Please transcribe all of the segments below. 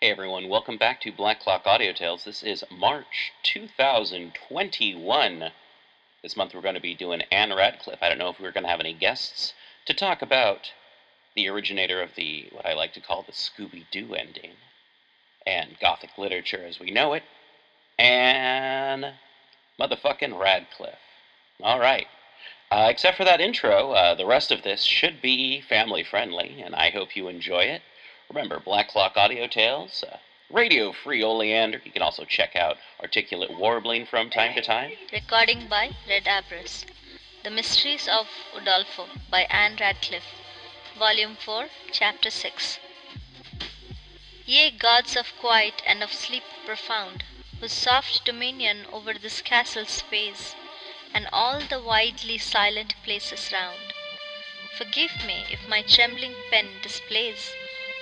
Hey everyone, welcome back to Black Clock Audio Tales. This is March 2021. This month we're going to be doing Ann Radcliffe. I don't know if we're going to have any guests to talk about the originator of the, what I like to call the Scooby Doo ending, and Gothic literature as we know it, and motherfucking Radcliffe. Alright. Uh, except for that intro, uh, the rest of this should be family friendly, and I hope you enjoy it. Remember, Black Clock Audio Tales, uh, Radio Free Oleander. You can also check out Articulate Warbling from time to time. Recording by Red Abras. The Mysteries of Udolpho by Ann Radcliffe. Volume 4, Chapter 6. Ye gods of quiet and of sleep profound, whose soft dominion over this castle space, and all the widely silent places round, forgive me if my trembling pen displays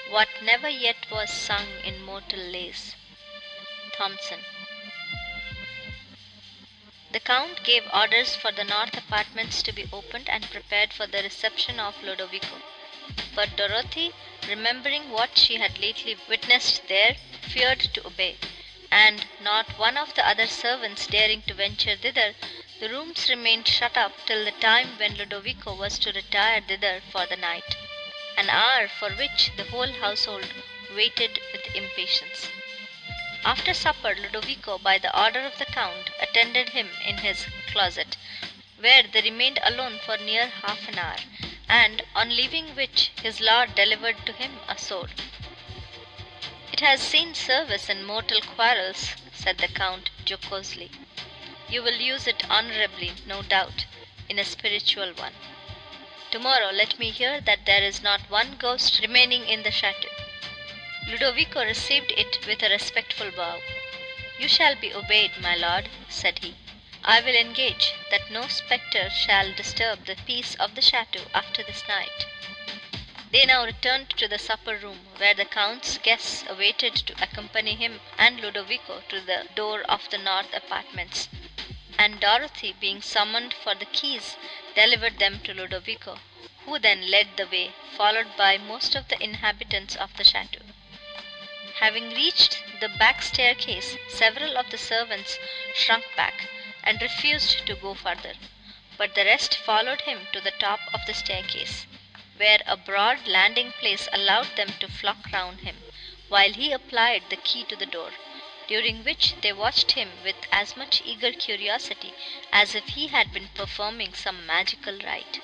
what never yet was sung in mortal lays. Thomson. The Count gave orders for the north apartments to be opened and prepared for the reception of Ludovico. But Dorothy, remembering what she had lately witnessed there, feared to obey, and, not one of the other servants daring to venture thither, the rooms remained shut up till the time when Ludovico was to retire thither for the night an hour for which the whole household waited with impatience. After supper, Ludovico, by the order of the Count, attended him in his closet, where they remained alone for near half an hour, and on leaving which his lord delivered to him a sword. It has seen service in mortal quarrels, said the Count jocosely. You will use it honorably, no doubt, in a spiritual one. Tomorrow let me hear that there is not one ghost remaining in the chateau. Ludovico received it with a respectful bow. You shall be obeyed, my lord, said he. I will engage that no spectre shall disturb the peace of the chateau after this night. They now returned to the supper room, where the Count's guests awaited to accompany him and Ludovico to the door of the north apartments, and Dorothy, being summoned for the keys, delivered them to Ludovico, who then led the way, followed by most of the inhabitants of the chateau. Having reached the back staircase, several of the servants shrunk back, and refused to go further, but the rest followed him to the top of the staircase, where a broad landing place allowed them to flock round him, while he applied the key to the door during which they watched him with as much eager curiosity as if he had been performing some magical rite.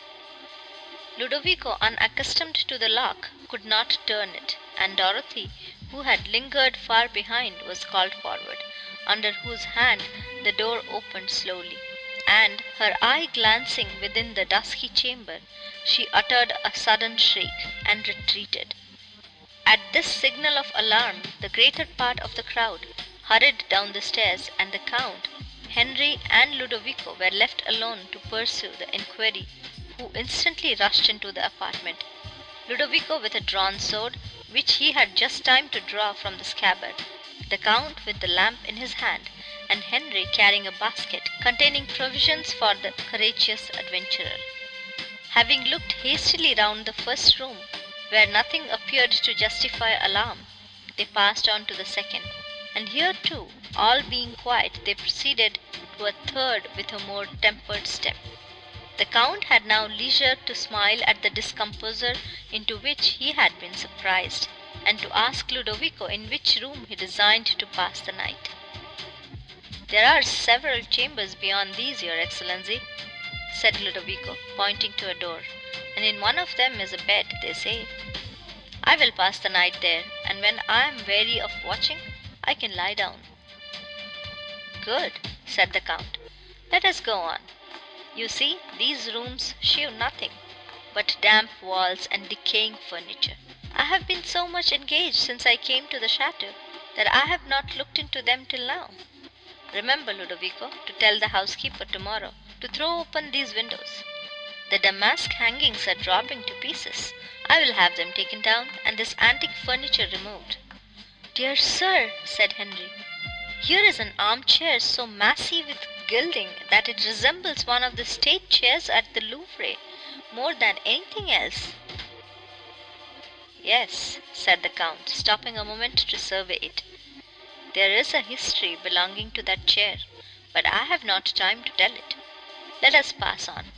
Ludovico, unaccustomed to the lock, could not turn it, and Dorothy, who had lingered far behind, was called forward, under whose hand the door opened slowly, and, her eye glancing within the dusky chamber, she uttered a sudden shriek, and retreated. At this signal of alarm, the greater part of the crowd hurried down the stairs, and the Count, Henry, and Ludovico were left alone to pursue the inquiry, who instantly rushed into the apartment. Ludovico with a drawn sword, which he had just time to draw from the scabbard, the Count with the lamp in his hand, and Henry carrying a basket containing provisions for the courageous adventurer. Having looked hastily round the first room, where nothing appeared to justify alarm, they passed on to the second and here too, all being quiet, they proceeded to a third with a more tempered step. The Count had now leisure to smile at the discomposure into which he had been surprised, and to ask Ludovico in which room he designed to pass the night. There are several chambers beyond these, your Excellency, said Ludovico, pointing to a door, and in one of them is a bed, they say. I will pass the night there, and when I am weary of watching, I can lie down." "Good," said the Count. "Let us go on. You see, these rooms shew nothing but damp walls and decaying furniture. I have been so much engaged since I came to the chateau that I have not looked into them till now. Remember, Ludovico, to tell the housekeeper tomorrow to throw open these windows. The damask hangings are dropping to pieces. I will have them taken down, and this antique furniture removed. "Dear sir," said Henry, "here is an armchair so massive with gilding that it resembles one of the state chairs at the Louvre more than anything else." Yes, said the Count, stopping a moment to survey it. There is a history belonging to that chair, but I have not time to tell it. Let us pass on.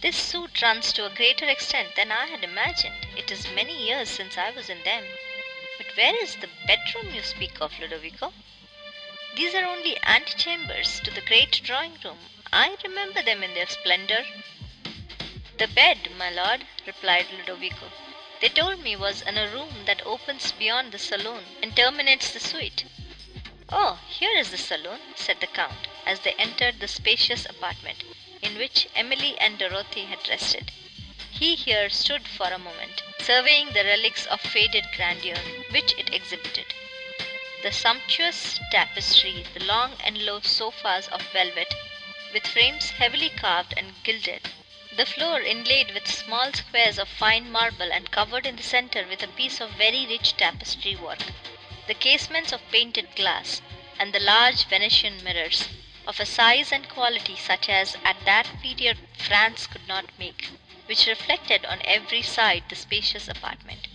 This suit runs to a greater extent than I had imagined. It is many years since I was in them. Where is the bedroom you speak of, Ludovico? These are only antechambers to the great drawing room. I remember them in their splendor. The bed, my lord, replied Ludovico, they told me was in a room that opens beyond the saloon and terminates the suite. Oh, here is the saloon, said the Count, as they entered the spacious apartment in which Emily and Dorothy had rested. He here stood for a moment, surveying the relics of faded grandeur which it exhibited. The sumptuous tapestry, the long and low sofas of velvet, with frames heavily carved and gilded, the floor inlaid with small squares of fine marble and covered in the center with a piece of very rich tapestry work, the casements of painted glass, and the large Venetian mirrors, of a size and quality such as at that period France could not make, which reflected on every side the spacious apartment.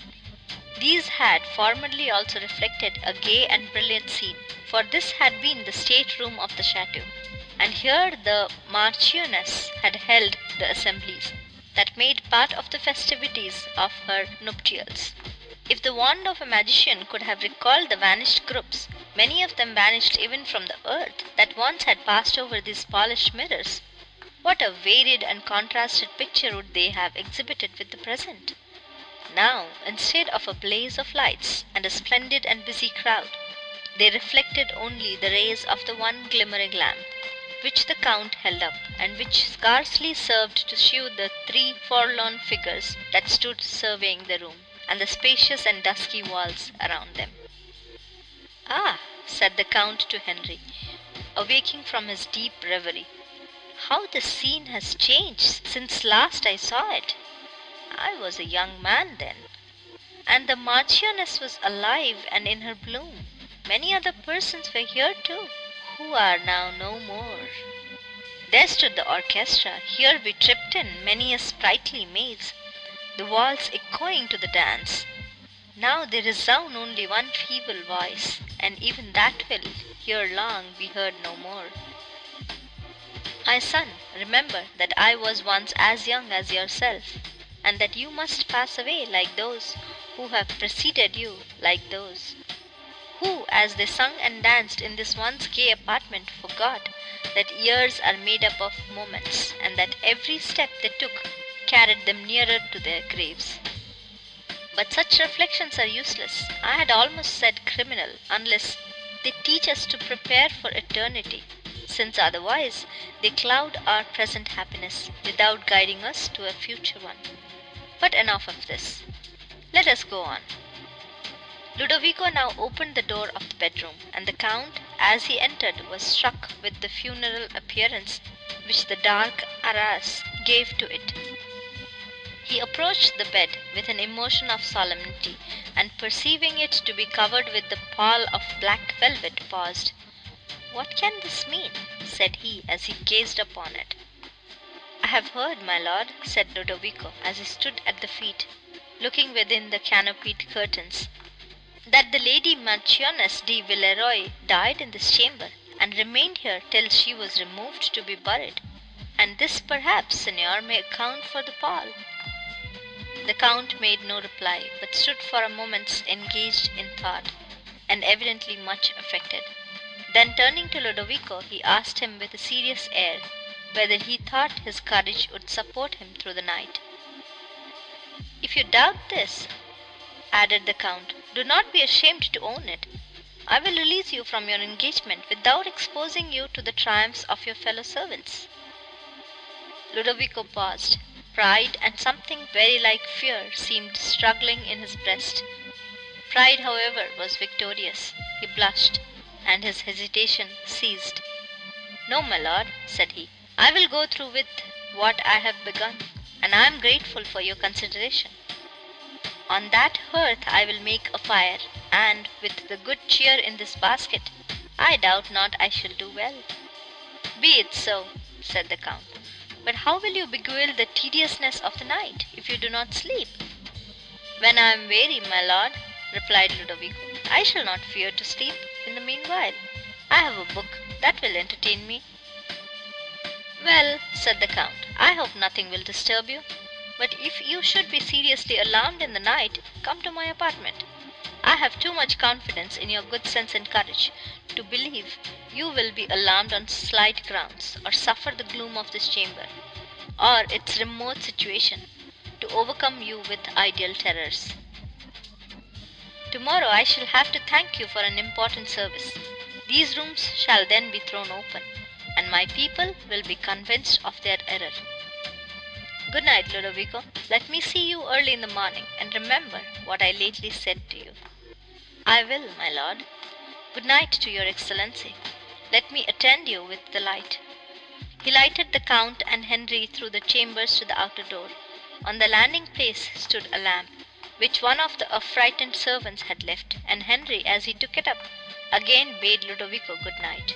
These had formerly also reflected a gay and brilliant scene, for this had been the state room of the chateau, and here the Marchioness had held the assemblies that made part of the festivities of her nuptials. If the wand of a magician could have recalled the vanished groups, many of them vanished even from the earth, that once had passed over these polished mirrors, what a varied and contrasted picture would they have exhibited with the present! Now, instead of a blaze of lights and a splendid and busy crowd, they reflected only the rays of the one glimmering lamp, which the Count held up, and which scarcely served to shew the three forlorn figures that stood surveying the room, and the spacious and dusky walls around them. "Ah!" said the Count to Henry, awaking from his deep reverie, "how the scene has changed since last I saw it! I was a young man then. And the Marchioness was alive and in her bloom. Many other persons were here too, who are now no more. There stood the orchestra. Here we tripped in many a sprightly maze, the walls echoing to the dance. Now they resound only one feeble voice, and even that will, ere long, be heard no more. My son, remember that I was once as young as yourself and that you must pass away like those who have preceded you, like those who, as they sung and danced in this once gay apartment, forgot that years are made up of moments, and that every step they took carried them nearer to their graves. But such reflections are useless, I had almost said criminal, unless they teach us to prepare for eternity, since otherwise they cloud our present happiness without guiding us to a future one. But enough of this. Let us go on. Ludovico now opened the door of the bedroom, and the Count, as he entered, was struck with the funereal appearance which the dark arras gave to it. He approached the bed with an emotion of solemnity, and perceiving it to be covered with the pall of black velvet, paused. "What can this mean?" said he, as he gazed upon it. "I have heard, my lord," said Ludovico, as he stood at the feet, looking within the canopied curtains, "that the Lady Marchioness de Villeroi died in this chamber, and remained here till she was removed to be buried; and this, perhaps, Signor, may account for the pall." The Count made no reply, but stood for a moment engaged in thought, and evidently much affected. Then turning to Ludovico, he asked him with a serious air whether he thought his courage would support him through the night. "If you doubt this," added the Count, "do not be ashamed to own it. I will release you from your engagement without exposing you to the triumphs of your fellow servants." Ludovico paused. Pride and something very like fear seemed struggling in his breast. Pride, however, was victorious. He blushed, and his hesitation ceased. "No, my lord," said he. I will go through with what I have begun, and I am grateful for your consideration. On that hearth I will make a fire, and, with the good cheer in this basket, I doubt not I shall do well." "Be it so," said the Count. "But how will you beguile the tediousness of the night, if you do not sleep?" When I am weary, my lord, replied Ludovico, I shall not fear to sleep in the meanwhile. I have a book that will entertain me. Well, said the Count, I hope nothing will disturb you. But if you should be seriously alarmed in the night, come to my apartment. I have too much confidence in your good sense and courage to believe you will be alarmed on slight grounds, or suffer the gloom of this chamber, or its remote situation, to overcome you with ideal terrors. Tomorrow I shall have to thank you for an important service. These rooms shall then be thrown open, and my people will be convinced of their error. Good night, Ludovico. Let me see you early in the morning, and remember what I lately said to you. I will, my lord. Good night to your excellency. Let me attend you with the light. He lighted the Count and Henry through the chambers to the outer door. On the landing place stood a lamp, which one of the affrighted servants had left, and Henry, as he took it up, again bade Ludovico good night,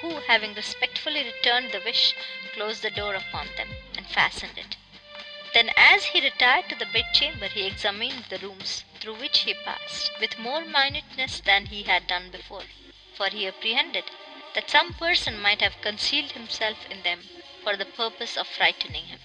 who, having respectfully returned the wish, closed the door upon them, and fastened it. Then, as he retired to the bedchamber, he examined the rooms through which he passed, with more minuteness than he had done before, for he apprehended that some person might have concealed himself in them for the purpose of frightening him.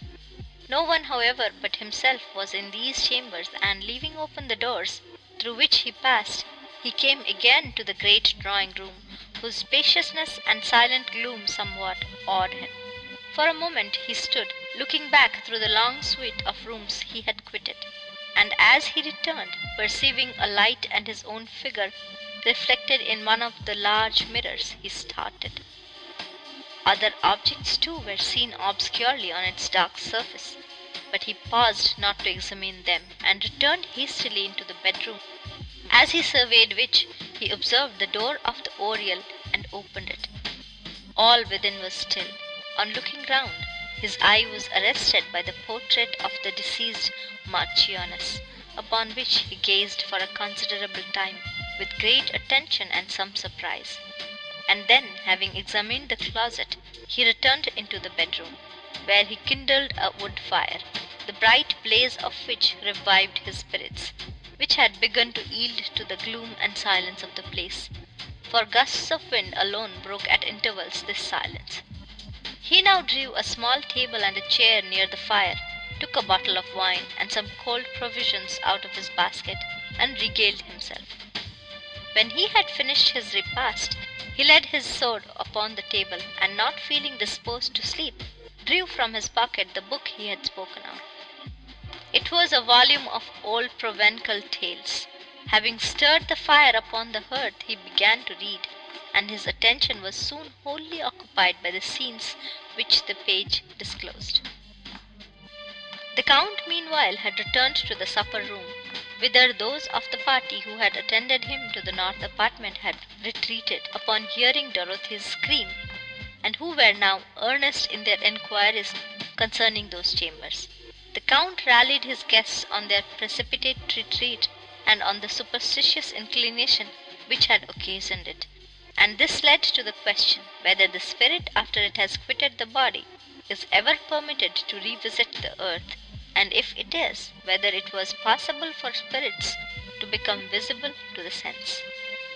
No one, however, but himself was in these chambers, and leaving open the doors through which he passed, he came again to the great drawing room, whose spaciousness and silent gloom somewhat awed him. For a moment he stood, looking back through the long suite of rooms he had quitted, and as he returned, perceiving a light and his own figure reflected in one of the large mirrors, he started. Other objects, too, were seen obscurely on its dark surface, but he paused not to examine them, and returned hastily into the bedroom, as he surveyed which, he observed the door of the oriel and opened it. All within was still. On looking round, his eye was arrested by the portrait of the deceased Marchioness, upon which he gazed for a considerable time with great attention and some surprise and then, having examined the closet, he returned into the bedroom, where he kindled a wood fire, the bright blaze of which revived his spirits, which had begun to yield to the gloom and silence of the place, for gusts of wind alone broke at intervals this silence. He now drew a small table and a chair near the fire, took a bottle of wine and some cold provisions out of his basket, and regaled himself. When he had finished his repast, he laid his sword upon the table, and not feeling disposed to sleep, drew from his pocket the book he had spoken of. It was a volume of old Provencal tales. Having stirred the fire upon the hearth, he began to read, and his attention was soon wholly occupied by the scenes which the page disclosed. The Count meanwhile had returned to the supper room, whither those of the party who had attended him to the north apartment had retreated upon hearing Dorothy's scream, and who were now earnest in their enquiries concerning those chambers. The Count rallied his guests on their precipitate retreat, and on the superstitious inclination which had occasioned it; and this led to the question, whether the spirit, after it has quitted the body, is ever permitted to revisit the earth and if it is, whether it was possible for spirits to become visible to the sense.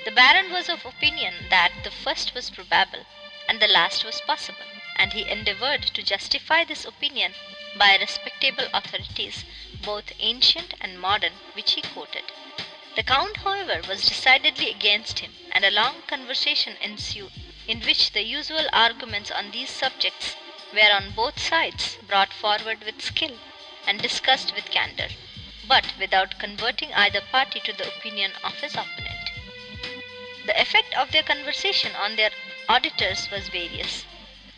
The Baron was of opinion that the first was probable, and the last was possible, and he endeavored to justify this opinion by respectable authorities, both ancient and modern, which he quoted. The Count, however, was decidedly against him, and a long conversation ensued, in which the usual arguments on these subjects were on both sides brought forward with skill and discussed with candor, but without converting either party to the opinion of his opponent. The effect of their conversation on their auditors was various.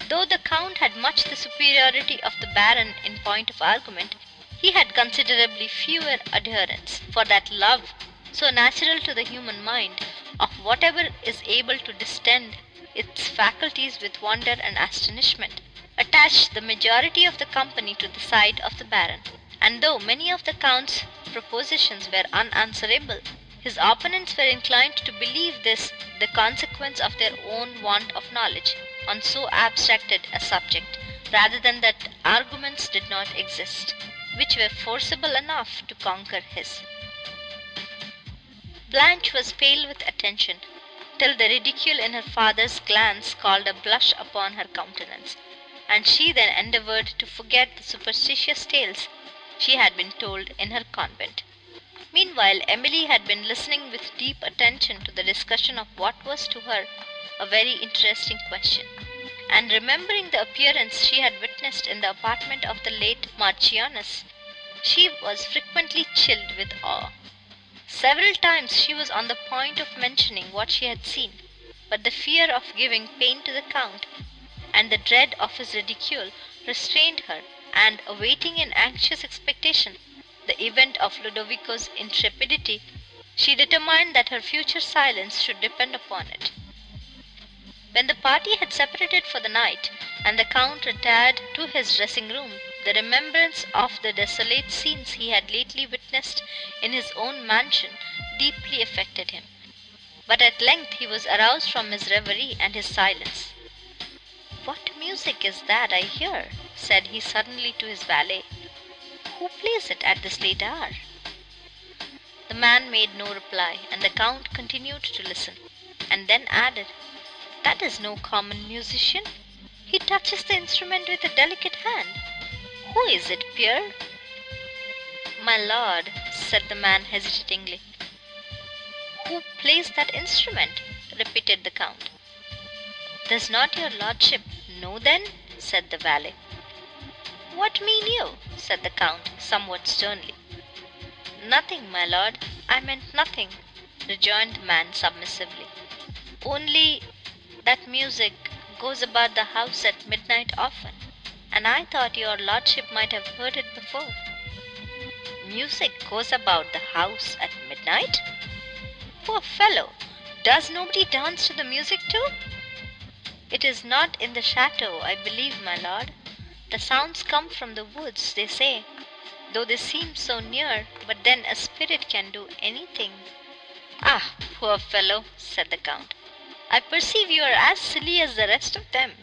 Though the Count had much the superiority of the Baron in point of argument, he had considerably fewer adherents, for that love, so natural to the human mind, of whatever is able to distend its faculties with wonder and astonishment, attached the majority of the company to the side of the Baron, and though many of the Count's propositions were unanswerable, his opponents were inclined to believe this the consequence of their own want of knowledge on so abstracted a subject, rather than that arguments did not exist, which were forcible enough to conquer his. Blanche was pale with attention, till the ridicule in her father's glance called a blush upon her countenance, and she then endeavored to forget the superstitious tales she had been told in her convent. Meanwhile Emily had been listening with deep attention to the discussion of what was to her a very interesting question, and remembering the appearance she had witnessed in the apartment of the late Marchioness, she was frequently chilled with awe. Several times she was on the point of mentioning what she had seen, but the fear of giving pain to the Count, and the dread of his ridicule, restrained her, and awaiting in anxious expectation the event of Ludovico's intrepidity, she determined that her future silence should depend upon it. When the party had separated for the night, and the Count retired to his dressing room, the remembrance of the desolate scenes he had lately witnessed in his own mansion deeply affected him. But at length he was aroused from his reverie and his silence. "What music is that I hear?" said he suddenly to his valet. Who plays it at this late hour?" The man made no reply, and the Count continued to listen, and then added, "That is no common musician. He touches the instrument with a delicate hand. Who is it, Pierre?" "My lord," said the man hesitatingly. "Who plays that instrument?" repeated the Count. "Does not your lordship know, then?" said the valet. "What mean you?" said the Count, somewhat sternly. "Nothing, my lord, I meant nothing," rejoined the man submissively. "Only that music goes about the house at midnight often, and I thought your lordship might have heard it before." "Music goes about the house at midnight? Poor fellow! Does nobody dance to the music too?" "It is not in the chateau, I believe, my lord. The sounds come from the woods, they say, though they seem so near; but then a spirit can do anything." "Ah, poor fellow!" said the Count. "I perceive you are as silly as the rest of them.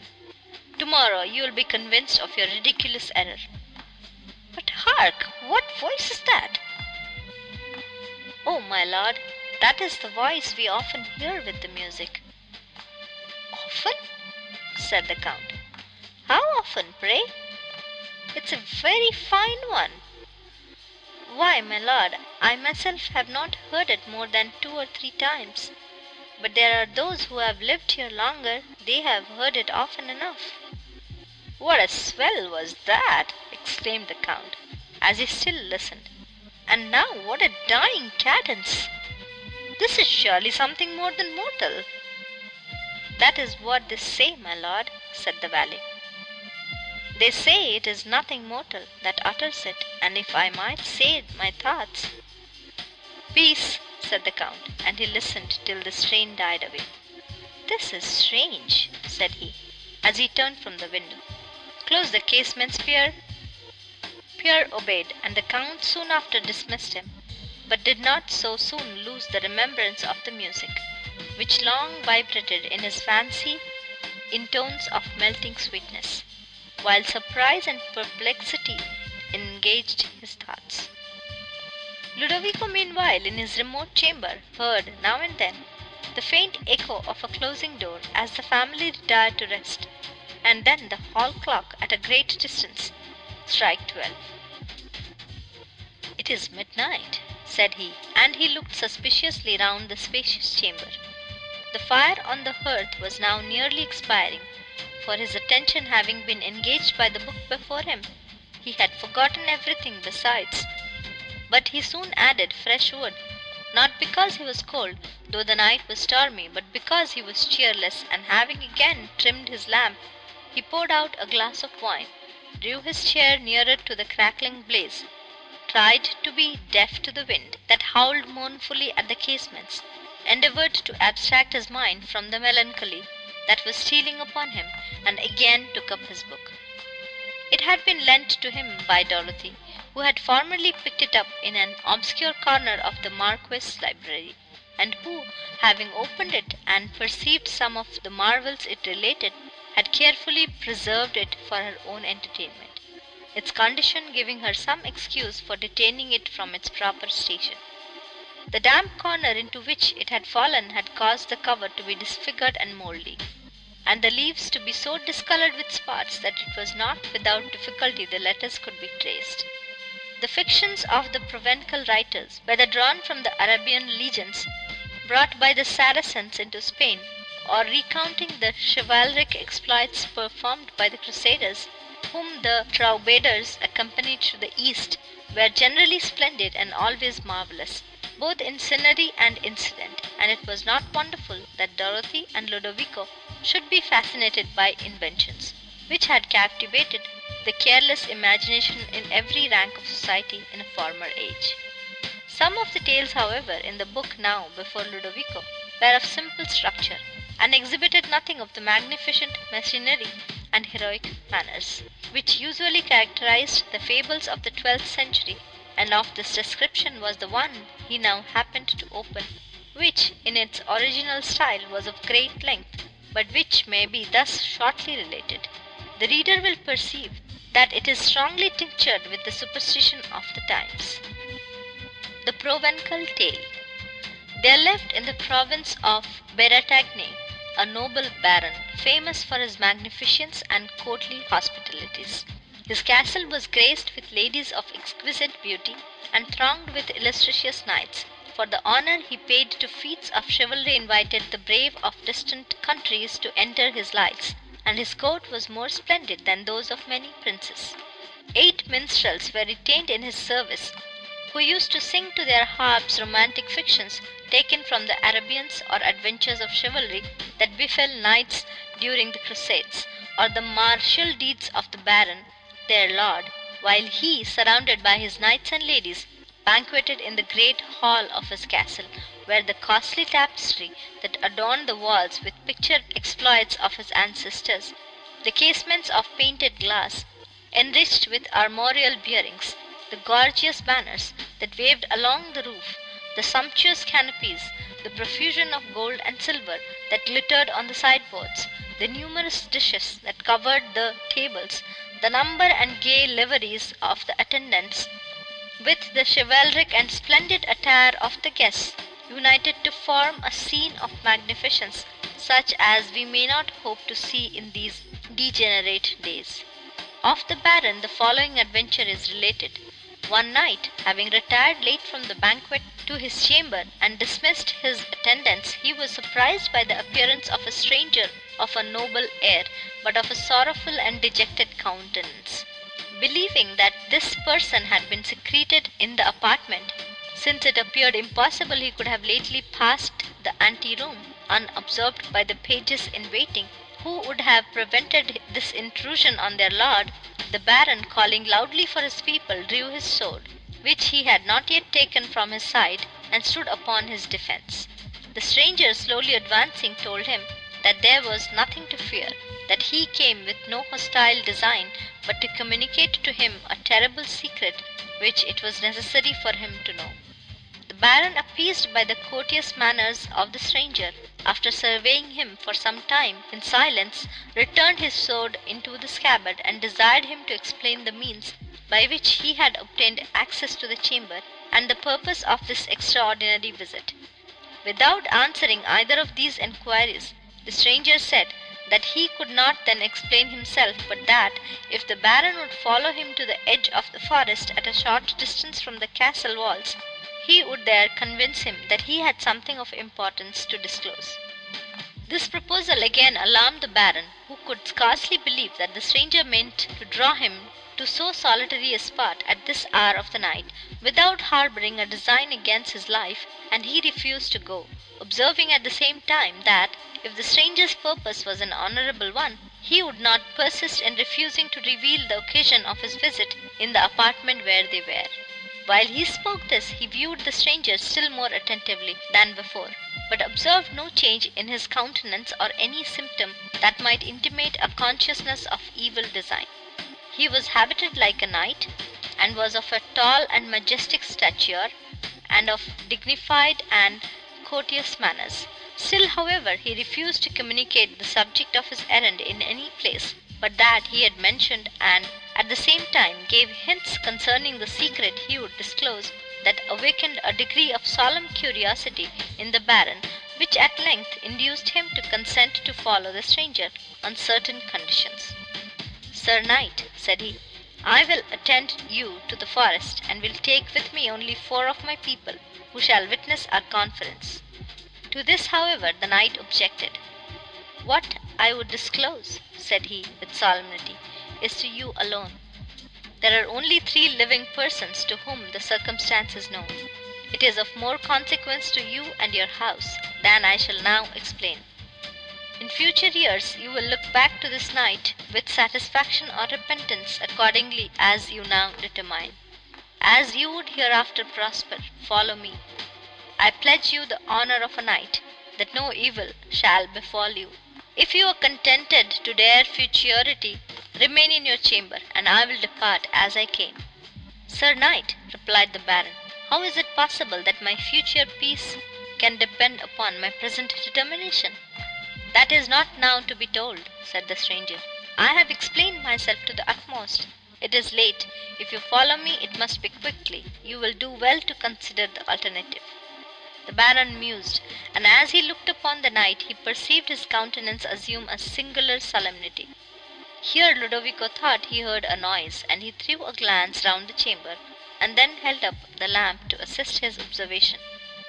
To morrow you will be convinced of your ridiculous error. But hark! what voice is that?" "Oh, my lord, that is the voice we often hear with the music." "Often?" Said the Count. "How often, pray?" "It's a very fine one." "Why, my lord, I myself have not heard it more than two or three times. But there are those who have lived here longer; they have heard it often enough." "What a swell was that!" exclaimed the Count, as he still listened. "And now what a dying cadence! This is surely something more than mortal." "That is what they say, my lord," said the valet. They say it is nothing mortal that utters it, and if I might say my thoughts "Peace!" said the Count, and he listened till the strain died away. "This is strange," said he, as he turned from the window. "Close the casements, Pierre." Pierre obeyed, and the Count soon after dismissed him, but did not so soon lose the remembrance of the music, which long vibrated in his fancy in tones of melting sweetness while surprise and perplexity engaged his thoughts. Ludovico, meanwhile, in his remote chamber, heard, now and then, the faint echo of a closing door as the family retired to rest, and then the hall clock, at a great distance, strike twelve. "It is midnight," said he, and he looked suspiciously round the spacious chamber. The fire on the hearth was now nearly expiring for his attention having been engaged by the book before him, he had forgotten everything besides. But he soon added fresh wood, not because he was cold, though the night was stormy, but because he was cheerless, and having again trimmed his lamp, he poured out a glass of wine, drew his chair nearer to the crackling blaze, tried to be deaf to the wind that howled mournfully at the casements, endeavored to abstract his mind from the melancholy that was stealing upon him, and again took up his book. It had been lent to him by Dorothy, who had formerly picked it up in an obscure corner of the Marquis's library, and who, having opened it and perceived some of the marvels it related, had carefully preserved it for her own entertainment, its condition giving her some excuse for detaining it from its proper station. The damp corner into which it had fallen had caused the cover to be disfigured and mouldy, and the leaves to be so discolored with spots that it was not without difficulty the letters could be traced. The fictions of the Provencal writers, whether drawn from the Arabian legends brought by the Saracens into Spain, or recounting the chivalric exploits performed by the Crusaders, whom the troubadours accompanied to the East, were generally splendid and always marvellous, both in scenery and incident, and it was not wonderful that Dorothy and Ludovico should be fascinated by inventions which had captivated the careless imagination in every rank of society in a former age. Some of the tales, however, in the book now before Ludovico were of simple structure, and exhibited nothing of the magnificent machinery and heroic manners which usually characterized the fables of the twelfth century, and of this description was the one he now happened to open, which in its original style was of great length, but which may be thus shortly related. The reader will perceive that it is strongly tinctured with the superstition of the times. The Provencal Tale There lived in the province of Bretagne a noble baron, famous for his magnificence and courtly hospitalities. His castle was graced with ladies of exquisite beauty, and thronged with illustrious knights. For the honor he paid to feats of chivalry invited the brave of distant countries to enter his lights, and his court was more splendid than those of many princes. Eight minstrels were retained in his service, who used to sing to their harps romantic fictions taken from the Arabians or adventures of chivalry that befell knights during the Crusades, or the martial deeds of the baron, their lord, while he, surrounded by his knights and ladies, banqueted in the great hall of his castle, where the costly tapestry that adorned the walls with pictured exploits of his ancestors, the casements of painted glass, enriched with armorial bearings, the gorgeous banners that waved along the roof, the sumptuous canopies, the profusion of gold and silver that glittered on the sideboards, the numerous dishes that covered the tables, the number and gay liveries of the attendants, with the chivalric and splendid attire of the guests, united to form a scene of magnificence such as we may not hope to see in these degenerate days. Of the Baron the following adventure is related. One night, having retired late from the banquet to his chamber, and dismissed his attendants, he was surprised by the appearance of a stranger of a noble air, but of a sorrowful and dejected countenance. Believing that this person had been secreted in the apartment, since it appeared impossible he could have lately passed the ante room unobserved by the pages in waiting, who would have prevented this intrusion on their lord, the Baron, calling loudly for his people, drew his sword, which he had not yet taken from his side, and stood upon his defence. The stranger, slowly advancing, told him that there was nothing to fear, that he came with no hostile design, but to communicate to him a terrible secret which it was necessary for him to know. Baron, appeased by the courteous manners of the stranger, after surveying him for some time in silence, returned his sword into the scabbard, and desired him to explain the means by which he had obtained access to the chamber, and the purpose of this extraordinary visit. Without answering either of these enquiries, the stranger said that he could not then explain himself, but that, if the Baron would follow him to the edge of the forest at a short distance from the castle walls, he would there convince him that he had something of importance to disclose. This proposal again alarmed the Baron, who could scarcely believe that the stranger meant to draw him to so solitary a spot at this hour of the night, without harboring a design against his life, and he refused to go, observing at the same time that, if the stranger's purpose was an honorable one, he would not persist in refusing to reveal the occasion of his visit in the apartment where they were. While he spoke this, he viewed the stranger still more attentively than before, but observed no change in his countenance or any symptom that might intimate a consciousness of evil design. He was habited like a knight, and was of a tall and majestic stature, and of dignified and courteous manners. Still, however, he refused to communicate the subject of his errand in any place but that he had mentioned, and at the same time gave hints concerning the secret he would disclose that awakened a degree of solemn curiosity in the Baron which at length induced him to consent to follow the stranger on certain conditions. "Sir Knight," said he, "I will attend you to the forest, and will take with me only four of my people, who shall witness our conference." To this, however, the knight objected. "What I would disclose," said he, with solemnity, "is to you alone. There are only three living persons to whom the circumstance is known. It is of more consequence to you and your house than I shall now explain. In future years you will look back to this night with satisfaction or repentance accordingly as you now determine. As you would hereafter prosper, follow me. I pledge you the honor of a knight that no evil shall befall you. If you are contented to dare futurity, remain in your chamber, and I will depart as I came." "Sir Knight," replied the Baron, "how is it possible that my future peace can depend upon my present determination?" "That is not now to be told," said the stranger. "I have explained myself to the utmost. It is late. If you follow me, it must be quickly. You will do well to consider the alternative." The Baron mused, and as he looked upon the knight he perceived his countenance assume a singular solemnity. Here Ludovico thought he heard a noise, and he threw a glance round the chamber, and then held up the lamp to assist his observation.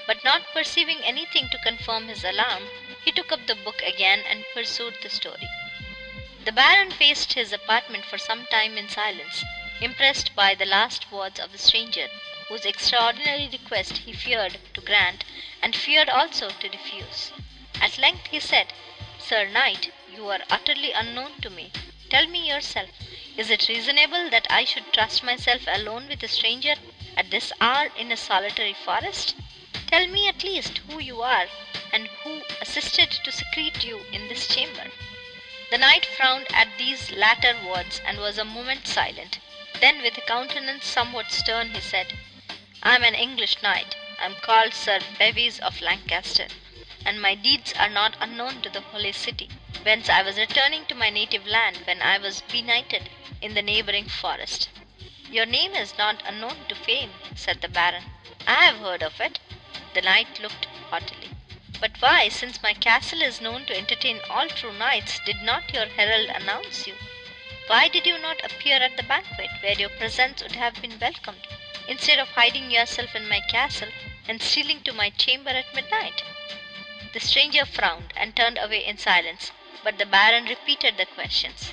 But not perceiving anything to confirm his alarm, he took up the book again and pursued the story. The Baron paced his apartment for some time in silence, impressed by the last words of the stranger, whose extraordinary request he feared to grant, and feared also to refuse. At length he said, "Sir Knight, you are utterly unknown to me. Tell me yourself, is it reasonable that I should trust myself alone with a stranger at this hour in a solitary forest? Tell me at least who you are, and who assisted to secrete you in this chamber." The knight frowned at these latter words, and was a moment silent. Then, with a countenance somewhat stern, he said, "I am an English knight. I am called Sir Bevis of Lancaster, and my deeds are not unknown to the Holy City whence I was returning to my native land when I was benighted in the neighboring forest." "Your name is not unknown to fame," said the Baron. "I have heard of it." The knight looked haughtily. "But why, since my castle is known to entertain all true knights, did not your herald announce you? Why did you not appear at the banquet, where your presence would have been welcomed, instead of hiding yourself in my castle and stealing to my chamber at midnight?" The stranger frowned, and turned away in silence. But the Baron repeated the questions.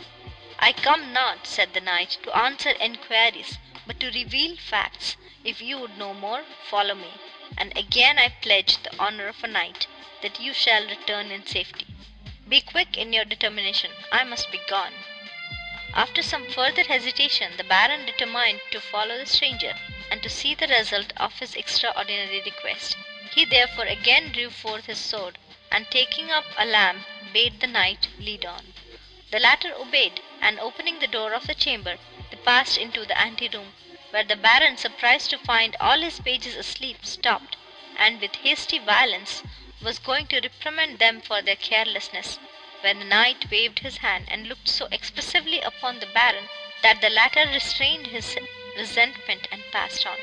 "I come not," said the knight, "to answer enquiries, but to reveal facts. If you would know more, follow me, and again I pledge the honor of a knight that you shall return in safety. Be quick in your determination. I must be gone." After some further hesitation, the Baron determined to follow the stranger, and to see the result of his extraordinary request. He therefore again drew forth his sword, and taking up a lamp bade the knight lead on. The latter obeyed, and opening the door of the chamber, they passed into the anteroom, where the Baron, surprised to find all his pages asleep, stopped, and with hasty violence was going to reprimand them for their carelessness, when the knight waved his hand and looked so expressively upon the Baron that the latter restrained his resentment and passed on.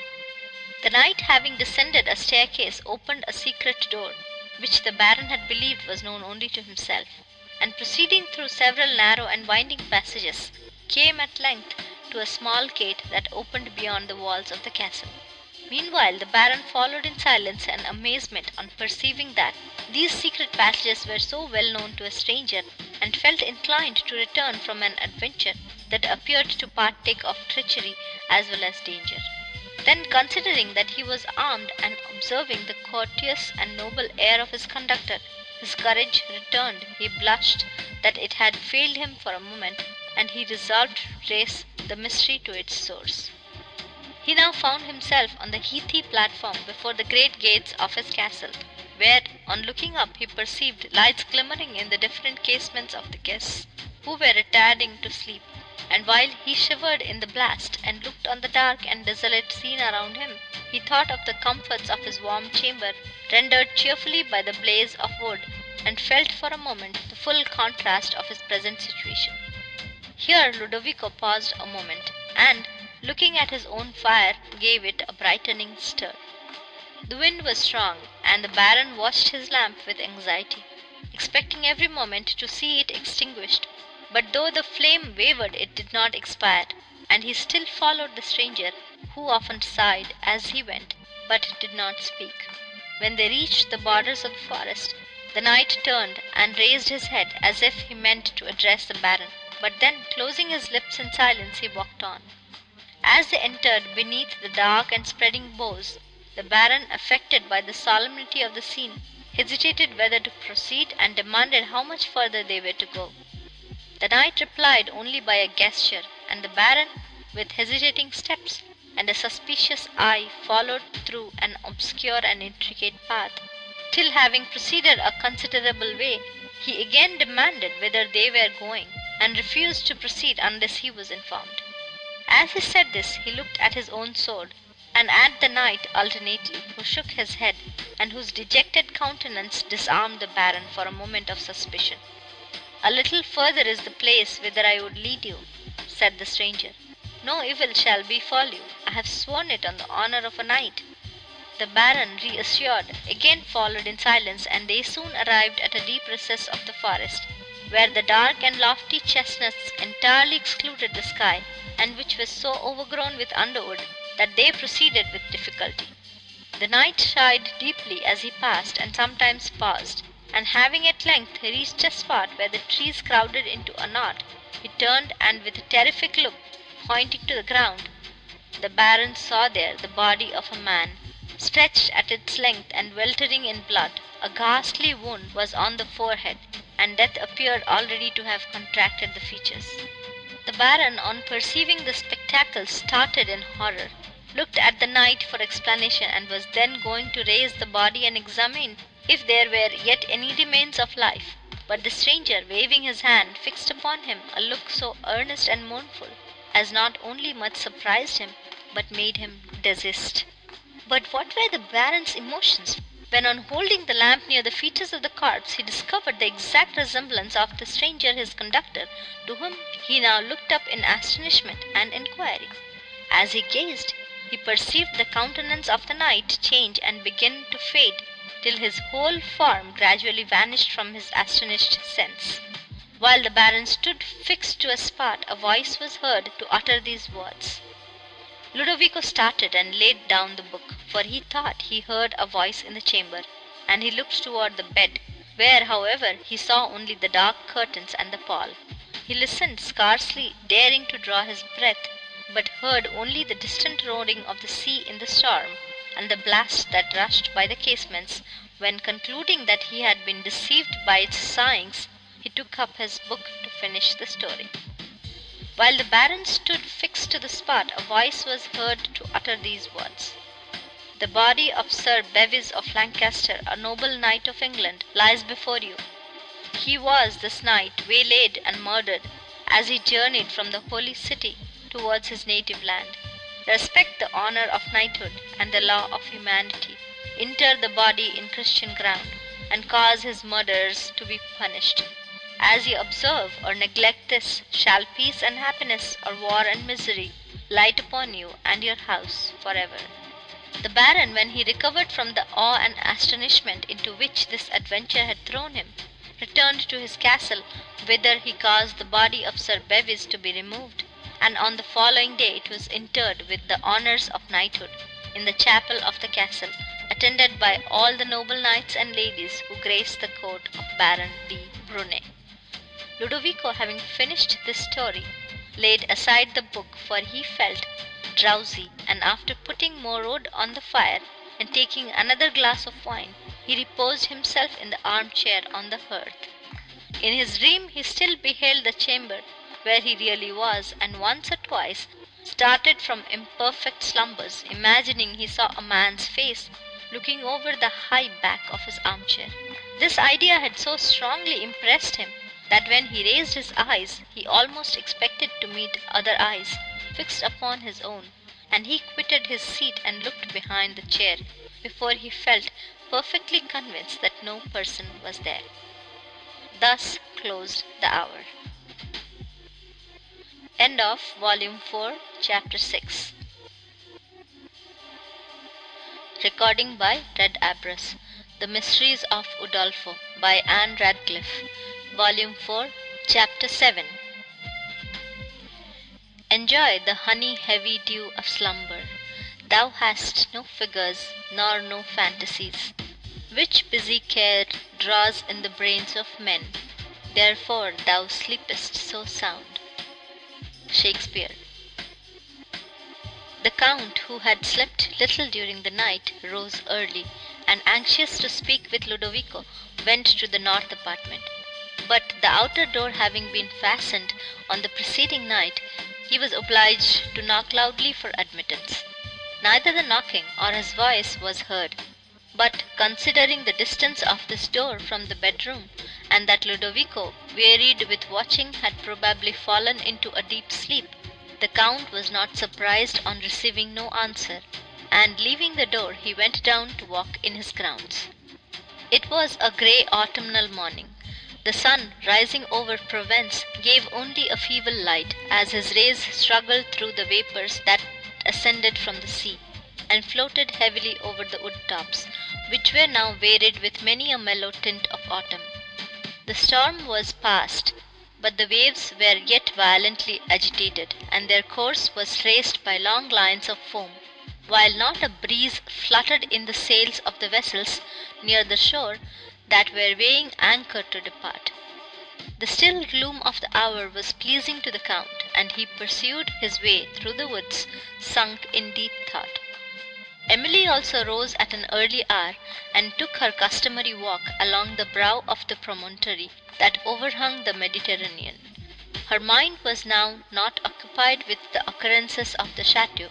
The knight, having descended a staircase, opened a secret door which the Baron had believed was known only to himself, and proceeding through several narrow and winding passages, came at length to a small gate that opened beyond the walls of the castle. Meanwhile the Baron followed in silence and amazement on perceiving that these secret passages were so well known to a stranger, and felt inclined to return from an adventure that appeared to partake of treachery as well as danger. Then, considering that he was armed, and observing the courteous and noble air of his conductor, his courage returned. He blushed that it had failed him for a moment, and he resolved to trace the mystery to its source. He now found himself on the heathy platform before the great gates of his castle, where, on looking up, he perceived lights glimmering in the different casements of the guests, who were retiring to sleep and while he shivered in the blast, and looked on the dark and desolate scene around him, he thought of the comforts of his warm chamber, rendered cheerfully by the blaze of wood, and felt for a moment the full contrast of his present situation. Here Ludovico paused a moment, and, looking at his own fire, gave it a brightening stir. The wind was strong, and the Baron watched his lamp with anxiety, expecting every moment to see it extinguished; but though the flame wavered it did not expire, and he still followed the stranger, who often sighed as he went, but did not speak. When they reached the borders of the forest, the knight turned and raised his head as if he meant to address the Baron, but then, closing his lips in silence, he walked on. As they entered beneath the dark and spreading boughs, the Baron, affected by the solemnity of the scene, hesitated whether to proceed, and demanded how much further they were to go. The knight replied only by a gesture, and the Baron, with hesitating steps and a suspicious eye, followed through an obscure and intricate path, till, having proceeded a considerable way, he again demanded whither they were going, and refused to proceed unless he was informed. As he said this he looked at his own sword and at the knight alternately, who shook his head, and whose dejected countenance disarmed the Baron for a moment of suspicion. "A little further is the place whither I would lead you," said the stranger. "No evil shall befall you. I have sworn it on the honor of a knight." The Baron, reassured, again followed in silence, and they soon arrived at a deep recess of the forest, where the dark and lofty chestnuts entirely excluded the sky, and which was so overgrown with underwood that they proceeded with difficulty. The knight sighed deeply as he passed, and sometimes paused, and having at length reached a spot where the trees crowded into a knot, he turned and with a terrific look, pointing to the ground, the Baron saw there the body of a man, stretched at its length and weltering in blood. A ghastly wound was on the forehead, and death appeared already to have contracted the features. The Baron, on perceiving the spectacle, started in horror looked at the knight for explanation, and was then going to raise the body and examine if there were yet any remains of life. But the stranger, waving his hand, fixed upon him a look so earnest and mournful as not only much surprised him, but made him desist. But what were the Baron's emotions when, on holding the lamp near the features of the corpse, he discovered the exact resemblance of the stranger, his conductor, to whom he now looked up in astonishment and inquiry. As he gazed, he perceived the countenance of the knight change and begin to fade, till his whole form gradually vanished from his astonished sense. While the Baron stood fixed to a spot, a voice was heard to utter these words. Ludovico started and laid down the book, for he thought he heard a voice in the chamber, and he looked toward the bed, where, however, he saw only the dark curtains and the pall. He listened, scarcely daring to draw his breath, but heard only the distant roaring of the sea in the storm, and the blast that rushed by the casements, when, concluding that he had been deceived by its sighings, he took up his book to finish the story. While the Baron stood fixed to the spot, a voice was heard to utter these words: "The body of Sir Bevis of Lancaster, a noble knight of England, lies before you. He was, this night, waylaid and murdered, as he journeyed from the Holy City towards his native land. Respect the honor of knighthood and the law of humanity. Inter the body in Christian ground, and cause his murderers to be punished. As ye observe or neglect this, shall peace and happiness, or war and misery, light upon you and your house forever. The Baron, when he recovered from the awe and astonishment into which this adventure had thrown him, returned to his castle, whither he caused the body of Sir Bevis to be removed and on the following day it was interred with the honors of knighthood in the chapel of the castle, attended by all the noble knights and ladies who graced the court of Baron de Brunet. Ludovico, having finished this story, laid aside the book, for he felt drowsy, and after putting more wood on the fire, and taking another glass of wine, he reposed himself in the armchair on the hearth. In his dream he still beheld the chamber where he really was, and once or twice started from imperfect slumbers, imagining he saw a man's face looking over the high back of his armchair. This idea had so strongly impressed him that when he raised his eyes he almost expected to meet other eyes fixed upon his own, and he quitted his seat and looked behind the chair before he felt perfectly convinced that no person was there. Thus closed the hour. End of Volume 4, Chapter 6. Recording by Red Abras. The Mysteries of Udolpho by Ann Radcliffe. Volume 4, Chapter 7. Enjoy the honey heavy dew of slumber. Thou hast no figures, nor no fantasies, which busy care draws in the brains of men. Therefore thou sleepest so sound. Shakespeare. The Count, who had slept little during the night, rose early, and anxious to speak with Ludovico, went to the north apartment. But the outer door having been fastened on the preceding night, he was obliged to knock loudly for admittance. Neither the knocking or his voice was heard; but, considering the distance of this door from the bedroom, and that Ludovico, wearied with watching, had probably fallen into a deep sleep, the Count was not surprised on receiving no answer, and, leaving the door, he went down to walk in his grounds. It was a grey autumnal morning. The sun, rising over Provence, gave only a feeble light, as his rays struggled through the vapours that ascended from the sea, and floated heavily over the wood tops, which were now varied with many a mellow tint of autumn. The storm was past, but the waves were yet violently agitated, and their course was traced by long lines of foam, while not a breeze fluttered in the sails of the vessels near the shore that were weighing anchor to depart. The still gloom of the hour was pleasing to the Count, and he pursued his way through the woods, sunk in deep thought. Emily also rose at an early hour, and took her customary walk along the brow of the promontory that overhung the Mediterranean. Her mind was now not occupied with the occurrences of the chateau,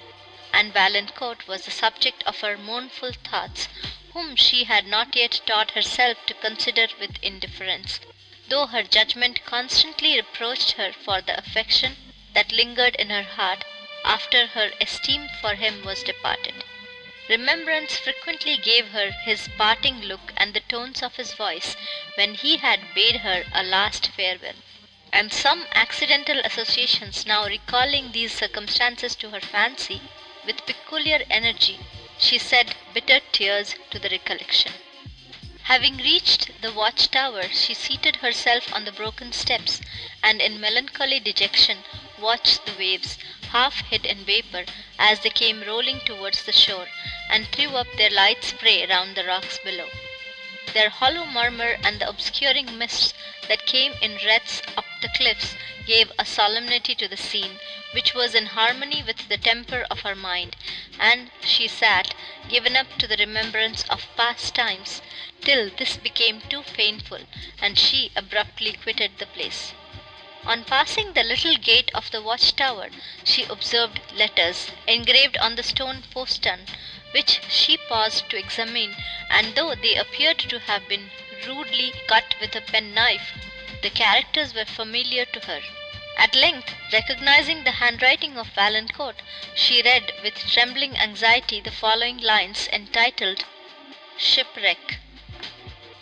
and Valancourt was the subject of her mournful thoughts, whom she had not yet taught herself to consider with indifference, though her judgment constantly reproached her for the affection that lingered in her heart after her esteem for him was departed. Remembrance frequently gave her his parting look and the tones of his voice when he had bade her a last farewell; and some accidental associations now recalling these circumstances to her fancy, with peculiar energy, she shed bitter tears to the recollection. Having reached the watch tower, she seated herself on the broken steps, and in melancholy dejection watched the waves, half hid in vapour, as they came rolling towards the shore, and threw up their light spray round the rocks below. Their hollow murmur and the obscuring mists that came in wreaths up the cliffs gave a solemnity to the scene, which was in harmony with the temper of her mind, and she sat, given up to the remembrance of past times, till this became too painful, and she abruptly quitted the place. On passing the little gate of the watch tower, she observed letters, engraved on the stone postern, which she paused to examine, and though they appeared to have been rudely cut with a penknife, the characters were familiar to her. At length, recognizing the handwriting of Valancourt, she read with trembling anxiety the following lines, entitled "Shipwreck."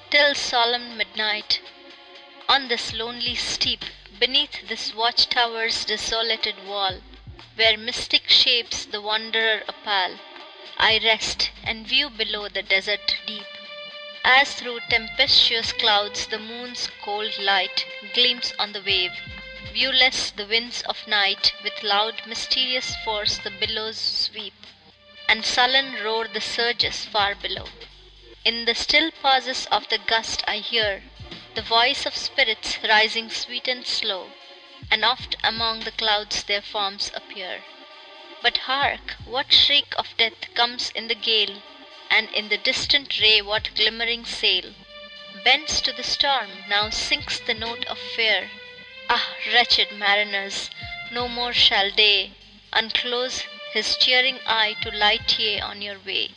Till solemn midnight, on this lonely steep, Beneath this watch tower's desolated wall, Where mystic shapes the wanderer appall, I rest, and view below the desert deep, As through tempestuous clouds the moon's cold light Gleams on the wave; viewless the winds of night With loud mysterious force the billows sweep, And sullen roar the surges far below. In the still pauses of the gust I hear The voice of spirits rising sweet and slow, And oft among the clouds their forms appear. But hark! what shriek of death comes in the gale, And in the distant ray what glimmering sail Bends to the storm? now sinks the note of fear. Ah, wretched mariners! no more shall day Unclose his cheering eye to light ye on your way.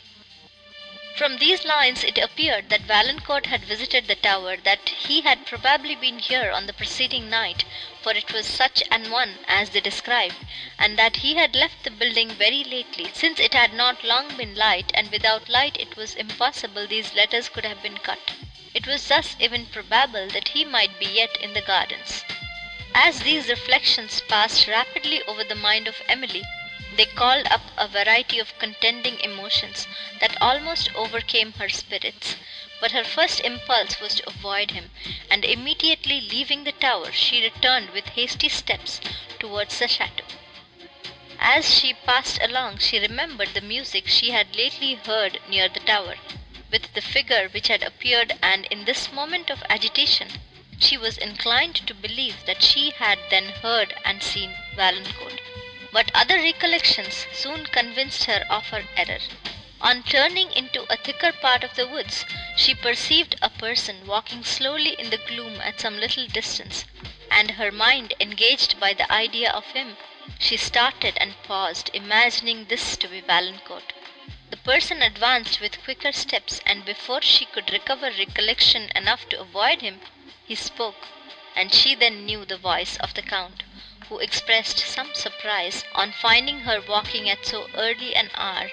From these lines it appeared that Valancourt had visited the tower, that he had probably been here on the preceding night, for it was such an one as they described, and that he had left the building very lately, since it had not long been light, and without light it was impossible these letters could have been cut. It was thus even probable that he might be yet in the gardens. As these reflections passed rapidly over the mind of Emily, They called up a variety of contending emotions that almost overcame her spirits, but her first impulse was to avoid him, and immediately leaving the tower she returned with hasty steps towards the chateau. As she passed along she remembered the music she had lately heard near the tower, with the figure which had appeared, and in this moment of agitation she was inclined to believe that she had then heard and seen Valancourt. But other recollections soon convinced her of her error. On turning into a thicker part of the woods, she perceived a person walking slowly in the gloom at some little distance, and her mind engaged by the idea of him, she started and paused, imagining this to be Valancourt. The person advanced with quicker steps, and before she could recover recollection enough to avoid him, he spoke, and she then knew the voice of the Count who expressed some surprise on finding her walking at so early an hour,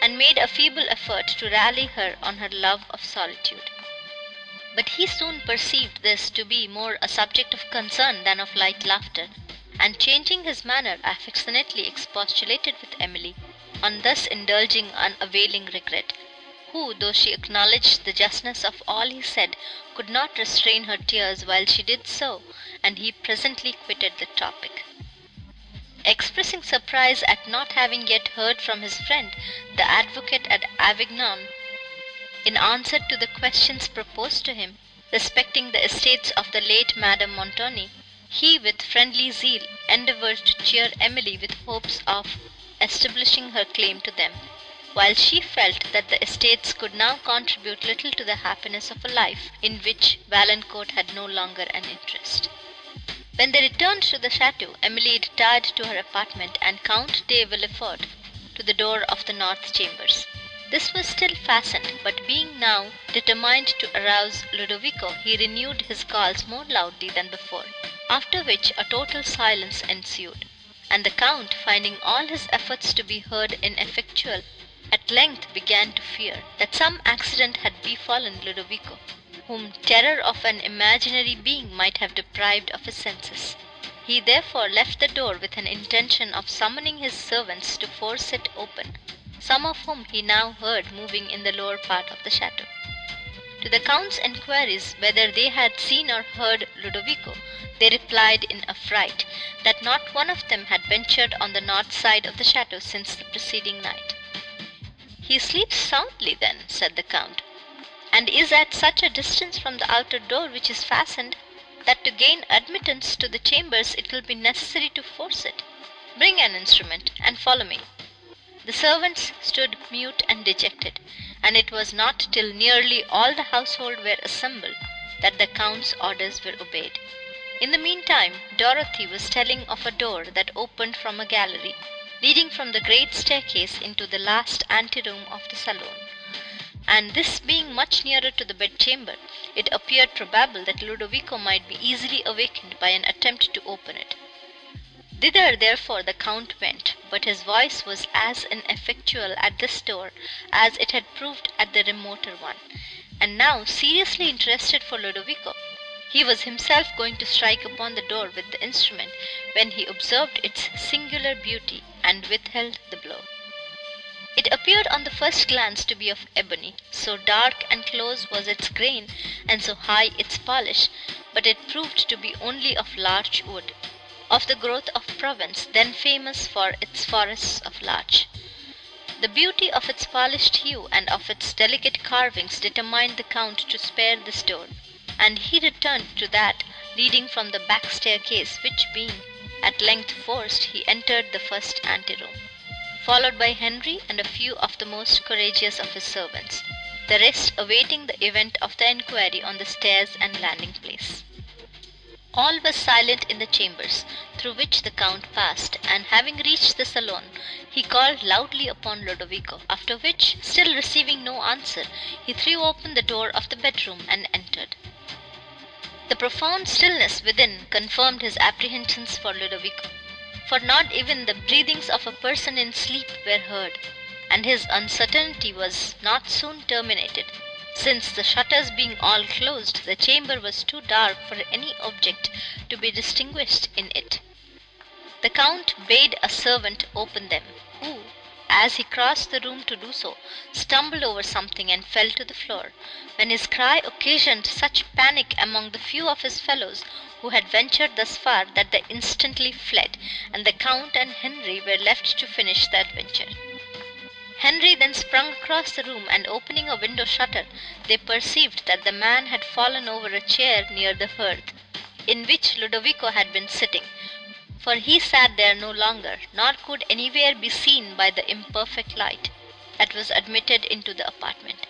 and made a feeble effort to rally her on her love of solitude. But he soon perceived this to be more a subject of concern than of light laughter, and changing his manner, affectionately expostulated with Emily on thus indulging unavailing regret, who, though she acknowledged the justness of all he said, could not restrain her tears while she did so, and he presently quitted the topic. Expressing surprise at not having yet heard from his friend, the advocate at Avignon, in answer to the questions proposed to him, respecting the estates of the late Madame Montoni, he with friendly zeal endeavoured to cheer Emily with hopes of establishing her claim to them while she felt that the estates could now contribute little to the happiness of a life in which Valancourt had no longer an interest. When they returned to the château, Emily retired to her apartment, and Count de Villefort to the door of the north chambers. This was still fastened, but being now determined to arouse Ludovico, he renewed his calls more loudly than before, after which a total silence ensued, and the Count, finding all his efforts to be heard ineffectual, at length began to fear that some accident had befallen Ludovico, whom terror of an imaginary being might have deprived of his senses. He therefore left the door with an intention of summoning his servants to force it open, some of whom he now heard moving in the lower part of the château. To the Count's inquiries whether they had seen or heard Ludovico, they replied in affright, that not one of them had ventured on the north side of the château since the preceding night. "He sleeps soundly, then," said the Count, "and is at such a distance from the outer door, which is fastened, that to gain admittance to the chambers it will be necessary to force it. Bring an instrument, and follow me." The servants stood mute and dejected, and it was not till nearly all the household were assembled, that the Count's orders were obeyed. In the meantime, Dorothy was telling of a door that opened from a gallery, leading from the great staircase into the last anteroom of the saloon; and this being much nearer to the bedchamber, it appeared probable that Ludovico might be easily awakened by an attempt to open it. Thither, therefore, the Count went, but his voice was as ineffectual at this door as it had proved at the remoter one, and now, seriously interested for Ludovico, he was himself going to strike upon the door with the instrument, when he observed its singular beauty, and withheld the blow. It appeared on the first glance to be of ebony, so dark and close was its grain, and so high its polish, but it proved to be only of larch wood, of the growth of Provence, then famous for its forests of larch. The beauty of its polished hue and of its delicate carvings determined the Count to spare this door and he returned to that leading from the back staircase, which being at length forced, he entered the first anteroom, followed by Henry and a few of the most courageous of his servants, the rest awaiting the event of the enquiry on the stairs and landing place. All was silent in the chambers, through which the Count passed, and having reached the salon, he called loudly upon Ludovico, after which, still receiving no answer, he threw open the door of the bedroom and entered. The profound stillness within confirmed his apprehensions for Ludovico, for not even the breathings of a person in sleep were heard, and his uncertainty was not soon terminated, since the shutters being all closed, the chamber was too dark for any object to be distinguished in it. The Count bade a servant open them, who, as he crossed the room to do so, stumbled over something and fell to the floor, when his cry occasioned such panic among the few of his fellows who had ventured thus far that they instantly fled, and the Count and Henry were left to finish the adventure. Henry then sprung across the room, and opening a window shutter, they perceived that the man had fallen over a chair near the hearth, in which Ludovico had been sitting, for he sat there no longer, nor could anywhere be seen by the imperfect light that was admitted into the apartment.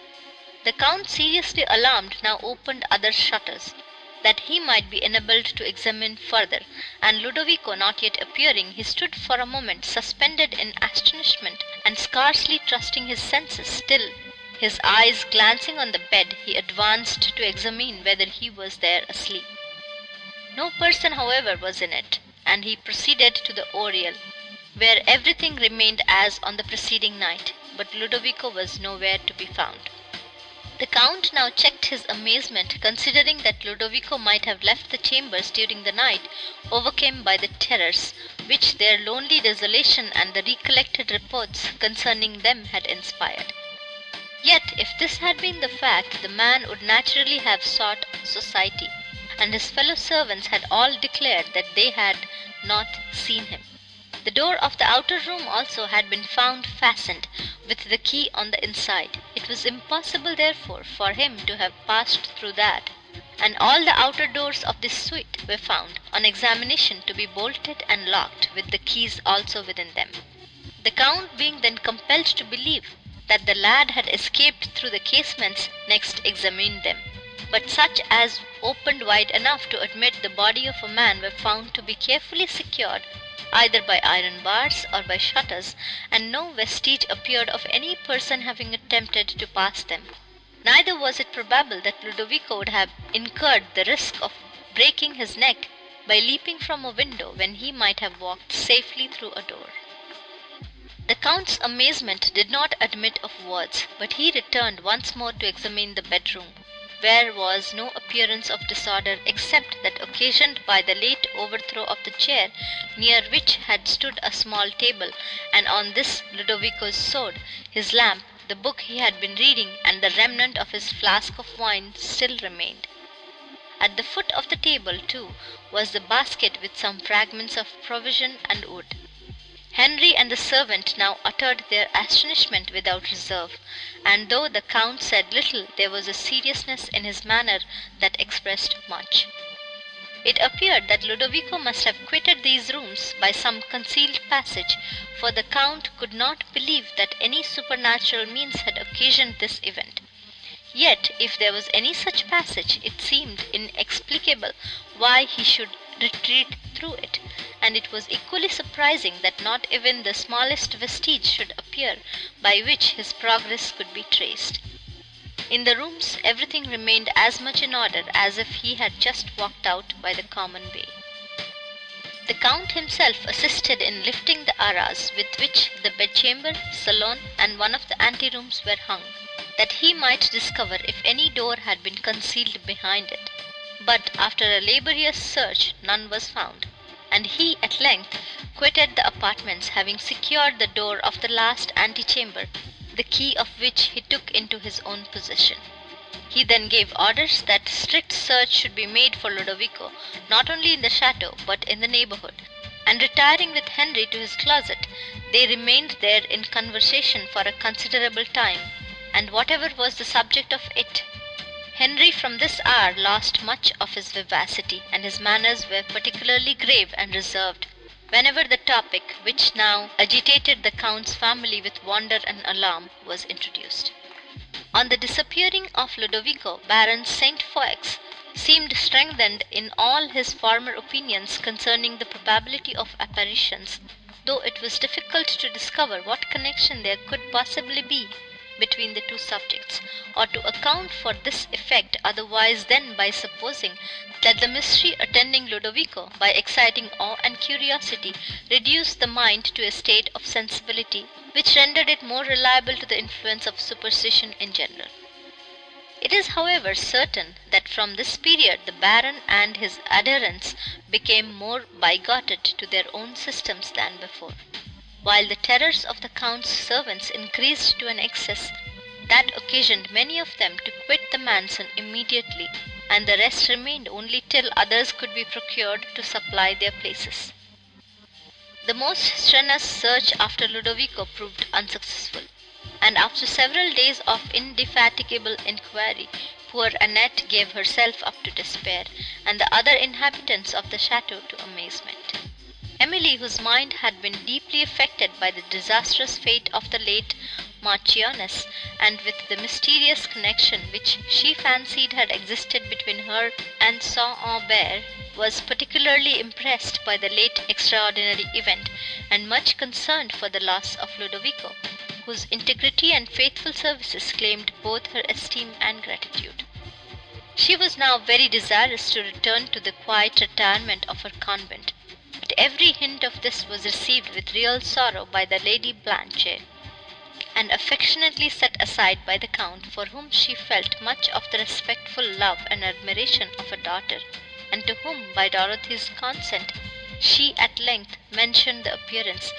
The Count, seriously alarmed, now opened other shutters, that he might be enabled to examine further, and Ludovico not yet appearing, he stood for a moment suspended in astonishment, and scarcely trusting his senses, till, his eyes glancing on the bed, he advanced to examine whether he was there asleep. No person, however, was in it, and he proceeded to the oriel, where everything remained as on the preceding night, but Ludovico was nowhere to be found. The Count now checked his amazement, considering that Ludovico might have left the chambers during the night, overcome by the terrors which their lonely desolation and the recollected reports concerning them had inspired. Yet, if this had been the fact, the man would naturally have sought society, and his fellow servants had all declared that they had not seen him. The door of the outer room also had been found fastened, with the key on the inside. It was impossible, therefore, for him to have passed through that, and all the outer doors of this suite were found, on examination, to be bolted and locked, with the keys also within them. The Count being then compelled to believe that the lad had escaped through the casements, next examined them, but such as opened wide enough to admit the body of a man were found to be carefully secured either by iron bars or by shutters, and no vestige appeared of any person having attempted to pass them. Neither was it probable that Ludovico would have incurred the risk of breaking his neck by leaping from a window when he might have walked safely through a door. The Count's amazement did not admit of words, but he returned once more to examine the bedroom where was no appearance of disorder except that occasioned by the late overthrow of the chair near which had stood a small table, and on this Ludovico's sword, his lamp, the book he had been reading, and the remnant of his flask of wine still remained. At the foot of the table, too, was the basket with some fragments of provision and wood. Henry and the servant now uttered their astonishment without reserve, and though the Count said little, there was a seriousness in his manner that expressed much. It appeared that Ludovico must have quitted these rooms by some concealed passage, for the Count could not believe that any supernatural means had occasioned this event. Yet, if there was any such passage, it seemed inexplicable why he should retreat through it, and it was equally surprising that not even the smallest vestige should appear by which his progress could be traced. In the rooms everything remained as much in order as if he had just walked out by the common way. The Count himself assisted in lifting the arras with which the bedchamber, salon, and one of the anterooms were hung, that he might discover if any door had been concealed behind it but after a laborious search none was found, and he at length quitted the apartments, having secured the door of the last antechamber, the key of which he took into his own possession. He then gave orders that strict search should be made for Ludovico, not only in the chateau, but in the neighborhood, and retiring with Henry to his closet, they remained there in conversation for a considerable time, and whatever was the subject of it Henry from this hour lost much of his vivacity, and his manners were particularly grave and reserved whenever the topic which now agitated the Count's family with wonder and alarm was introduced. On the disappearing of Ludovico, Baron St. Foix seemed strengthened in all his former opinions concerning the probability of apparitions, though it was difficult to discover what connection there could possibly be between the two subjects, or to account for this effect otherwise than by supposing that the mystery attending Ludovico, by exciting awe and curiosity, reduced the mind to a state of sensibility which rendered it more reliable to the influence of superstition in general. It is, however, certain that from this period the Baron and his adherents became more bigoted to their own systems than before, while the terrors of the Count's servants increased to an excess that occasioned many of them to quit the mansion immediately, and the rest remained only till others could be procured to supply their places. The most strenuous search after Ludovico proved unsuccessful, and after several days of indefatigable inquiry poor Annette gave herself up to despair, and the other inhabitants of the chateau to amazement. Emily, whose mind had been deeply affected by the disastrous fate of the late Marchioness, and with the mysterious connection which she fancied had existed between her and St. Aubert, was particularly impressed by the late extraordinary event, and much concerned for the loss of Ludovico, whose integrity and faithful services claimed both her esteem and gratitude. She was now very desirous to return to the quiet retirement of her convent, every hint of this was received with real sorrow by the Lady Blanche, and affectionately set aside by the Count, for whom she felt much of the respectful love and admiration of a daughter and to whom, by Dorothy's consent, she at length mentioned the appearance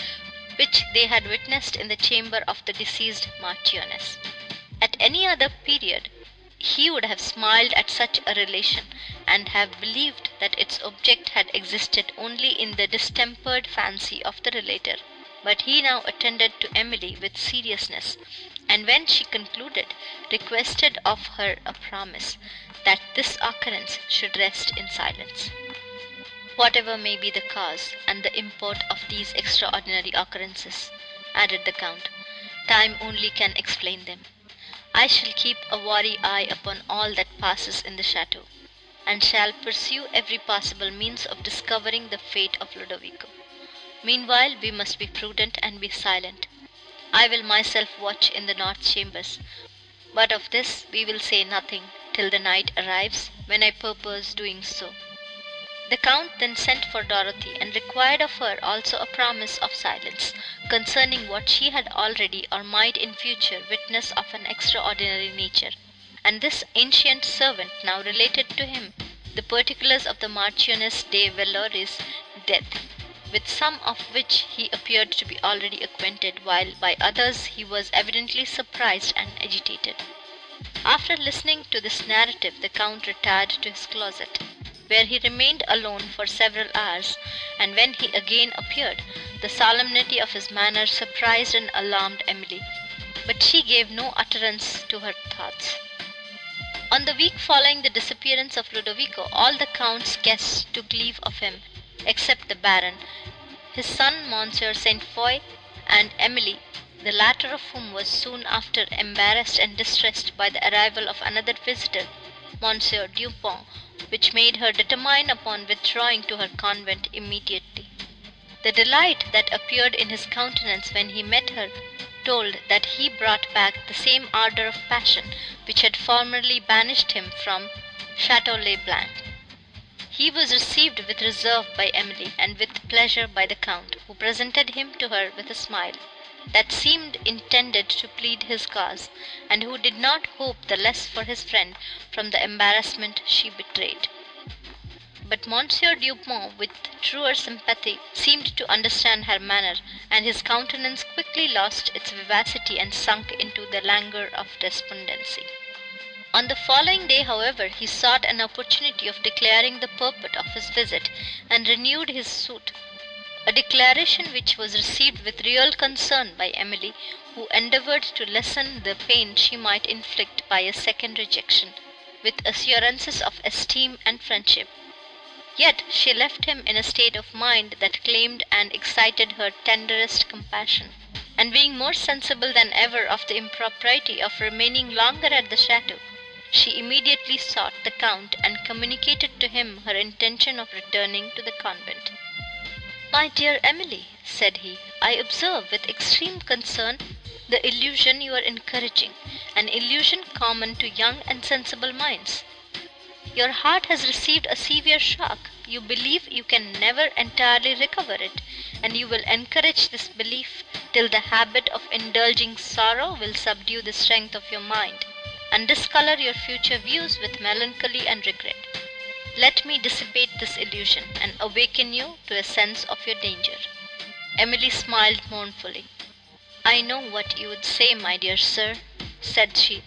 which they had witnessed in the chamber of the deceased Marchioness. At any other period, he would have smiled at such a relation, and have believed that its object had existed only in the distempered fancy of the relator; but he now attended to Emily with seriousness, and when she concluded, requested of her a promise, that this occurrence should rest in silence. "Whatever may be the cause and the import of these extraordinary occurrences," added the Count, "time only can explain them. I shall keep a wary eye upon all that passes in the château, and shall pursue every possible means of discovering the fate of Ludovico. Meanwhile we must be prudent and be silent. I will myself watch in the north chambers, but of this we will say nothing till the night arrives, when I purpose doing so." The Count then sent for Dorothy, and required of her also a promise of silence, concerning what she had already, or might in future, witness of an extraordinary nature; and this ancient servant now related to him the particulars of the Marchioness de Villeroi's death, with some of which he appeared to be already acquainted, while by others he was evidently surprised and agitated. After listening to this narrative, the Count retired to his closet, where he remained alone for several hours, and when he again appeared, the solemnity of his manner surprised and alarmed Emily, but she gave no utterance to her thoughts. On the week following the disappearance of Ludovico, all the Count's guests took leave of him, except the Baron, his son Monsieur St. Foix, and Emily the latter of whom was soon after embarrassed and distressed by the arrival of another visitor, Monsieur Du Pont, which made her determine upon withdrawing to her convent immediately. The delight that appeared in his countenance when he met her told that he brought back the same ardour of passion which had formerly banished him from Château le Blanc. He was received with reserve by Emily, and with pleasure by the Count, who presented him to her with a smile that seemed intended to plead his cause, and who did not hope the less for his friend from the embarrassment she betrayed. But Monsieur Dupont, with truer sympathy, seemed to understand her manner, and his countenance quickly lost its vivacity and sunk into the languor of despondency. On the following day, however, he sought an opportunity of declaring the purport of his visit, and renewed his suit a declaration which was received with real concern by Emily, who endeavoured to lessen the pain she might inflict by a second rejection, with assurances of esteem and friendship. Yet she left him in a state of mind that claimed and excited her tenderest compassion, and being more sensible than ever of the impropriety of remaining longer at the château, she immediately sought the Count, and communicated to him her intention of returning to the convent. "My dear Emily," said he, "I observe with extreme concern the illusion you are encouraging, an illusion common to young and sensible minds. Your heart has received a severe shock; you believe you can never entirely recover it, and you will encourage this belief till the habit of indulging sorrow will subdue the strength of your mind. and discolor your future views with melancholy and regret. Let me dissipate this illusion and awaken you to a sense of your danger. Emily smiled mournfully. I know what you would say, my dear sir, said she,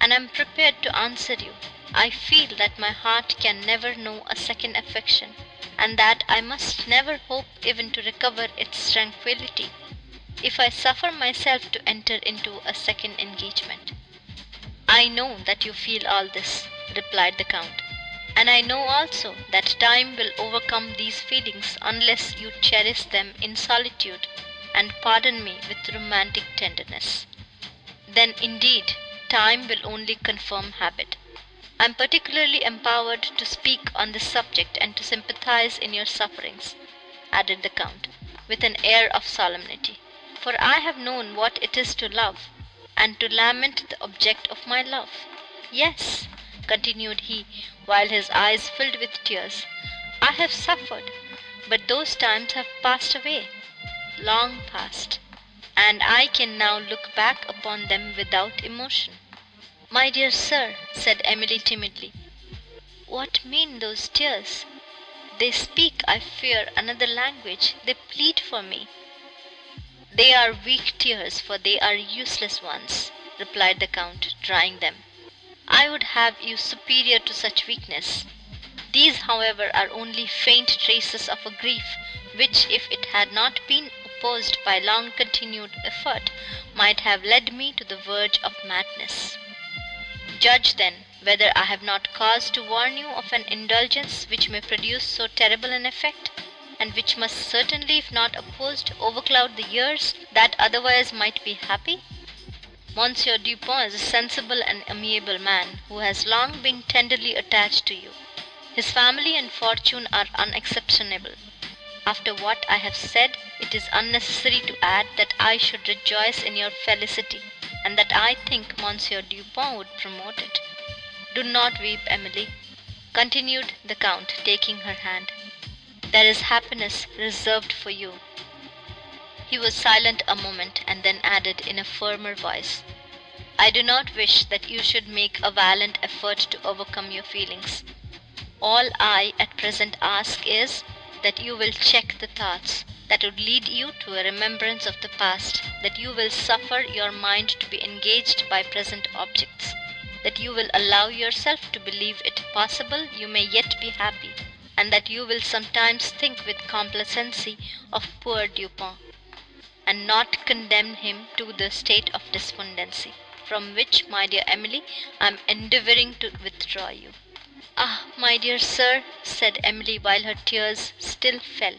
and am prepared to answer you. I feel that my heart can never know a second affection, and that I must never hope even to recover its tranquillity if I suffer myself to enter into a second engagement. I know that you feel all this, replied the Count, and I know also that time will overcome these feelings unless you cherish them in solitude and pardon me with romantic tenderness. Then indeed time will only confirm habit. I am particularly empowered to speak on this subject and to sympathize in your sufferings, added the Count, with an air of solemnity, for I have known what it is to love and to lament the object of my love. Yes, continued he, while his eyes filled with tears, I have suffered, but those times have passed away, long past, and I can now look back upon them without emotion. My dear sir, said Emily timidly, what mean those tears? They speak, I fear, another language. They plead for me. They are weak tears, for they are useless ones, replied the Count, drying them. I would have you superior to such weakness. These, however, are only faint traces of a grief which, if it had not been opposed by long continued effort, might have led me to the verge of madness. Judge, then, whether I have not cause to warn you of an indulgence which may produce so terrible an effect and which must certainly, if not opposed, overcloud the years that otherwise might be happy? Monsieur Dupont is a sensible and amiable man, who has long been tenderly attached to you. His family and fortune are unexceptionable. After what I have said, it is unnecessary to add that I should rejoice in your felicity, and that I think Monsieur Dupont would promote it. Do not weep, Emily, continued the Count, taking her hand. There is happiness reserved for you." He was silent a moment, and then added in a firmer voice, "I do not wish that you should make a violent effort to overcome your feelings. All I at present ask is, that you will check the thoughts that would lead you to a remembrance of the past, that you will suffer your mind to be engaged by present objects, that you will allow yourself to believe it possible you may yet be happy and that you will sometimes think with complacency of poor Dupont, and not condemn him to the state of despondency, from which, my dear Emily, I am endeavouring to withdraw you." "Ah, my dear sir," said Emily, while her tears still fell,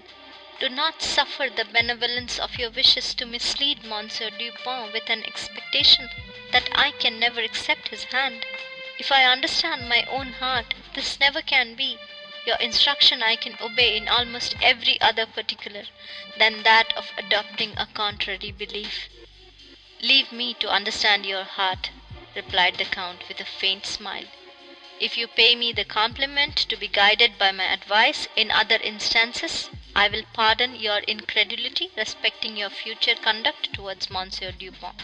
"do not suffer the benevolence of your wishes to mislead Monsieur Dupont with an expectation that I can never accept his hand. If I understand my own heart, this never can be. Your instruction I can obey in almost every other particular than that of adopting a contrary belief." "Leave me to understand your heart," replied the Count, with a faint smile. "If you pay me the compliment to be guided by my advice in other instances, I will pardon your incredulity respecting your future conduct towards Monsieur Dupont.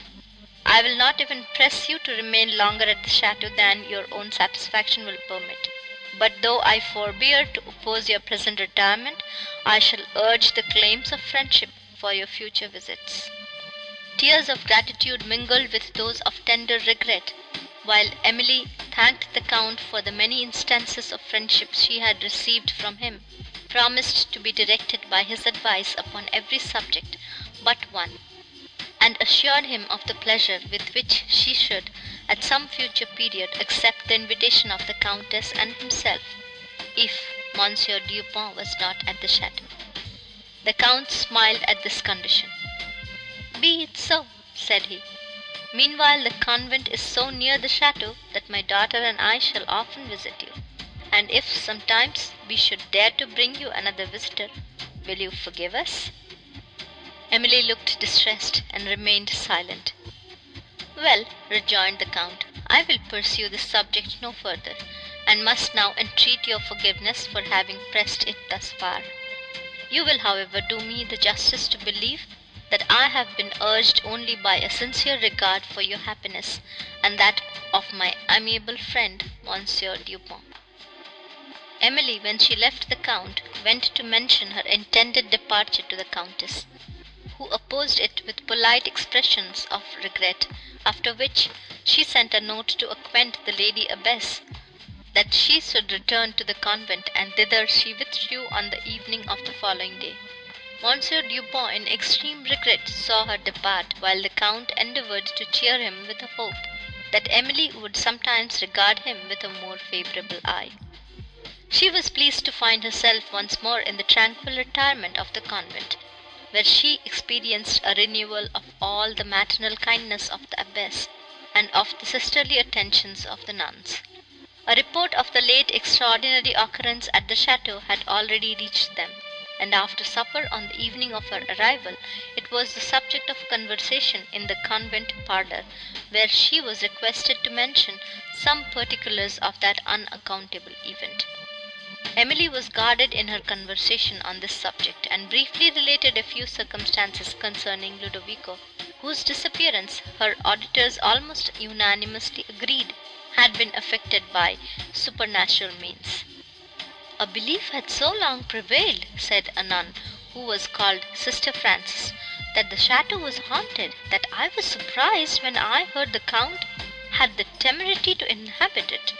I will not even press you to remain longer at the château than your own satisfaction will permit. But though I forbear to oppose your present retirement, I shall urge the claims of friendship for your future visits." Tears of gratitude mingled with those of tender regret, while Emily thanked the Count for the many instances of friendship she had received from him, promised to be directed by his advice upon every subject but one, and assured him of the pleasure with which she should at some future period accept the invitation of the Countess and himself, if Monsieur Dupont was not at the château. The Count smiled at this condition. "Be it so," said he. "Meanwhile the convent is so near the château that my daughter and I shall often visit you, and if sometimes we should dare to bring you another visitor, will you forgive us?" Emily looked distressed, and remained silent. "Well," rejoined the Count, "I will pursue this subject no further, and must now entreat your forgiveness for having pressed it thus far. You will, however, do me the justice to believe that I have been urged only by a sincere regard for your happiness and that of my amiable friend, Monsieur Dupont." Emily, when she left the Count, went to mention her intended departure to the Countess, who opposed it with polite expressions of regret, after which she sent a note to acquaint the Lady Abbess that she should return to the convent, and thither she withdrew on the evening of the following day. Monsieur Dupont, in extreme regret, saw her depart, while the Count endeavoured to cheer him with the hope that Emily would sometimes regard him with a more favourable eye. She was pleased to find herself once more in the tranquil retirement of the convent, where she experienced a renewal of all the maternal kindness of the abbess, and of the sisterly attentions of the nuns. A report of the late extraordinary occurrence at the chateau had already reached them, and after supper on the evening of her arrival it was the subject of conversation in the convent parlour, where she was requested to mention some particulars of that unaccountable event. Emily was guarded in her conversation on this subject, and briefly related a few circumstances concerning Ludovico, whose disappearance, her auditors almost unanimously agreed, had been effected by supernatural means. "A belief had so long prevailed," said a nun, who was called Sister Frances, "that the chateau was haunted, that I was surprised when I heard the Count had the temerity to inhabit it.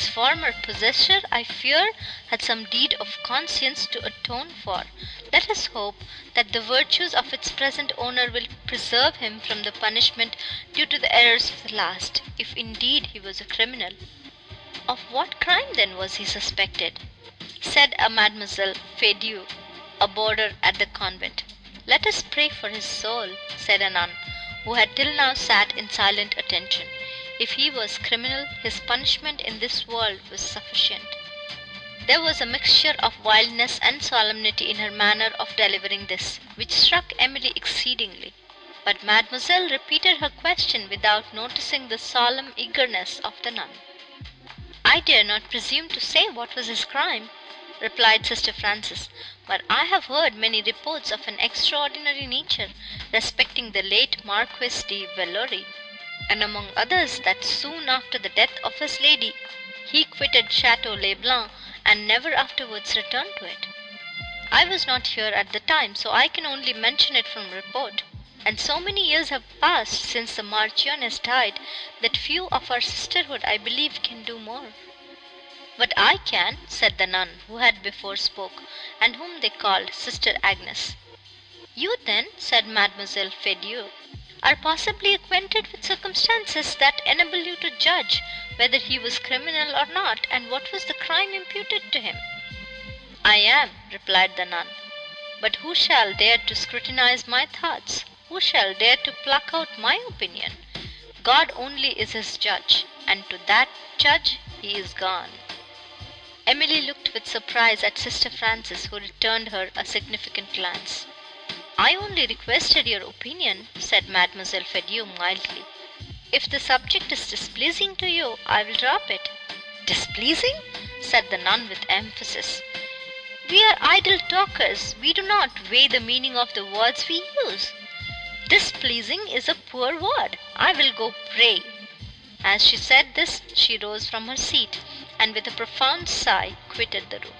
Its former possessor, I fear, had some deed of conscience to atone for. Let us hope that the virtues of its present owner will preserve him from the punishment due to the errors of the last, if indeed he was a criminal." "Of what crime, then, was he suspected?" said a Mademoiselle Feydeau, a boarder at the convent. "Let us pray for his soul," said a nun, who had till now sat in silent attention. If he was criminal, his punishment in this world was sufficient. There was a mixture of wildness and solemnity in her manner of delivering this, which struck Emily exceedingly. But mademoiselle repeated her question without noticing the solemn eagerness of the nun. "I dare not presume to say what was his crime," replied Sister Frances, "but I have heard many reports of an extraordinary nature respecting the late Marquis de Villeroi and among others that soon after the death of his lady he quitted Chateau le Blanc and never afterwards returned to it. I was not here at the time, so I can only mention it from report, and so many years have passed since the Marchioness died that few of our sisterhood, I believe, can do more." "But I can," said the nun who had before spoke, and whom they called Sister Agnes. "You, then," said Mademoiselle Feydeau, are possibly acquainted with circumstances that enable you to judge whether he was criminal or not, and what was the crime imputed to him." "I am," replied the nun. "But who shall dare to scrutinize my thoughts? Who shall dare to pluck out my opinion? God only is his judge, and to that judge he is gone." Emily looked with surprise at Sister Frances, who returned her a significant glance. "I only requested your opinion," said Mademoiselle Feydeau mildly. "If the subject is displeasing to you, I will drop it." "Displeasing!" said the nun with emphasis. "We are idle talkers; we do not weigh the meaning of the words we use. Displeasing is a poor word. I will go pray." As she said this she rose from her seat, and with a profound sigh quitted the room.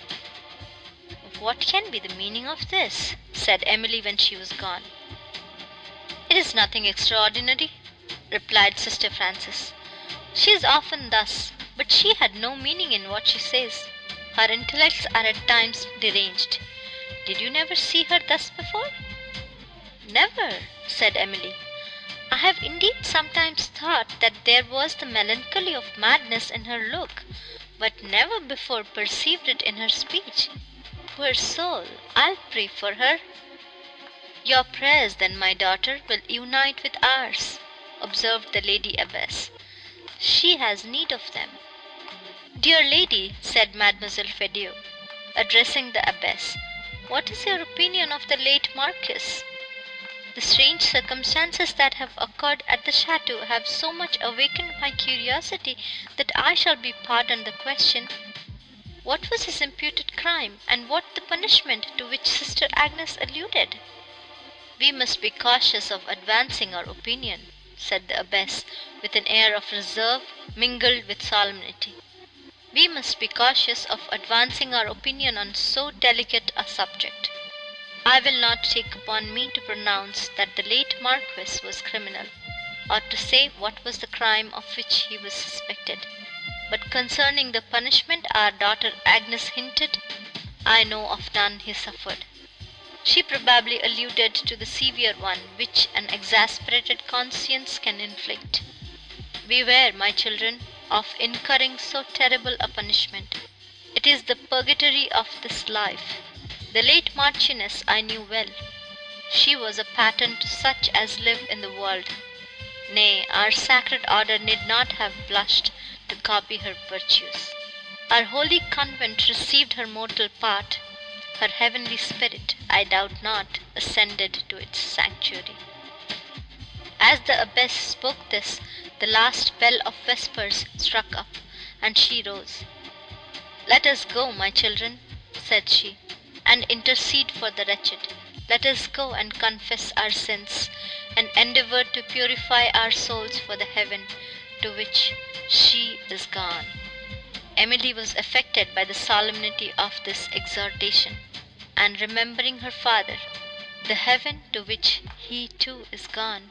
"What can be the meaning of this?" said Emily when she was gone. "It is nothing extraordinary," replied Sister Frances. "She is often thus, but she had no meaning in what she says. Her intellects are at times deranged. Did you never see her thus before?" "Never," said Emily. "I have indeed sometimes thought that there was the melancholy of madness in her look, but never before perceived it in her speech. Poor soul! I'll pray for her." "Your prayers, then, my daughter, will unite with ours," observed the lady abbess. "She has need of them." "Dear lady," said Mademoiselle Feydeau, addressing the abbess, "what is your opinion of the late Marquis? The strange circumstances that have occurred at the chateau have so much awakened my curiosity that I shall be pardoned the question. What was his imputed crime, and what the punishment to which Sister Agnes alluded?" We must be cautious of advancing our opinion, said the abbess, with an air of reserve mingled with solemnity. We must be cautious of advancing our opinion on so delicate a subject. I will not take upon me to pronounce that the late Marquis was criminal, or to say what was the crime of which he was suspected. But concerning the punishment our daughter Agnes hinted, I know of none he suffered. She probably alluded to the severe one which an exasperated conscience can inflict. Beware, my children, of incurring so terrible a punishment. It is the purgatory of this life. The late Marchioness I knew well. She was a pattern to such as live in the world. Nay, our sacred order need not have blushed to copy her virtues. Our holy convent received her mortal part. Her heavenly spirit, I doubt not, ascended to its sanctuary. As the abbess spoke this, the last bell of vespers struck up, and she rose. Let us go, my children, said she and intercede for the wretched. Let us go and confess our sins, and endeavor to purify our souls for the heaven to which she is gone. Emily was affected by the solemnity of this exhortation, and remembering her father, the heaven to which he too is gone,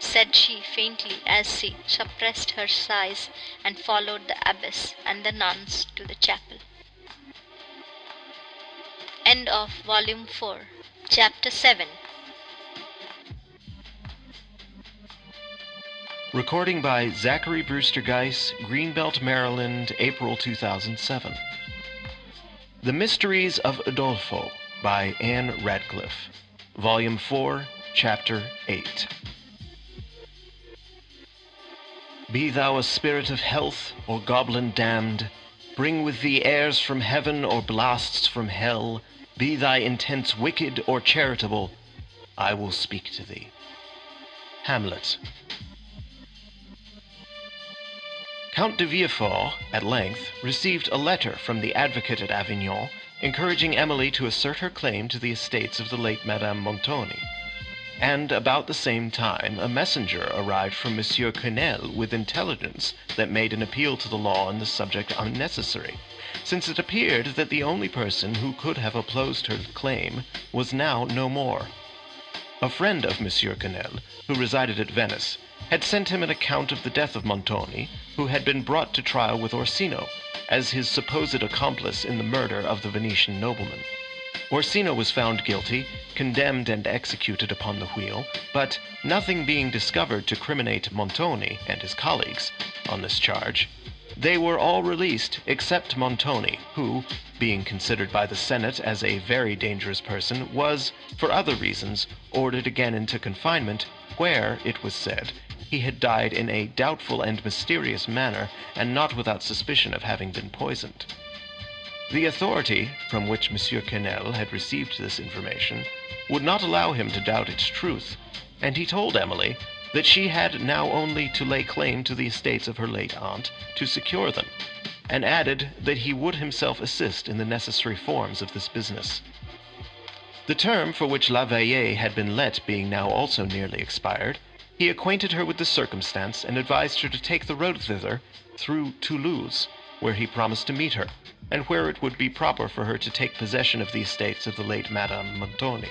said she faintly as she suppressed her sighs and followed the abbess and the nuns to the chapel. End of Volume 4, Chapter 7. Recording by Zachary Brewster Geisz, Greenbelt, Maryland, April 2007. The Mysteries of Udolpho by Ann Radcliffe. Volume 4, Chapter 8. Be thou a spirit of health, or goblin damned, bring with thee airs from heaven or blasts from hell, be thy intents wicked or charitable, I will speak to thee. Hamlet. Count de Villefort, at length, received a letter from the advocate at Avignon, encouraging Emily to assert her claim to the estates of the late Madame Montoni. And about the same time a messenger arrived from Monsieur Quesnel with intelligence that made an appeal to the law on the subject unnecessary, since it appeared that the only person who could have opposed her claim was now no more. A friend of Monsieur Quesnel, who resided at Venice, had sent him an account of the death of Montoni, who had been brought to trial with Orsino, as his supposed accomplice in the murder of the Venetian nobleman. Orsino was found guilty, condemned and executed upon the wheel, but nothing being discovered to criminate Montoni and his colleagues on this charge, they were all released except Montoni, who, being considered by the Senate as a very dangerous person, was, for other reasons, ordered again into confinement, where, it was said, he had died in a doubtful and mysterious manner, and not without suspicion of having been poisoned. The authority from which Monsieur Quesnel had received this information would not allow him to doubt its truth, and he told Emily that she had now only to lay claim to the estates of her late aunt to secure them, and added that he would himself assist in the necessary forms of this business. The term for which La Vallée had been let being now also nearly expired, he acquainted her with the circumstance and advised her to take the road thither through Toulouse, where he promised to meet her, and where it would be proper for her to take possession of the estates of the late Madame Montoni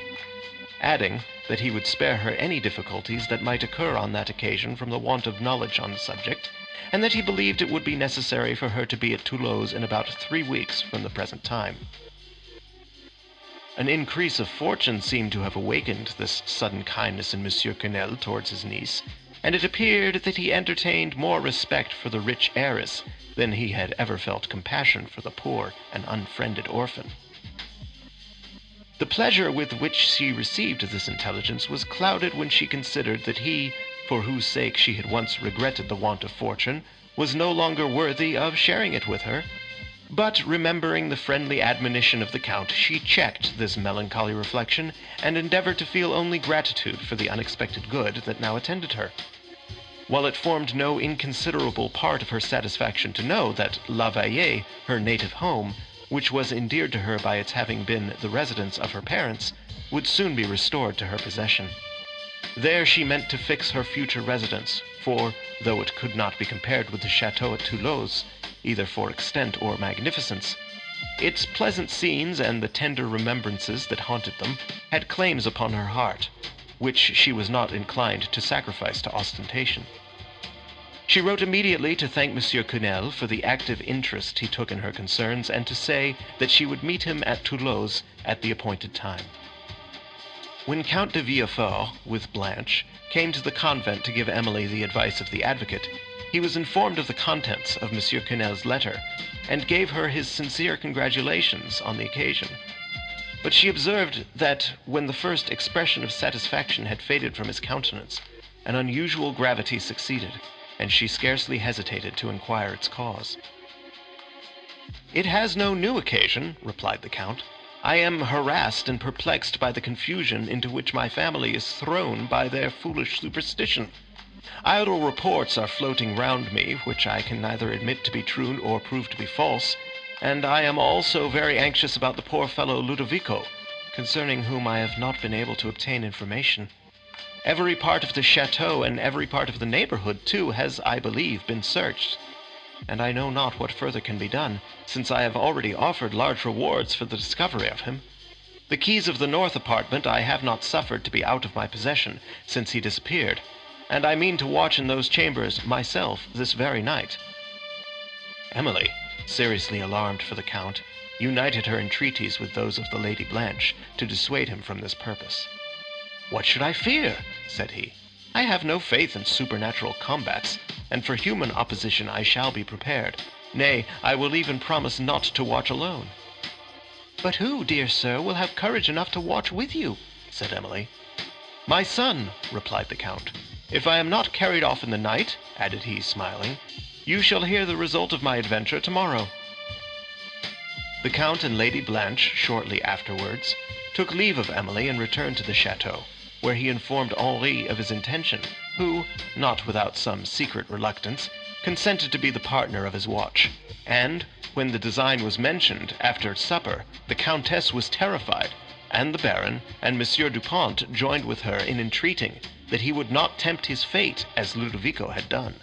adding that he would spare her any difficulties that might occur on that occasion from the want of knowledge on the subject, and that he believed it would be necessary for her to be at Toulouse in about three weeks from the present time. An increase of fortune seemed to have awakened this sudden kindness in Monsieur Quesnel towards his niece, and it appeared that he entertained more respect for the rich heiress than he had ever felt compassion for the poor and unfriended orphan. The pleasure with which she received this intelligence was clouded when she considered that he, for whose sake she had once regretted the want of fortune, was no longer worthy of sharing it with her. But remembering the friendly admonition of the Count, she checked this melancholy reflection, and endeavored to feel only gratitude for the unexpected good that now attended her. While it formed no inconsiderable part of her satisfaction to know that La Vallée, her native home, which was endeared to her by its having been the residence of her parents, would soon be restored to her possession. There she meant to fix her future residence, for, though it could not be compared with the chateau at Toulouse, either for extent or magnificence, its pleasant scenes and the tender remembrances that haunted them had claims upon her heart, which she was not inclined to sacrifice to ostentation. She wrote immediately to thank Monsieur Quesnel for the active interest he took in her concerns, and to say that she would meet him at Toulouse at the appointed time. When Count de Villefort, with Blanche, came to the convent to give Emily the advice of the advocate, he was informed of the contents of Monsieur Quesnel's letter, and gave her his sincere congratulations on the occasion. But she observed that when the first expression of satisfaction had faded from his countenance, an unusual gravity succeeded, and she scarcely hesitated to inquire its cause. "It has no new occasion," replied the count. "I am harassed and perplexed by the confusion into which my family is thrown by their foolish superstition. Idle reports are floating round me, which I can neither admit to be true or prove to be false, and I am also very anxious about the poor fellow Ludovico, concerning whom I have not been able to obtain information. Every part of the chateau and every part of the neighborhood, too, has, I believe, been searched, and I know not what further can be done, since I have already offered large rewards for the discovery of him. The keys of the north apartment I have not suffered to be out of my possession since he disappeared, and I mean to watch in those chambers myself this very night. Emily, seriously alarmed for the count, united her entreaties with those of the Lady Blanche to dissuade him from this purpose. "What should I fear?" said he. "I have no faith in supernatural combats, and for human opposition I shall be prepared. Nay, I will even promise not to watch alone." "But who, dear sir, will have courage enough to watch with you?" said Emily. "My son," replied the count. If I am not carried off in the night," added he, smiling, "you shall hear the result of my adventure tomorrow." The Count and Lady Blanche, shortly afterwards, took leave of Emily and returned to the chateau, where he informed Henri of his intention, who, not without some secret reluctance, consented to be the partner of his watch; and, when the design was mentioned, after supper, the Countess was terrified, and the Baron and Monsieur Dupont joined with her in entreating that he would not tempt his fate as Ludovico had done.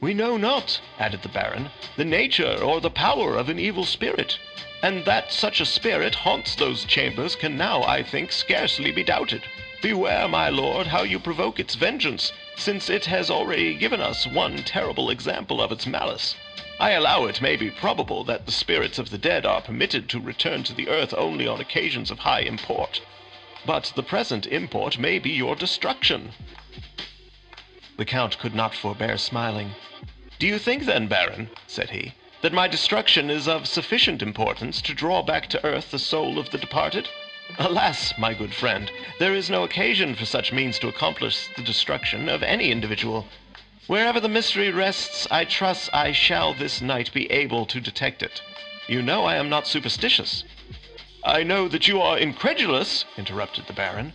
We know not, added the Baron, the nature or the power of an evil spirit, and that such a spirit haunts those chambers can now, I think, scarcely be doubted. Beware, my lord, how you provoke its vengeance, since it has already given us one terrible example of its malice. I allow it may be probable that the spirits of the dead are permitted to return to the earth only on occasions of high import, but the present import may be your destruction." The Count could not forbear smiling. "Do you think then, Baron," said he, "that my destruction is of sufficient importance to draw back to earth the soul of the departed? Alas, my good friend, there is no occasion for such means to accomplish the destruction of any individual. Wherever the mystery rests, I trust I shall this night be able to detect it. You know I am not superstitious. I know that you are incredulous, interrupted the Baron.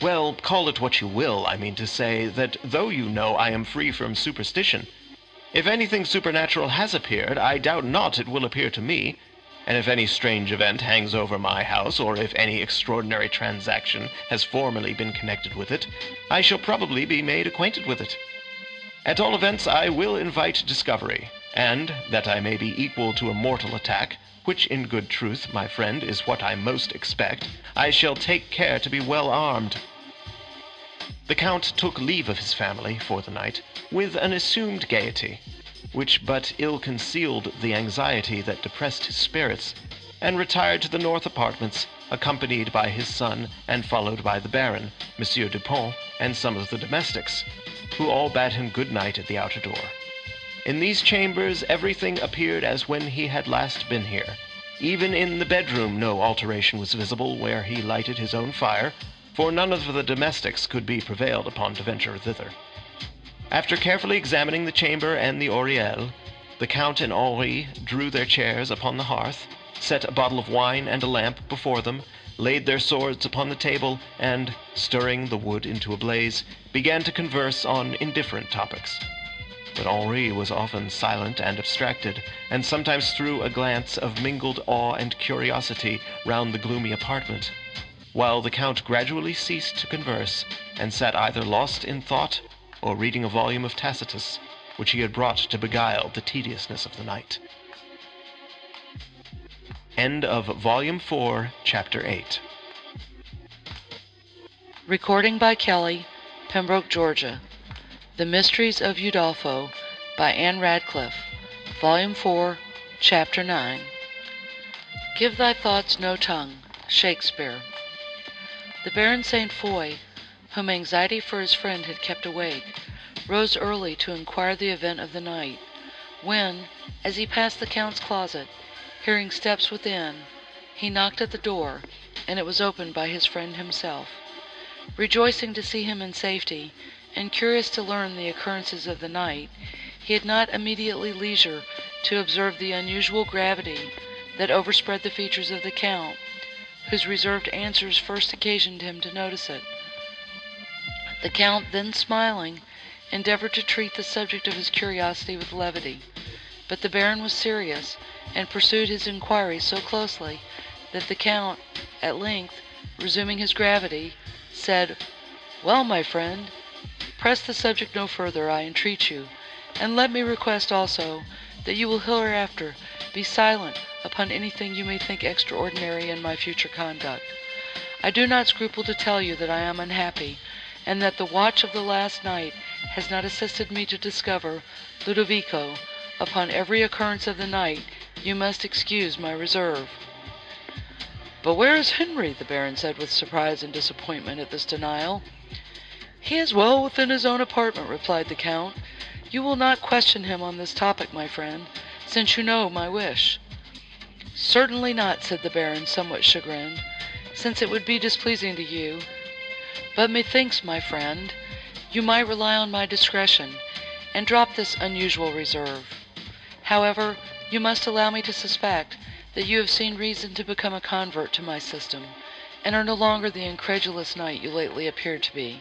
Well, call it what you will, I mean to say, that though you know I am free from superstition, if anything supernatural has appeared, I doubt not it will appear to me, and if any strange event hangs over my house, or if any extraordinary transaction has formerly been connected with it, I shall probably be made acquainted with it. At all events, I will invite discovery, and, that I may be equal to a mortal attack, which in good truth, my friend, is what I most expect, I shall take care to be well armed. The Count took leave of his family for the night with an assumed gaiety, which but ill concealed the anxiety that depressed his spirits, and retired to the north apartments, accompanied by his son and followed by the Baron, Monsieur Dupont, and some of the domestics, who all bade him good night at the outer door. In these chambers everything appeared as when he had last been here. Even in the bedroom no alteration was visible where he lighted his own fire, for none of the domestics could be prevailed upon to venture thither. After carefully examining the chamber and the oriel, the Count and Henri drew their chairs upon the hearth, set a bottle of wine and a lamp before them, laid their swords upon the table, and, stirring the wood into a blaze, began to converse on indifferent topics. but Henri was often silent and abstracted, and sometimes threw a glance of mingled awe and curiosity round the gloomy apartment, while the Count gradually ceased to converse, and sat either lost in thought or reading a volume of Tacitus, which he had brought to beguile the tediousness of the night. End of Volume 4, Chapter 8. Recording by Kelly, Pembroke, Georgia. The Mysteries of Udolpho by Ann Radcliffe. Volume 4, Chapter 9. Give thy thoughts no tongue. Shakespeare. The Baron St. Foix, whom anxiety for his friend had kept awake, rose early to inquire the event of the night, when, as he passed the Count's closet, hearing steps within, he knocked at the door, and it was opened by his friend himself. Rejoicing to see him in safety, and curious to learn the occurrences of the night, he had not immediately leisure to observe the unusual gravity that overspread the features of the Count, whose reserved answers first occasioned him to notice it. The Count, then smiling, endeavored to treat the subject of his curiosity with levity, but the Baron was serious, and pursued his inquiries so closely that the Count, at length, resuming his gravity, said, "Well, my friend, press the subject no further, I entreat you, and let me request also that you will hereafter be silent upon anything you may think extraordinary in my future conduct. I do not scruple to tell you that I am unhappy, and that the watch of the last night has not assisted me to discover Ludovico. Upon every occurrence of the night you must excuse my reserve." "But where is Henri?" the Baron said with surprise and disappointment at this denial. "He is well within his own apartment," replied the Count. "You will not question him on this topic, my friend, since you know my wish." "Certainly not," said the Baron, somewhat chagrined, "since it would be displeasing to you. But methinks, my friend, you might rely on my discretion, and drop this unusual reserve. However, you must allow me to suspect that you have seen reason to become a convert to my system, and are no longer the incredulous knight you lately appeared to be.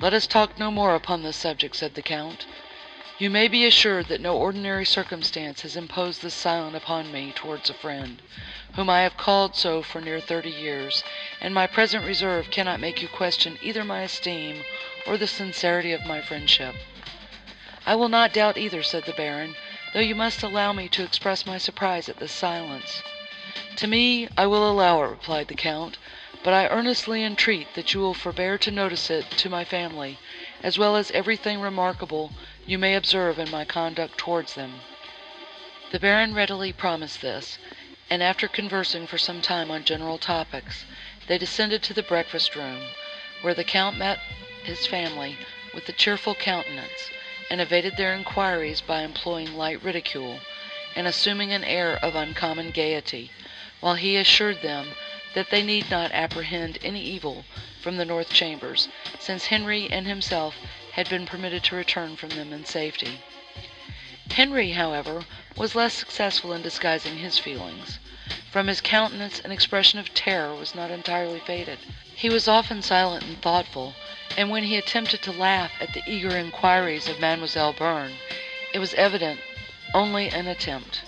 "Let us talk no more upon this subject," said the Count. "You may be assured that no ordinary circumstance has imposed this silence upon me towards a friend, whom I have called so for near thirty years, and my present reserve cannot make you question either my esteem or the sincerity of my friendship." "I will not doubt either," said the Baron, "though you must allow me to express my surprise at this silence." "To me I will allow it," replied the Count. But I earnestly entreat that you will forbear to notice it to my family, as well as everything remarkable you may observe in my conduct towards them." The Baron readily promised this, and after conversing for some time on general topics, they descended to the breakfast room, where the Count met his family with a cheerful countenance, and evaded their inquiries by employing light ridicule, and assuming an air of uncommon gaiety, while he assured them that they need not apprehend any evil from the north chambers, since Henri and himself had been permitted to return from them in safety. Henri, however, was less successful in disguising his feelings. From his countenance an expression of terror was not entirely faded. He was often silent and thoughtful, and when he attempted to laugh at the eager inquiries of Mademoiselle Bearn, it was evident only an attempt.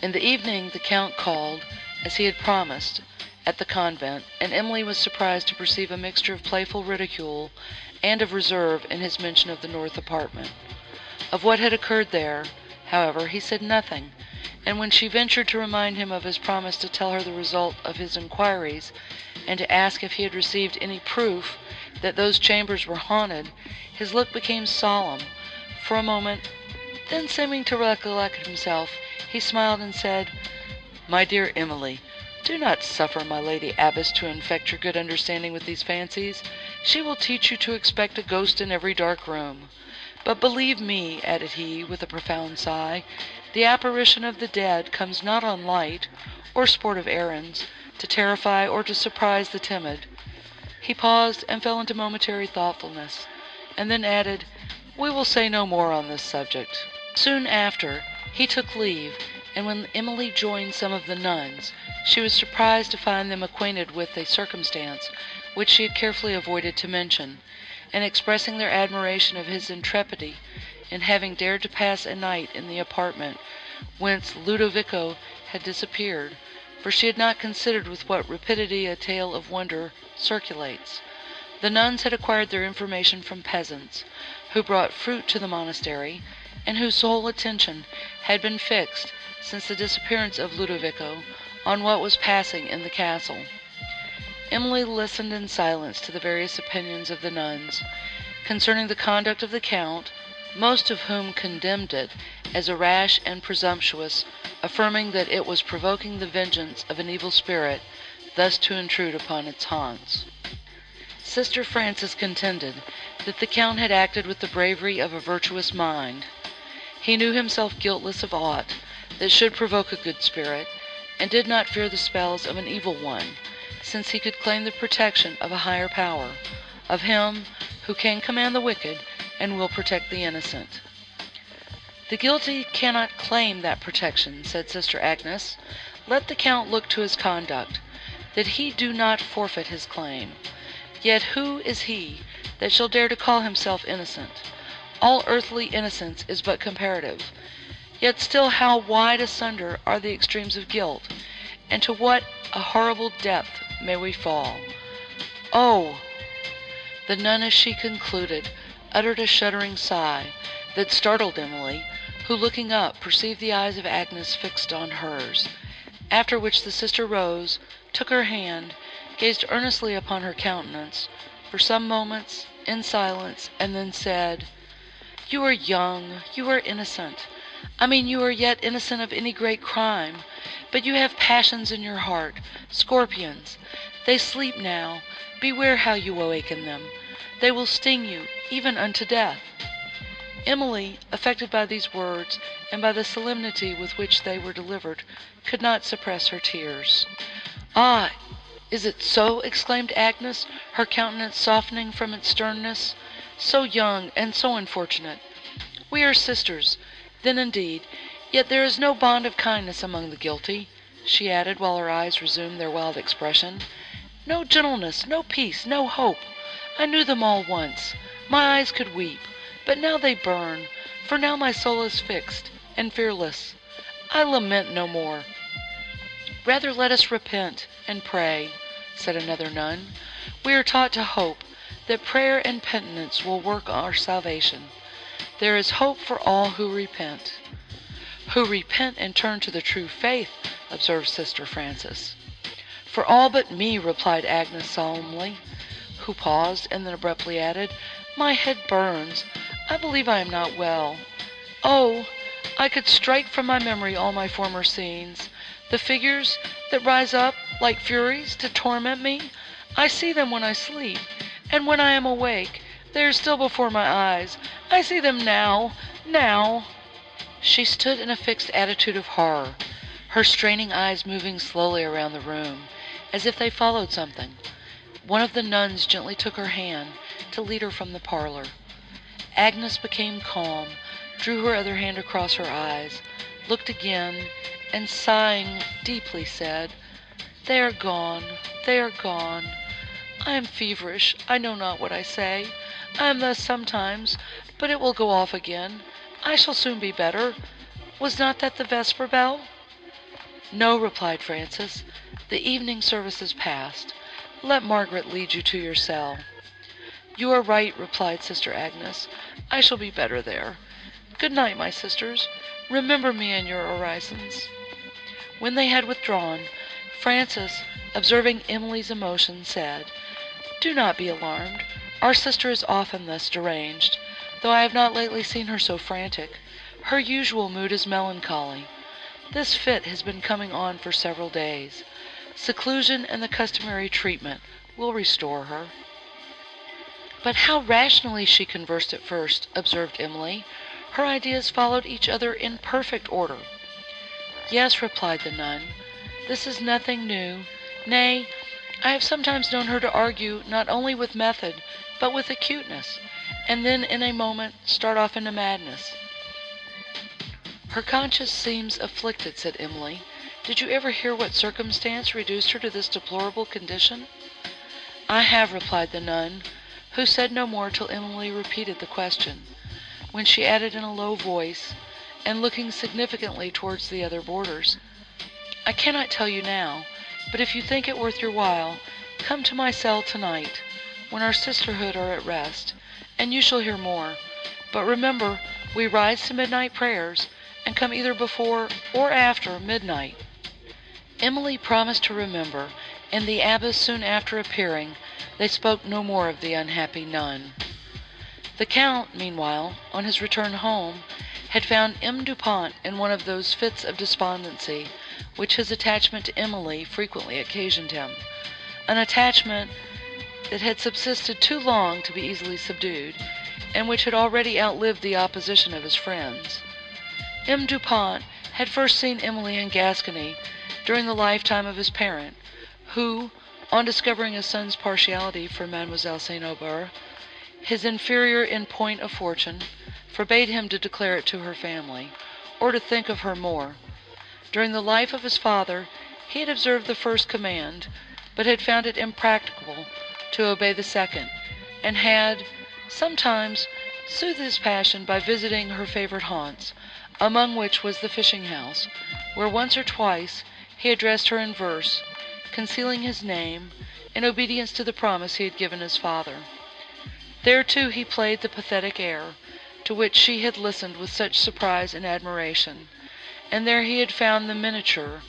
In the evening the Count called, as he had promised, at the convent, and Emily was surprised to perceive a mixture of playful ridicule and of reserve in his mention of the north apartment. Of what had occurred there, however, he said nothing, and when she ventured to remind him of his promise to tell her the result of his inquiries, and to ask if he had received any proof that those chambers were haunted, his look became solemn for a moment, then seeming to recollect himself, he smiled and said, "My dear Emily, do not suffer my lady abbess to infect your good understanding with these fancies. She will teach you to expect a ghost in every dark room. But believe me," added he, with a profound sigh, "the apparition of the dead comes not on light, or sportive errands, to terrify or to surprise the timid." He paused, and fell into momentary thoughtfulness, and then added, "We will say no more on this subject." Soon after, he took leave, and when Emily joined some of the nuns, she was surprised to find them acquainted with a circumstance which she had carefully avoided to mention, and expressing their admiration of his intrepidity in having dared to pass a night in the apartment whence Ludovico had disappeared, for she had not considered with what rapidity a tale of wonder circulates. The nuns had acquired their information from peasants, who brought fruit to the monastery, and whose sole attention had been fixed, since the disappearance of Ludovico, on what was passing in the castle. Emily listened in silence to the various opinions of the nuns concerning the conduct of the Count, most of whom condemned it as rash and presumptuous, affirming that it was provoking the vengeance of an evil spirit thus to intrude upon its haunts. Sister Frances contended that the Count had acted with the bravery of a virtuous mind. He knew himself guiltless of aught that should provoke a good spirit, and did not fear the spells of an evil one, since he could claim the protection of a higher power, of him who can command the wicked and will protect the innocent. The guilty cannot claim that protection, said Sister Agnes. Let the Count look to his conduct, that he do not forfeit his claim. Yet who is he that shall dare to call himself innocent? All earthly innocence is but comparative. Yet still how wide asunder are the extremes of guilt, and to what a horrible depth may we fall! Oh! The nun, as she concluded, uttered a shuddering sigh that startled Emily, who, looking up, perceived the eyes of Agnes fixed on hers. After which the sister rose, took her hand, gazed earnestly upon her countenance, for some moments, in silence, and then said, "You are young, you are innocent. I mean you are yet innocent of any great crime, but you have passions in your heart, scorpions. They sleep now. Beware how you awaken them. They will sting you, even unto death." Emily, affected by these words, and by the solemnity with which they were delivered, could not suppress her tears. "Ah! is it so?" exclaimed Agnes, her countenance softening from its sternness. "So young and so unfortunate! We are sisters, then indeed, yet there is no bond of kindness among the guilty," she added, while her eyes resumed their wild expression. "No gentleness, no peace, no hope. I knew them all once. My eyes could weep, but now they burn, for now my soul is fixed and fearless. I lament no more. Rather let us repent and pray," said another nun. "We are taught to hope that prayer and penitence will work our salvation. There is hope for all who repent." "Who repent and turn to the true faith," observed Sister Frances. "For all but me," replied Agnes solemnly, who paused, and then abruptly added, "My head burns. I believe I am not well. Oh! I could strike from my memory all my former scenes. The figures that rise up like furies to torment me, I see them when I sleep, and when I am awake they are still before my eyes. I see them now, now!" She stood in a fixed attitude of horror, her straining eyes moving slowly around the room, as if they followed something. One of the nuns gently took her hand to lead her from the parlor. Agnes became calm, drew her other hand across her eyes, looked again, and sighing deeply said, "They are gone, they are gone. I am feverish, I know not what I say. I am thus sometimes, but it will go off again. I shall soon be better. Was not that the vesper bell?" "No," replied Frances. "The evening service is past. Let Margaret lead you to your cell." "You are right," replied Sister Agnes. "I shall be better there. Good night, my sisters. Remember me in your orisons." When they had withdrawn, Frances, observing Emily's emotion, said, "Do not be alarmed. Our sister is often thus deranged, though I have not lately seen her so frantic. Her usual mood is melancholy. This fit has been coming on for several days. Seclusion and the customary treatment will restore her." "But how rationally she conversed at first, observed Emily. "Her ideas followed each other in perfect order." "Yes," replied the nun, "this is nothing new. Nay, I have sometimes known her to argue not only with method, but with acuteness, and then in a moment start off into madness." "Her conscience seems afflicted," said Emily. Did you ever hear what circumstance reduced her to this deplorable condition?" "I have," replied the nun, who said no more till Emily repeated the question. when she added in a low voice, and looking significantly towards the other boarders, "I cannot tell you now, but if you think it worth your while, come to my cell tonight, when our sisterhood are at rest, and you shall hear more. But remember, we rise to midnight prayers, and come either before or after midnight." Emily promised to remember, and the abbess soon after appearing, they spoke no more of the unhappy nun. The Count, meanwhile, on his return home, had found M. Dupont in one of those fits of despondency which his attachment to Emily frequently occasioned him, an attachment that had subsisted too long to be easily subdued, and which had already outlived the opposition of his friends. M. Dupont had first seen Emily in Gascony during the lifetime of his parent, who, on discovering his son's partiality for Mademoiselle St. Aubert, his inferior in point of fortune, forbade him to declare it to her family, or to think of her more. During the life of his father, he had observed the first command, but had found it impracticable to obey the second, and had, sometimes, soothed his passion by visiting her favourite haunts, among which was the fishing house, where once or twice he addressed her in verse, concealing his name, in obedience to the promise he had given his father. There, too, he played the pathetic air, to which she had listened with such surprise and admiration, and there he had found the miniature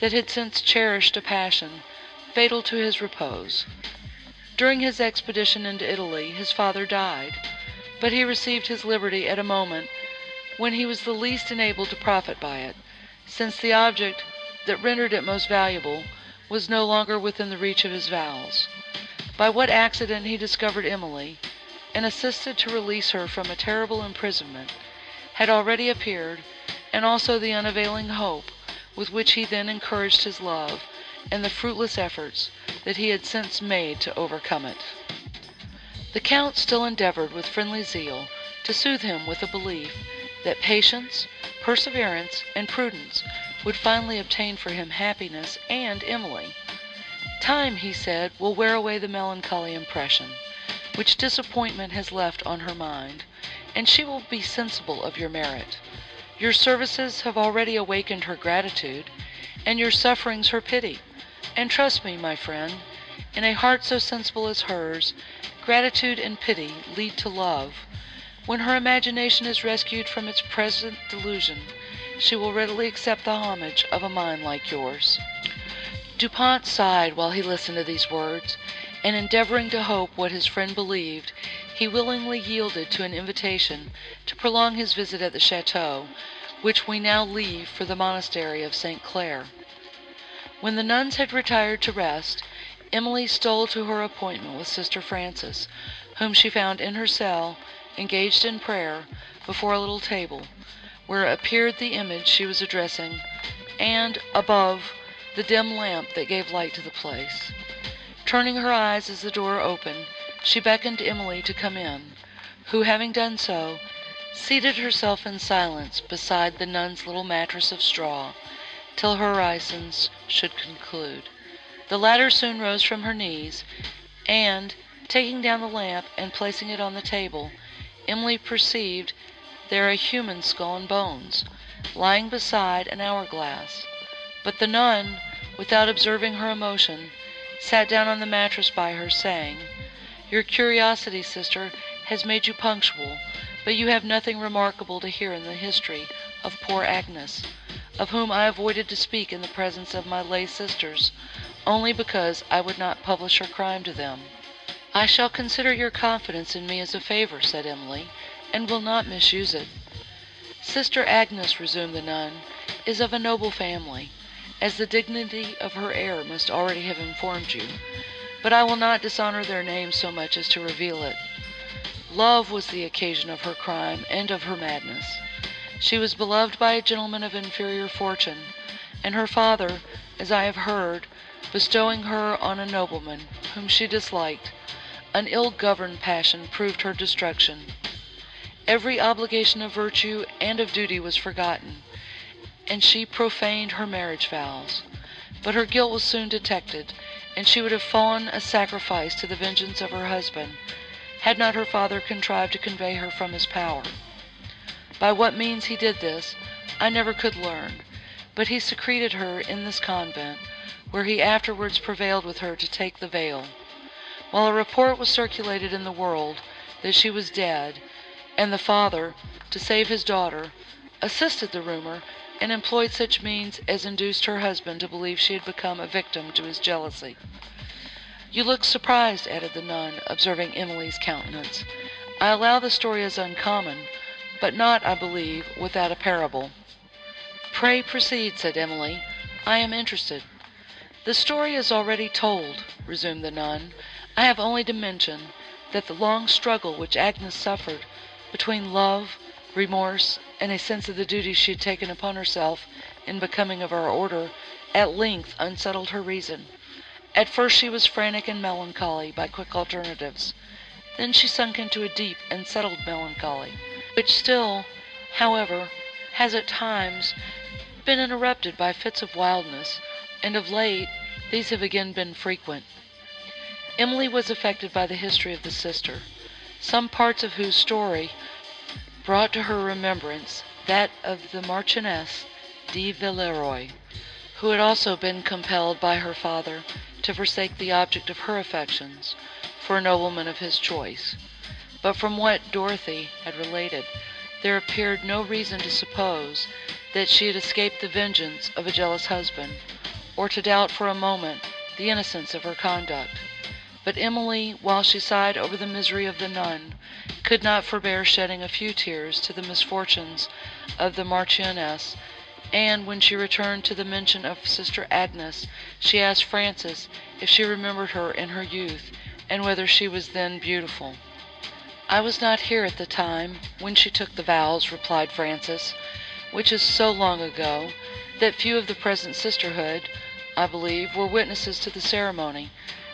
that had since cherished a passion fatal to his repose. During his expedition into Italy his father died, but he received his liberty at a moment when he was the least enabled to profit by it, since the object that rendered it most valuable was no longer within the reach of his vows. By what accident he discovered Emily, and assisted to release her from a terrible imprisonment, had already appeared, and also the unavailing hope with which he then encouraged his love, and the fruitless efforts that he had since made to overcome it. The Count still endeavoured with friendly zeal to soothe him with a belief that patience, perseverance, and prudence would finally obtain for him happiness and Emily. Time, he said, will wear away the melancholy impression which disappointment has left on her mind, and she will be sensible of your merit. Your services have already awakened her gratitude, and your sufferings her pity. And trust me, my friend, in a heart so sensible as hers, gratitude and pity lead to love. When her imagination is rescued from its present delusion, she will readily accept the homage of a mind like yours. Dupont sighed while he listened to these words, and endeavoring to hope what his friend believed, he willingly yielded to an invitation to prolong his visit at the chateau, which we now leave for the monastery of St. Claire. When the nuns had retired to rest, Emily stole to her appointment with Sister Frances, whom she found in her cell, engaged in prayer, before a little table, where appeared the image she was addressing, and, above, the dim lamp that gave light to the place. Turning her eyes as the door opened, she beckoned Emily to come in, who, having done so, seated herself in silence beside the nun's little mattress of straw, till her should conclude. The latter soon rose from her knees, and, taking down the lamp and placing it on the table, Emily perceived there a human skull and bones, lying beside an hourglass. But the nun, without observing her emotion, sat down on the mattress by her, saying, "Your curiosity, sister, has made you punctual, but you have nothing remarkable to hear in the history of poor Agnes, of whom I avoided to speak in the presence of my lay sisters, only because I would not publish her crime to them." "I shall consider your confidence in me as a favor, said Emily, "and will not misuse it." "Sister Agnes," resumed the nun, "is of a noble family as the dignity of her air must already have informed you, but I will not dishonour their name so much as to reveal it. Love was the occasion of her crime and of her madness. She was beloved by a gentleman of inferior fortune, and her father, as I have heard, bestowing her on a nobleman whom she disliked, an ill-governed passion proved her destruction. Every obligation of virtue and of duty was forgotten, and she profaned her marriage vows. But her guilt was soon detected, and she would have fallen a sacrifice to the vengeance of her husband, had not her father contrived to convey her from his power. By what means he did this, I never could learn, but he secreted her in this convent, where he afterwards prevailed with her to take the veil. While a report was circulated in the world that she was dead, and the father, to save his daughter, assisted the rumour, and employed such means as induced her husband to believe she had become a victim to his jealousy. You look surprised, added the nun, observing Emily's countenance. I allow the story is uncommon, but not, I believe, without a parable. Pray proceed, said Emily. I am interested. The story is already told, resumed the nun. I have only to mention that the long struggle which Agnes suffered between love, remorse, and a sense of the duty she had taken upon herself in becoming of our order, at length unsettled her reason. At first she was frantic and melancholy by quick alternatives. Then she sunk into a deep and settled melancholy, which still, however, has at times been interrupted by fits of wildness, and of late these have again been frequent. Emily was affected by the history of the sister, some parts of whose story brought to her remembrance that of the Marchioness de Villeroy, who had also been compelled by her father to forsake the object of her affections for a nobleman of his choice. But from what Dorothy had related, there appeared no reason to suppose that she had escaped the vengeance of a jealous husband, or to doubt for a moment the innocence of her conduct. But Emily, while she sighed over the misery of the nun, could not forbear shedding a few tears to the misfortunes of the Marchioness, and when she returned to the mention of Sister Agnes, she asked Frances if she remembered her in her youth, and whether she was then beautiful. I was not here at the time when she took the vows, replied Frances, which is so long ago, that few of the present sisterhood, I believe, were witnesses to the ceremony.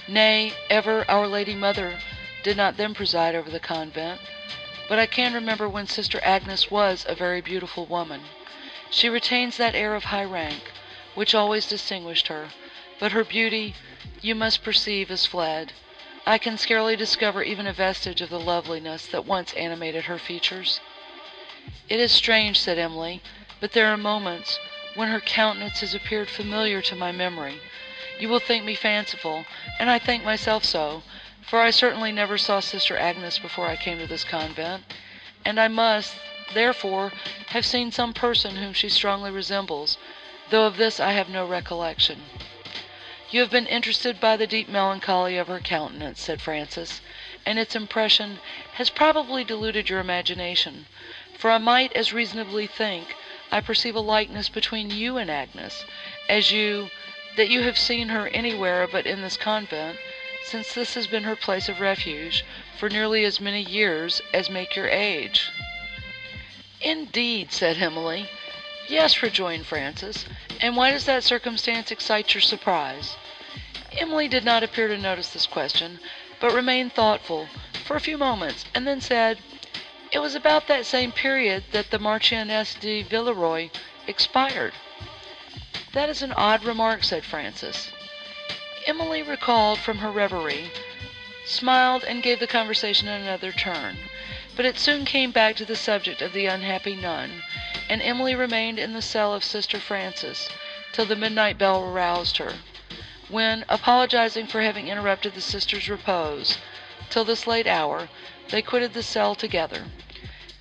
Nay, ever Our Lady Mother did not then preside over the convent, but I can remember when Sister Agnes was a very beautiful woman. She retains that air of high rank, which always distinguished her, but her beauty, you must perceive, is fled. I can scarcely discover even a vestige of the loveliness that once animated her features. It is strange, said Emily, but there are moments when her countenance has appeared familiar to my memory. You will think me fanciful, and I think myself so, for I certainly never saw Sister Agnes before I came to this convent, and I must, therefore, have seen some person whom she strongly resembles, though of this I have no recollection. You have been interested by the deep melancholy of her countenance, said Frances, and its impression has probably deluded your imagination, for I might as reasonably think I perceive a likeness between you and Agnes, as you that you have seen her anywhere but in this convent, since this has been her place of refuge for nearly as many years as make your age. Indeed, said Emily. Yes, rejoined Frances, and why does that circumstance excite your surprise? Emily did not appear to notice this question, but remained thoughtful for a few moments, and then said, It was about that same period that the Marchioness de Villeroy expired. That is an odd remark, said Frances. Emily recalled from her reverie, smiled, and gave the conversation another turn. But it soon came back to the subject of the unhappy nun, and Emily remained in the cell of Sister Frances till the midnight bell aroused her, when, apologizing for having interrupted the sister's repose till this late hour, they quitted the cell together.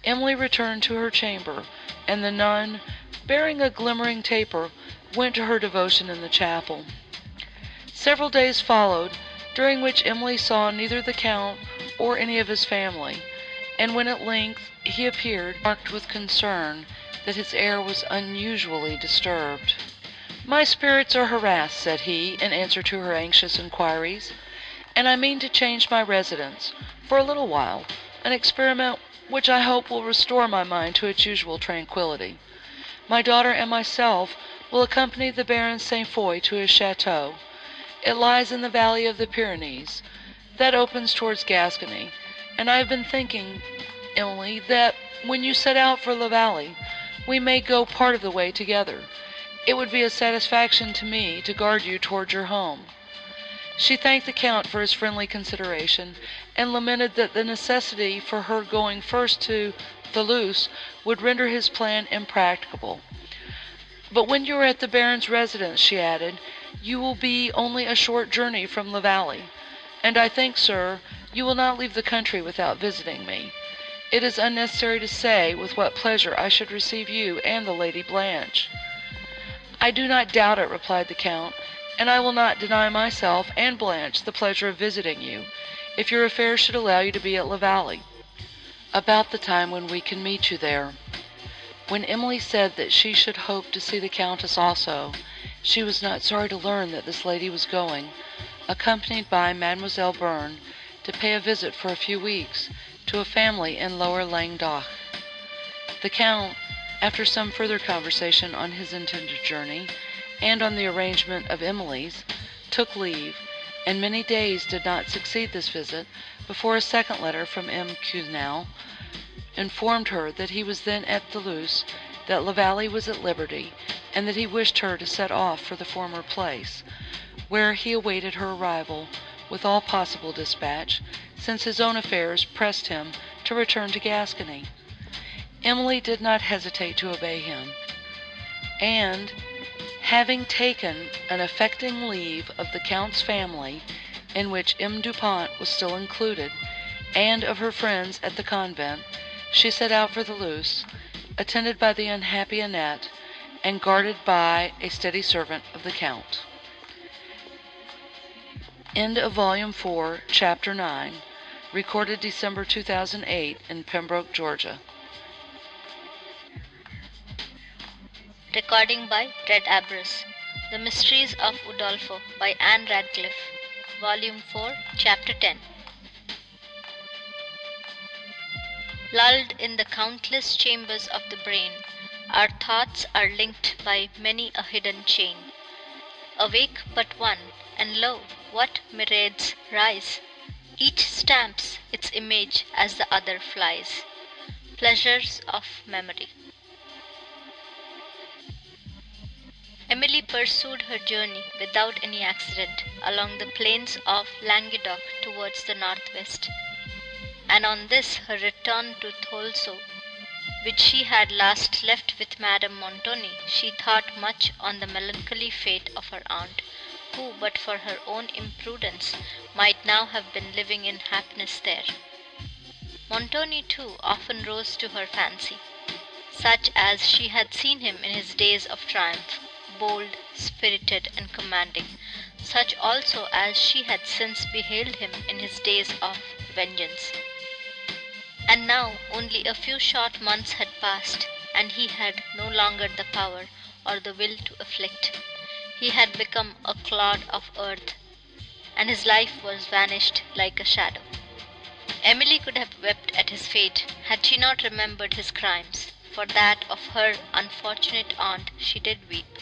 Emily returned to her chamber, and the nun, bearing a glimmering taper, went to her devotion in the chapel. Several days followed, during which Emily saw neither the Count or any of his family, and when at length he appeared, marked with concern that his air was unusually disturbed. My spirits are harassed, said he, in answer to her anxious inquiries, and I mean to change my residence, for a little while, an experiment which I hope will restore my mind to its usual tranquillity. My daughter and myself will accompany the Baron St. Foix to his chateau. It lies in the valley of the Pyrenees, that opens towards Gascony, and I have been thinking, Emily, that when you set out for La Vallée, we may go part of the way together. It would be a satisfaction to me to guard you towards your home. She thanked the Count for his friendly consideration, and lamented that the necessity for her going first to Thoulouse would render his plan impracticable. "But when you are at the Baron's residence," she added, "you will be only a short journey from La Vallée, and I think, sir, you will not leave the country without visiting me. It is unnecessary to say with what pleasure I should receive you and the Lady Blanche." "I do not doubt it," replied the Count, "and I will not deny myself and Blanche the pleasure of visiting you, if your affairs should allow you to be at La Vallée, about the time when we can meet you there." When Emily said that she should hope to see the Countess also, she was not sorry to learn that this lady was going, accompanied by Mademoiselle Bearn, to pay a visit for a few weeks to a family in Lower Languedoc. The Count, after some further conversation on his intended journey, and on the arrangement of Emily's, took leave, and many days did not succeed this visit before a second letter from M. Quesnel informed her that he was then at Thoulouse, that La Vallée was at liberty, and that he wished her to set off for the former place, where he awaited her arrival with all possible dispatch, since his own affairs pressed him to return to Gascony. Emily did not hesitate to obey him, and, having taken an affecting leave of the Count's family, in which M. Dupont was still included, and of her friends at the convent, she set out for Thoulouse, attended by the unhappy Annette, and guarded by a steady servant of the Count. End of Volume 4, Chapter 9. Recorded December 2008 in Pembroke, Georgia. Recording by Red Abras. The Mysteries of Udolpho by Ann Radcliffe. Volume 4, Chapter 10. Lulled in the countless chambers of the brain, our thoughts are linked by many a hidden chain. Awake but one, and lo, what myriads rise! Each stamps its image as the other flies. Pleasures of Memory. Emily pursued her journey without any accident along the plains of Languedoc towards the northwest, and on this her return to Thoulouse, which she had last left with Madame Montoni, she thought much on the melancholy fate of her aunt, who, but for her own imprudence, might now have been living in happiness there. Montoni, too, often rose to her fancy, such as she had seen him in his days of triumph bold, spirited, and commanding, such also as she had since beheld him in his days of vengeance. And now only a few short months had passed, and he had no longer the power or the will to afflict. He had become a clod of earth, and his life was vanished like a shadow. Emily could have wept at his fate had she not remembered his crimes. For that of her unfortunate aunt she did weep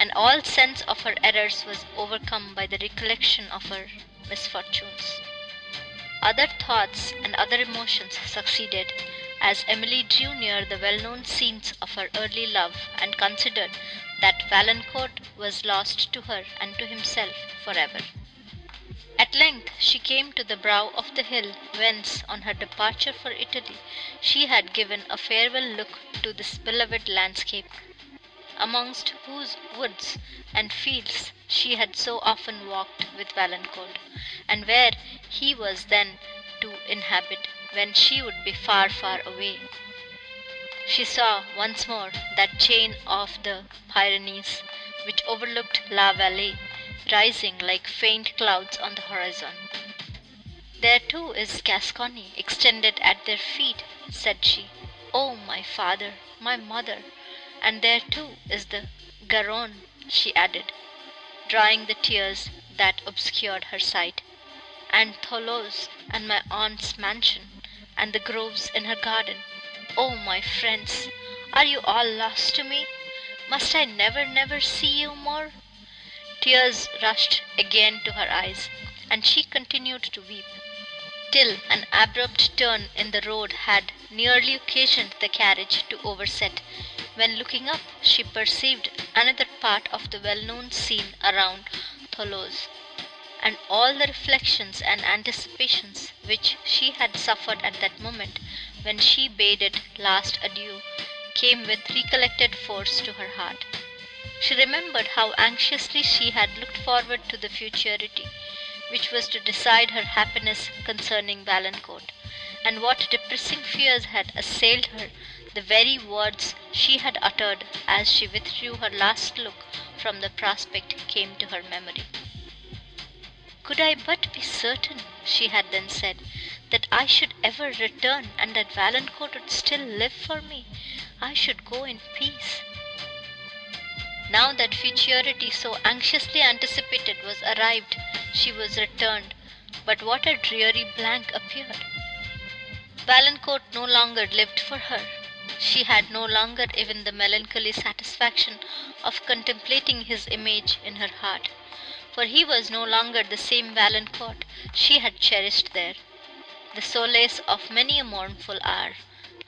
and all sense of her errors was overcome by the recollection of her misfortunes. Other thoughts and other emotions succeeded as Emily drew near the well known scenes of her early love and considered that Valancourt was lost to her and to himself forever. At length she came to the brow of the hill whence, on her departure for Italy, she had given a farewell look to this beloved landscape amongst whose woods and fields she had so often walked with Valancourt, and where he was then to inhabit when she would be far, far away. She saw once more that chain of the Pyrenees, which overlooked La Vallée, rising like faint clouds on the horizon. There too is Gascony extended at their feet, said she. Oh, my father, my mother! And there, too, is the Garonne," she added, drying the tears that obscured her sight, "and Thoulouse, and my aunt's mansion, and the groves in her garden. Oh, my friends, are you all lost to me? Must I never, never see you more?" Tears rushed again to her eyes, and she continued to weep, till an abrupt turn in the road had nearly occasioned the carriage to overset when looking up she perceived another part of the well known scene around Thoulouse, and all the reflections and anticipations which she had suffered at that moment when she bade it last adieu came with recollected force to her heart. She remembered how anxiously she had looked forward to the futurity which was to decide her happiness concerning Valancourt, and what depressing fears had assailed her the very words she had uttered as she withdrew her last look from the prospect came to her memory. "Could I but be certain," she had then said, "that I should ever return, and that Valancourt would still live for me, I should go in peace." Now that futurity so anxiously anticipated was arrived, she was returned, but what a dreary blank appeared! Valancourt no longer lived for her. She had no longer even the melancholy satisfaction of contemplating his image in her heart for he was no longer the same Valancourt she had cherished there, the solace of many a mournful hour,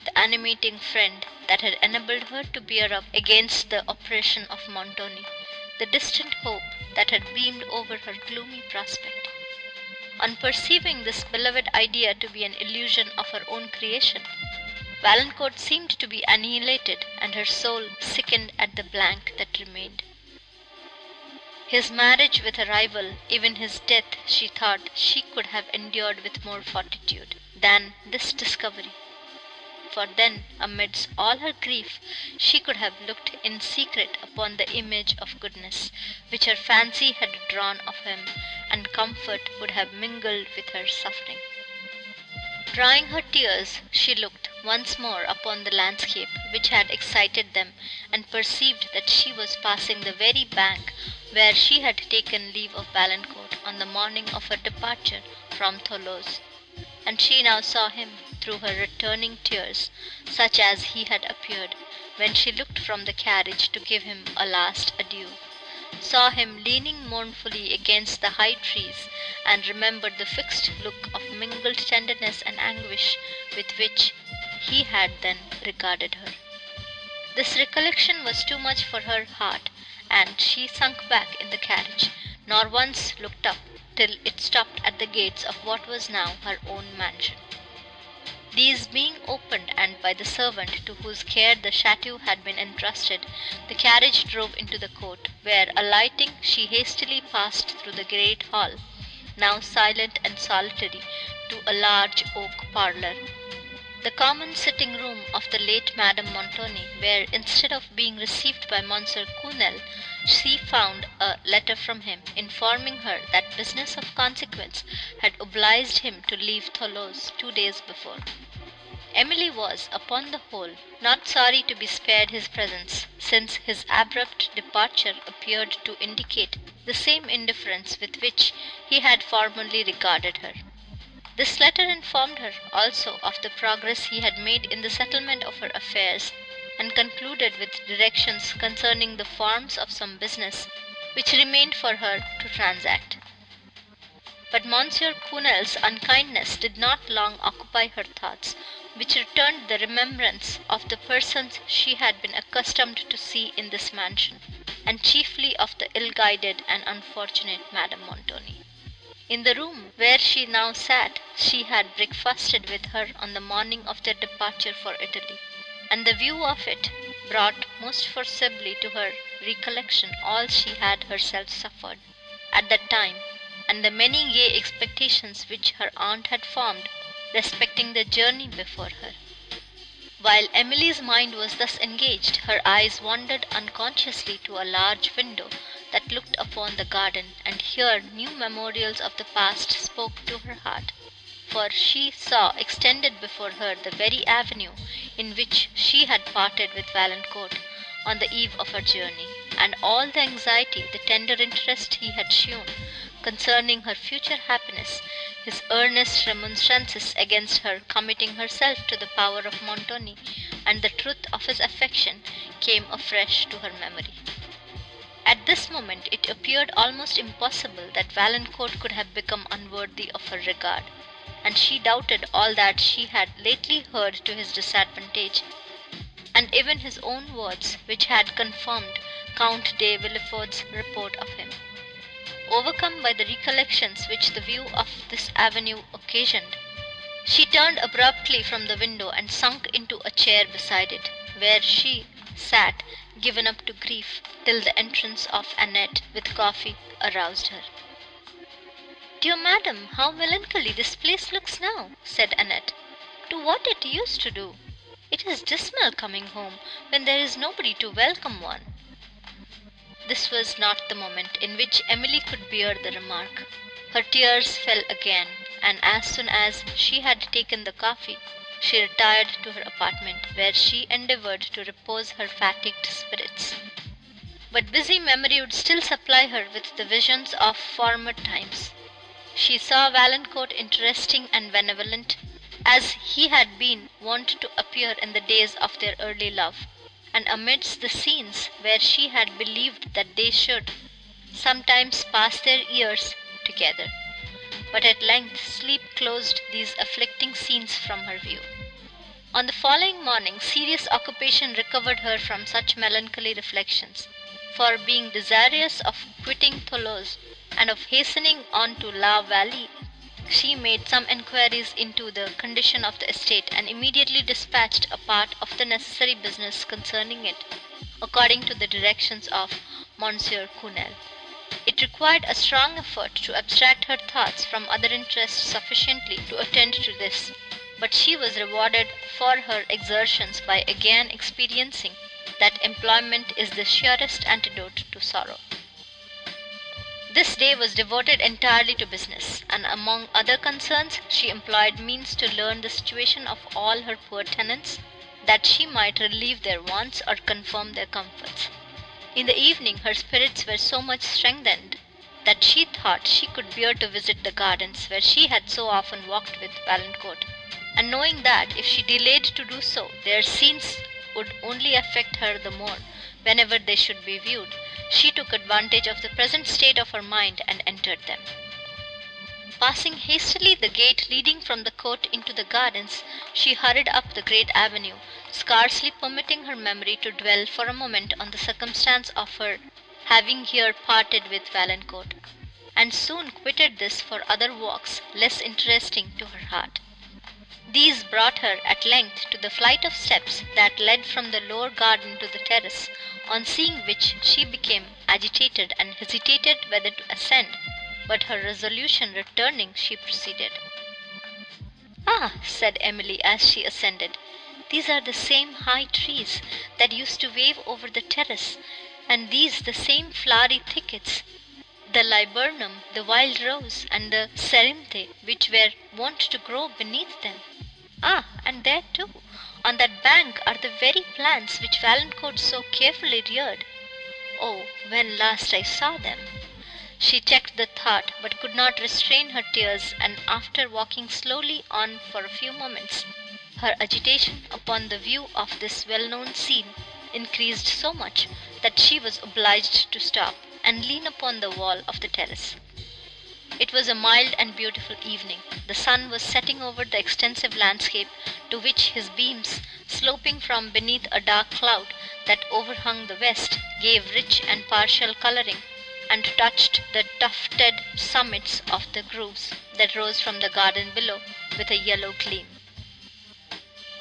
the animating friend that had enabled her to bear up against the oppression of Montoni, the distant hope that had beamed over her gloomy prospect. On perceiving this beloved idea to be an illusion of her own creation, Valancourt seemed to be annihilated, and her soul sickened at the blank that remained. His marriage with a rival, even his death, she thought she could have endured with more fortitude than this discovery; for then, amidst all her grief, she could have looked in secret upon the image of goodness, which her fancy had drawn of him, and comfort would have mingled with her suffering. Drying her tears, she looked once more upon the landscape which had excited them, and perceived that she was passing the very bank where she had taken leave of Valancourt on the morning of her departure from Thoulouse, and she now saw him through her returning tears, such as he had appeared, when she looked from the carriage to give him a last adieu, saw him leaning mournfully against the high trees, and remembered the fixed look of mingled tenderness and anguish with which he had then regarded her. This recollection was too much for her heart, and she sunk back in the carriage, nor once looked up till it stopped at the gates of what was now her own mansion. These being opened, and by the servant to whose care the chateau had been entrusted, the carriage drove into the court, where, alighting, she hastily passed through the great hall, now silent and solitary, to a large oak parlour the common sitting room of the late Madame Montoni, where, instead of being received by Monsieur Quesnel, she found a letter from him, informing her that business of consequence had obliged him to leave Thoulouse two days before. Emily was, upon the whole, not sorry to be spared his presence, since his abrupt departure appeared to indicate the same indifference with which he had formerly regarded her. This letter informed her also of the progress he had made in the settlement of her affairs, and concluded with directions concerning the forms of some business which remained for her to transact. But Monsieur Quesnel's unkindness did not long occupy her thoughts, which returned the remembrance of the persons she had been accustomed to see in this mansion, and chiefly of the ill-guided and unfortunate Madame Montoni. In the room where she now sat, she had breakfasted with her on the morning of their departure for Italy, and the view of it brought most forcibly to her recollection all she had herself suffered, at that time, and the many gay expectations which her aunt had formed respecting the journey before her. While Emily's mind was thus engaged, her eyes wandered unconsciously to a large window that looked upon the garden, and here new memorials of the past spoke to her heart, for she saw extended before her the very avenue in which she had parted with Valancourt on the eve of her journey, and all the anxiety, the tender interest he had shewn concerning her future happiness, his earnest remonstrances against her committing herself to the power of Montoni, and the truth of his affection, came afresh to her memory. At this moment it appeared almost impossible that Valancourt could have become unworthy of her regard, and she doubted all that she had lately heard to his disadvantage, and even his own words, which had confirmed Count de Villefort's report of him. overcome by the recollections which the view of this avenue occasioned. She turned abruptly from the window and sunk into a chair beside it, where she sat, given up to grief, till the entrance of Annette with coffee aroused her. "Dear madam, how melancholy this place looks now," said Annette, "to what it used to do. It is dismal coming home when there is nobody to welcome one." This was not the moment in which Emily could bear the remark. Her tears fell again, and as soon as she had taken the coffee, she retired to her apartment, where she endeavored to repose her fatigued spirits. But busy memory would still supply her with the visions of former times. She saw Valancourt interesting and benevolent, as he had been wont to appear in the days of their early love, and amidst the scenes where she had believed that they should sometimes pass their years together. But at length sleep closed these afflicting scenes from her view. On the following morning serious occupation recovered her from such melancholy reflections, for being desirous of quitting Thoulouse, and of hastening on to La Vallée, she made some enquiries into the condition of the estate, and immediately dispatched a part of the necessary business concerning it, according to the directions of Monsieur Quesnel. It required a strong effort to abstract her thoughts from other interests sufficiently to attend to this, but she was rewarded for her exertions by again experiencing that employment is the surest antidote to sorrow. This day was devoted entirely to business, and among other concerns she employed means to learn the situation of all her poor tenants, that she might relieve their wants or confirm their comforts. In the evening her spirits were so much strengthened, that she thought she could bear to visit the gardens where she had so often walked with Valancourt, and knowing that, if she delayed to do so, their scenes would only affect her the more whenever they should be viewed, she took advantage of the present state of her mind and entered them. Passing hastily the gate leading from the court into the gardens, she hurried up the great avenue, scarcely permitting her memory to dwell for a moment on the circumstance of her having here parted with Valancourt, and soon quitted this for other walks less interesting to her heart. These brought her at length to the flight of steps that led from the lower garden to the terrace, on seeing which she became agitated and hesitated whether to ascend, but her resolution returning, she proceeded. "Ah!" said Emily, as she ascended, "these are the same high trees that used to wave over the terrace, and these the same flowery thickets, the laburnum, the wild rose, and the cerinthe, which were wont to grow beneath them. Ah! and there too, on that bank, are the very plants which Valancourt so carefully reared. Oh, when last I saw them!" She checked the thought, but could not restrain her tears, and, after walking slowly on for a few moments, her agitation, upon the view of this well known scene, increased so much, that she was obliged to stop, and lean upon the wall of the terrace. It was a mild and beautiful evening. The sun was setting over the extensive landscape, to which his beams, sloping from beneath a dark cloud that overhung the west, gave rich and partial colouring and touched the tufted summits of the groves that rose from the garden below with a yellow gleam.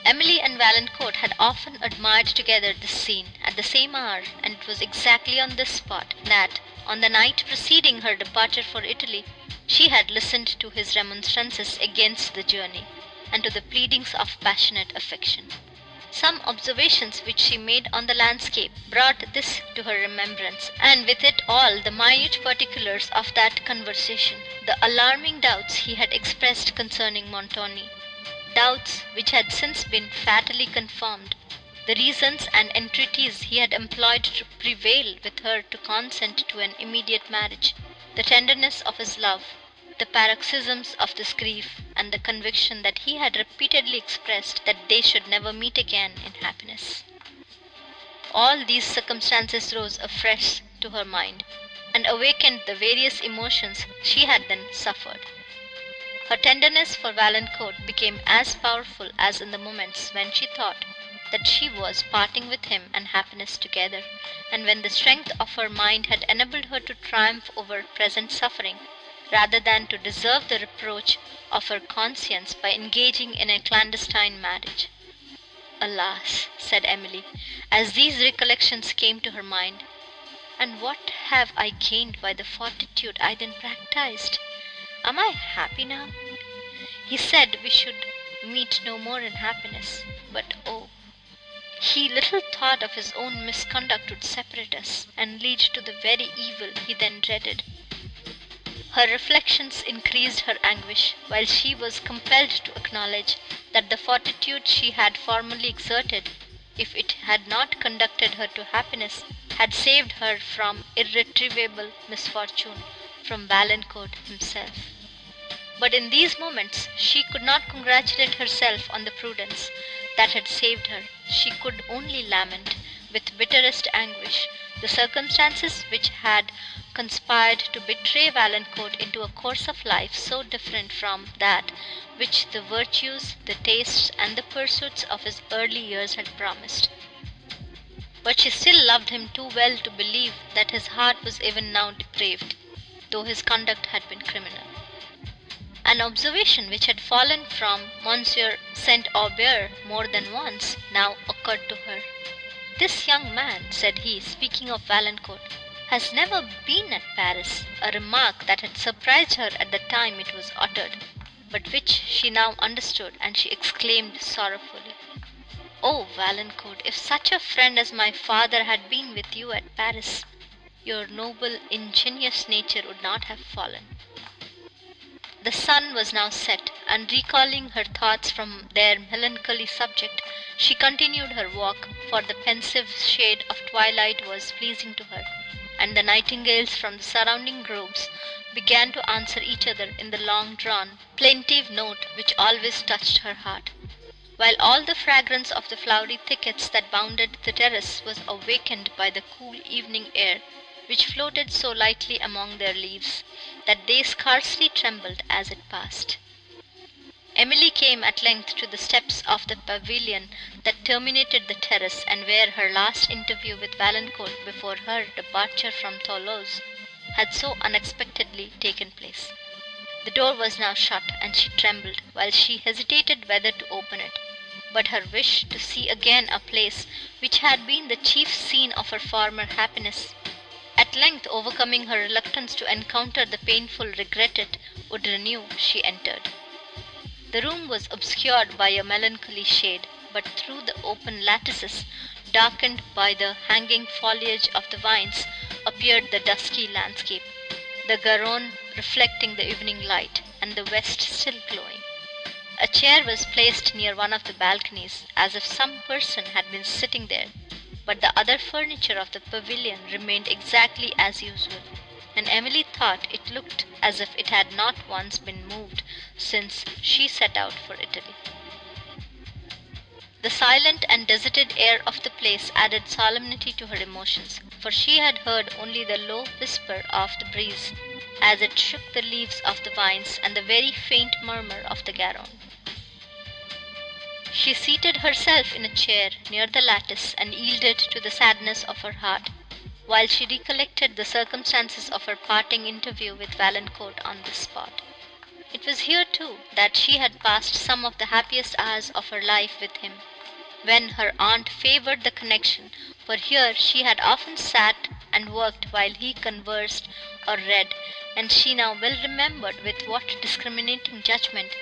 Emily and Valancourt had often admired together this scene, at the same hour, and it was exactly on this spot, that, on the night preceding her departure for Italy, she had listened to his remonstrances against the journey, and to the pleadings of passionate affection. Some observations which she made on the landscape brought this to her remembrance, and with it all the minute particulars of that conversation, the alarming doubts he had expressed concerning Montoni, doubts which had since been fatally confirmed, the reasons and entreaties he had employed to prevail with her to consent to an immediate marriage, the tenderness of his love, the paroxysms of this grief, and the conviction that he had repeatedly expressed that they should never meet again in happiness. All these circumstances rose afresh to her mind, and awakened the various emotions she had then suffered. Her tenderness for Valancourt became as powerful as in the moments when she thought that she was parting with him and happiness together, and when the strength of her mind had enabled her to triumph over present suffering, rather than to deserve the reproach of her conscience by engaging in a clandestine marriage. "Alas!" said Emily, as these recollections came to her mind, "and what have I gained by the fortitude I then practised? Am I happy now? He said we should meet no more in happiness, but oh! he little thought of his own misconduct would separate us, and lead to the very evil he then dreaded." Her reflections increased her anguish, while she was compelled to acknowledge that the fortitude she had formerly exerted, if it had not conducted her to happiness, had saved her from irretrievable misfortune, from Valancourt himself. But in these moments she could not congratulate herself on the prudence that had saved her; she could only lament, with bitterest anguish, the circumstances which had conspired to betray Valancourt into a course of life so different from that which the virtues, the tastes, and the pursuits of his early years had promised. But she still loved him too well to believe that his heart was even now depraved, though his conduct had been criminal. An observation which had fallen from Monsieur St. Aubert more than once, now occurred to her. "This young man," said he, speaking of Valancourt, "has never been at Paris," a remark that had surprised her at the time it was uttered, but which she now understood, and she exclaimed sorrowfully, "Oh, Valancourt, if such a friend as my father had been with you at Paris, your noble, ingenuous nature would not have fallen!" The sun was now set, and, recalling her thoughts from their melancholy subject, she continued her walk, for the pensive shade of twilight was pleasing to her, and the nightingales from the surrounding groves began to answer each other in the long drawn, plaintive note which always touched her heart, while all the fragrance of the flowery thickets that bounded the terrace was awakened by the cool evening air which floated so lightly among their leaves, that they scarcely trembled as it passed. Emily came at length to the steps of the pavilion that terminated the terrace, and where her last interview with Valancourt before her departure from Thoulouse had so unexpectedly taken place. The door was now shut, and she trembled, while she hesitated whether to open it; but her wish to see again a place which had been the chief scene of her former happiness at length overcoming her reluctance to encounter the painful regret it would renew, she entered. The room was obscured by a melancholy shade, but through the open lattices, darkened by the hanging foliage of the vines, appeared the dusky landscape, the Garonne reflecting the evening light, and the west still glowing. A chair was placed near one of the balconies, as if some person had been sitting there but the other furniture of the pavilion remained exactly as usual, and Emily thought it looked as if it had not once been moved since she set out for Italy. The silent and deserted air of the place added solemnity to her emotions, for she had heard only the low whisper of the breeze, as it shook the leaves of the vines, and the very faint murmur of the Garonne. She seated herself in a chair near the lattice, and yielded to the sadness of her heart, while she recollected the circumstances of her parting interview with Valancourt on this spot. It was here, too, that she had passed some of the happiest hours of her life with him, when her aunt favoured the connection, for here she had often sat and worked while he conversed or read, and she now well remembered with what discriminating judgment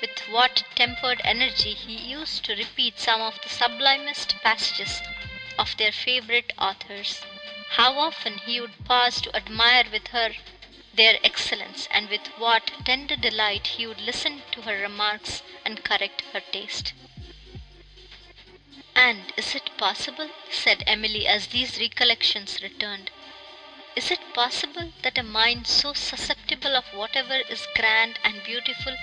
with what tempered energy he used to repeat some of the sublimest passages of their favourite authors. How often he would pause to admire with her their excellence, and with what tender delight he would listen to her remarks and correct her taste. "And is it possible," said Emily, as these recollections returned, "is it possible that a mind so susceptible of whatever is grand and beautiful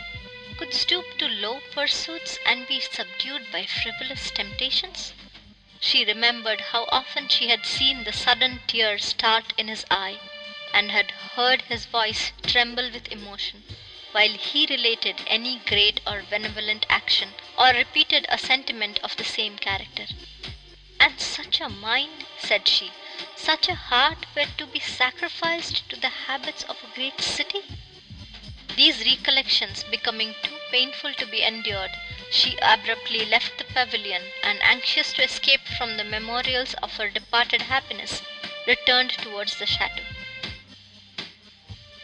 could stoop to low pursuits and be subdued by frivolous temptations? She remembered how often she had seen the sudden tear start in his eye, and had heard his voice tremble with emotion while he related any great or benevolent action, or repeated a sentiment of the same character. And such a mind, said she, such a heart were to be sacrificed to the habits of a great city? These recollections becoming too painful to be endured, she abruptly left the pavilion, and anxious to escape from the memorials of her departed happiness, returned towards the chateau.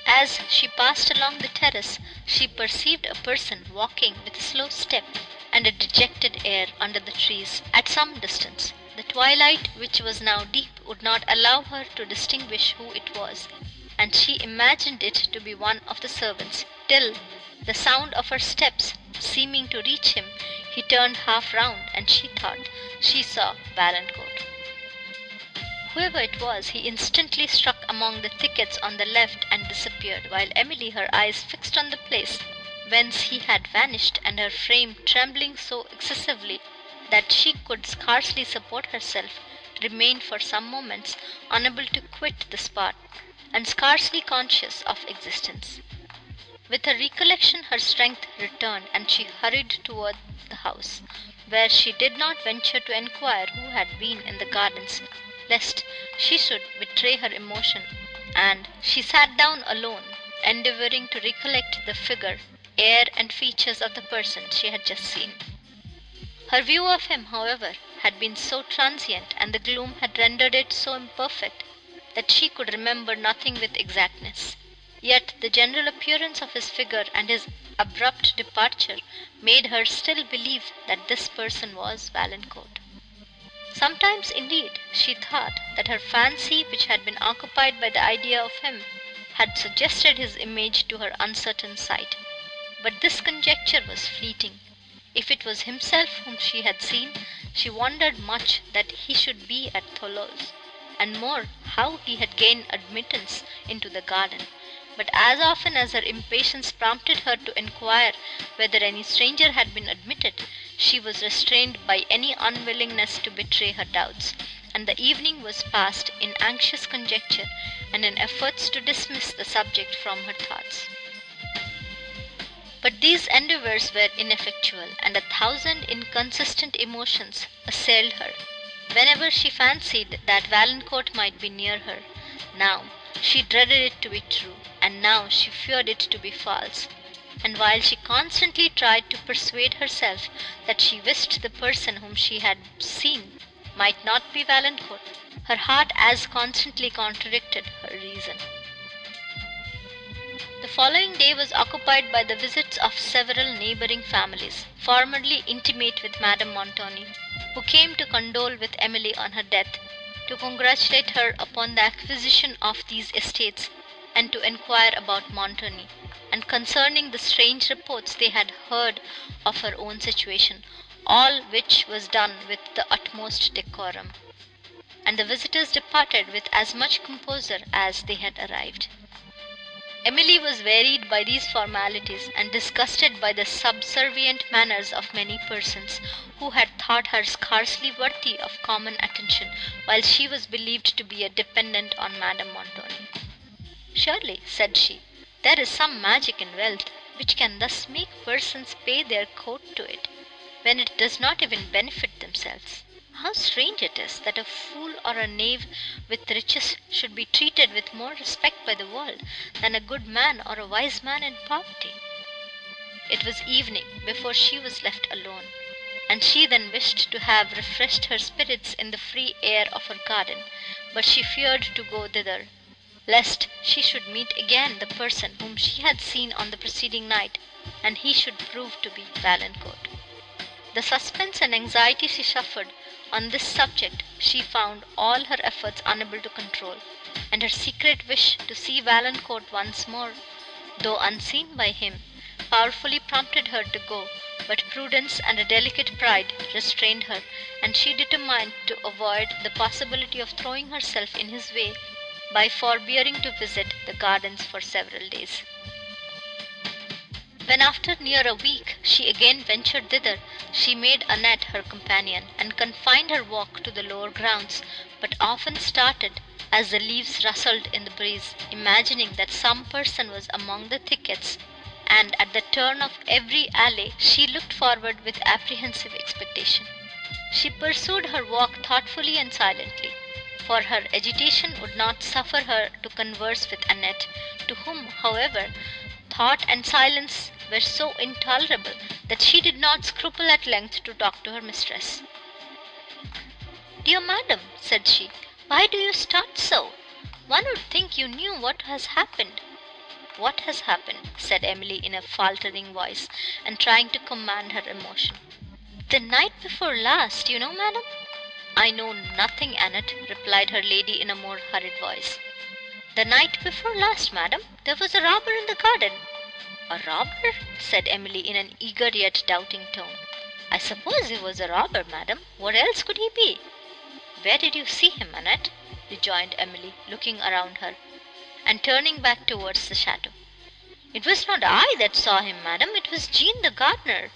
As she passed along the terrace, she perceived a person walking with a slow step and a dejected air under the trees at some distance. The twilight, which was now deep, would not allow her to distinguish who it was, and she imagined it to be one of the servants, till, the sound of her steps seeming to reach him, he turned half round, and she thought she saw Valancourt. Whoever it was, he instantly struck among the thickets on the left and disappeared, while Emily, her eyes fixed on the place whence he had vanished, and her frame trembling so excessively that she could scarcely support herself, remained for some moments unable to quit the spot, and scarcely conscious of existence. With her recollection her strength returned, and she hurried toward the house, where she did not venture to inquire who had been in the gardens lest she should betray her emotion, and she sat down alone, endeavoring to recollect the figure, air, and features of the person she had just seen. Her view of him, however, had been so transient, and the gloom had rendered it so imperfect, that she could remember nothing with exactness. Yet the general appearance of his figure and his abrupt departure made her still believe that this person was Valancourt. Sometimes, indeed, she thought that her fancy, which had been occupied by the idea of him, had suggested his image to her uncertain sight. But this conjecture was fleeting. If it was himself whom she had seen, she wondered much that he should be at Thoulouse, and more, how he had gained admittance into the garden. But as often as her impatience prompted her to enquire whether any stranger had been admitted, she was restrained by any unwillingness to betray her doubts, and the evening was passed in anxious conjecture and in efforts to dismiss the subject from her thoughts. But these endeavours were ineffectual, and a thousand inconsistent emotions assailed her, whenever she fancied that Valancourt might be near her. Now, she dreaded it to be true, and now she feared it to be false. And while she constantly tried to persuade herself that she wished the person whom she had seen might not be Valancourt, her heart as constantly contradicted her reason. The following day was occupied by the visits of several neighbouring families, formerly intimate with Madame Montoni, who came to condole with Emily on her death, to congratulate her upon the acquisition of these estates, and to enquire about Montoni, and concerning the strange reports they had heard of her own situation, all which was done with the utmost decorum, and the visitors departed with as much composure as they had arrived. Emily was wearied by these formalities, and disgusted by the subservient manners of many persons, who had thought her scarcely worthy of common attention, while she was believed to be a dependent on Madame Montoni. "Surely," said she, "there is some magic in wealth, which can thus make persons pay their court to it, when it does not even benefit themselves. How strange it is, that a fool or a knave with riches should be treated with more respect by the world, than a good man or a wise man in poverty!" It was evening before she was left alone, and she then wished to have refreshed her spirits in the free air of her garden, but she feared to go thither, lest she should meet again the person whom she had seen on the preceding night, and he should prove to be Valancourt. The suspense and anxiety she suffered on this subject she found all her efforts unable to control, and her secret wish to see Valancourt once more, though unseen by him, powerfully prompted her to go, but prudence and a delicate pride restrained her, and she determined to avoid the possibility of throwing herself in his way by forbearing to visit the gardens for several days. When after near a week she again ventured thither, she made Annette her companion, and confined her walk to the lower grounds, but often started as the leaves rustled in the breeze, imagining that some person was among the thickets, and at the turn of every alley she looked forward with apprehensive expectation. She pursued her walk thoughtfully and silently, for her agitation would not suffer her to converse with Annette, to whom, however, thought and silence were so intolerable that she did not scruple at length to talk to her mistress. "Dear madam," said she, "why do you start so? One would think you knew what has happened." "What has happened?" said Emily in a faltering voice, and trying to command her emotion. "The night before last, you know, madam." "I know nothing, Annette," replied her lady in a more hurried voice. "The night before last, madam, there was a robber in the garden." "A robber?" said Emily in an eager yet doubting tone. "I suppose he was a robber, madam. What else could he be?" "Where did you see him, Annette?" rejoined Emily, looking around her, and turning back towards the chateau. "It was not I that saw him, madam, it was Jean the gardener.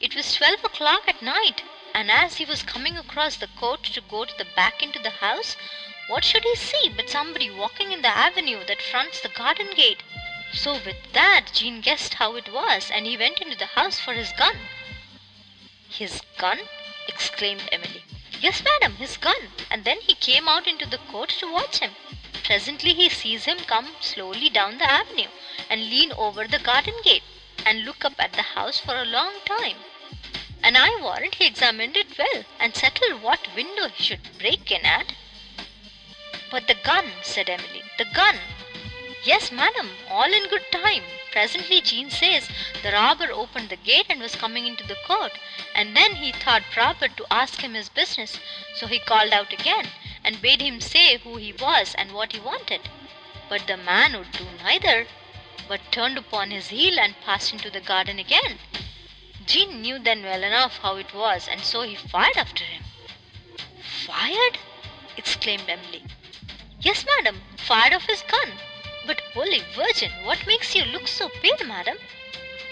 It was twelve o'clock at night, and as he was coming across the court to go to the back into the house, what should he see but somebody walking in the avenue that fronts the garden gate. So with that Jean guessed how it was, and he went into the house for his gun." "His gun!" exclaimed Emily. "Yes, madam, his gun. And then he came out into the court to watch him. Presently he sees him come slowly down the avenue, and lean over the garden gate, and look up at the house for a long time. And I warrant he examined it well, and settled what window he should break in at." "But the gun," said Emily, "the gun!" "Yes, madam, all in good time. Presently Jean says the robber opened the gate and was coming into the court, and then he thought proper to ask him his business, so he called out again, and bade him say who he was and what he wanted. But the man would do neither, but turned upon his heel and passed into the garden again. Jean knew then well enough how it was, and so he fired after him." "Fired!" exclaimed Emily. "Yes, madam, fired off his gun. But, Holy Virgin, what makes you look so pale, madam?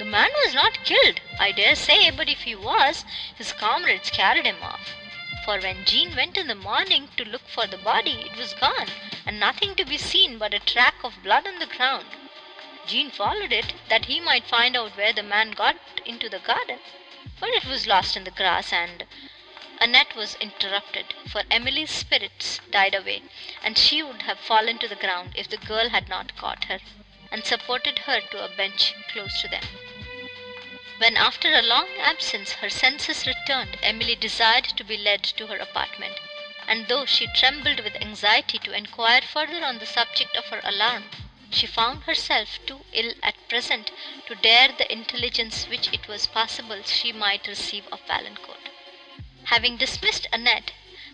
The man was not killed, I dare say, but if he was, his comrades carried him off. For when Jean went in the morning to look for the body, it was gone, and nothing to be seen but a track of blood on the ground. Jean followed it, that he might find out where the man got into the garden, but it was lost in the grass, and Annette was interrupted, for Emily's spirits died away, and she would have fallen to the ground if the girl had not caught her, and supported her to a bench close to them. When after a long absence her senses returned, Emily desired to be led to her apartment, and though she trembled with anxiety to enquire further on the subject of her alarm, she found herself too ill at present to dare the intelligence which it was possible she might receive of Valancourt. Having dismissed Annette,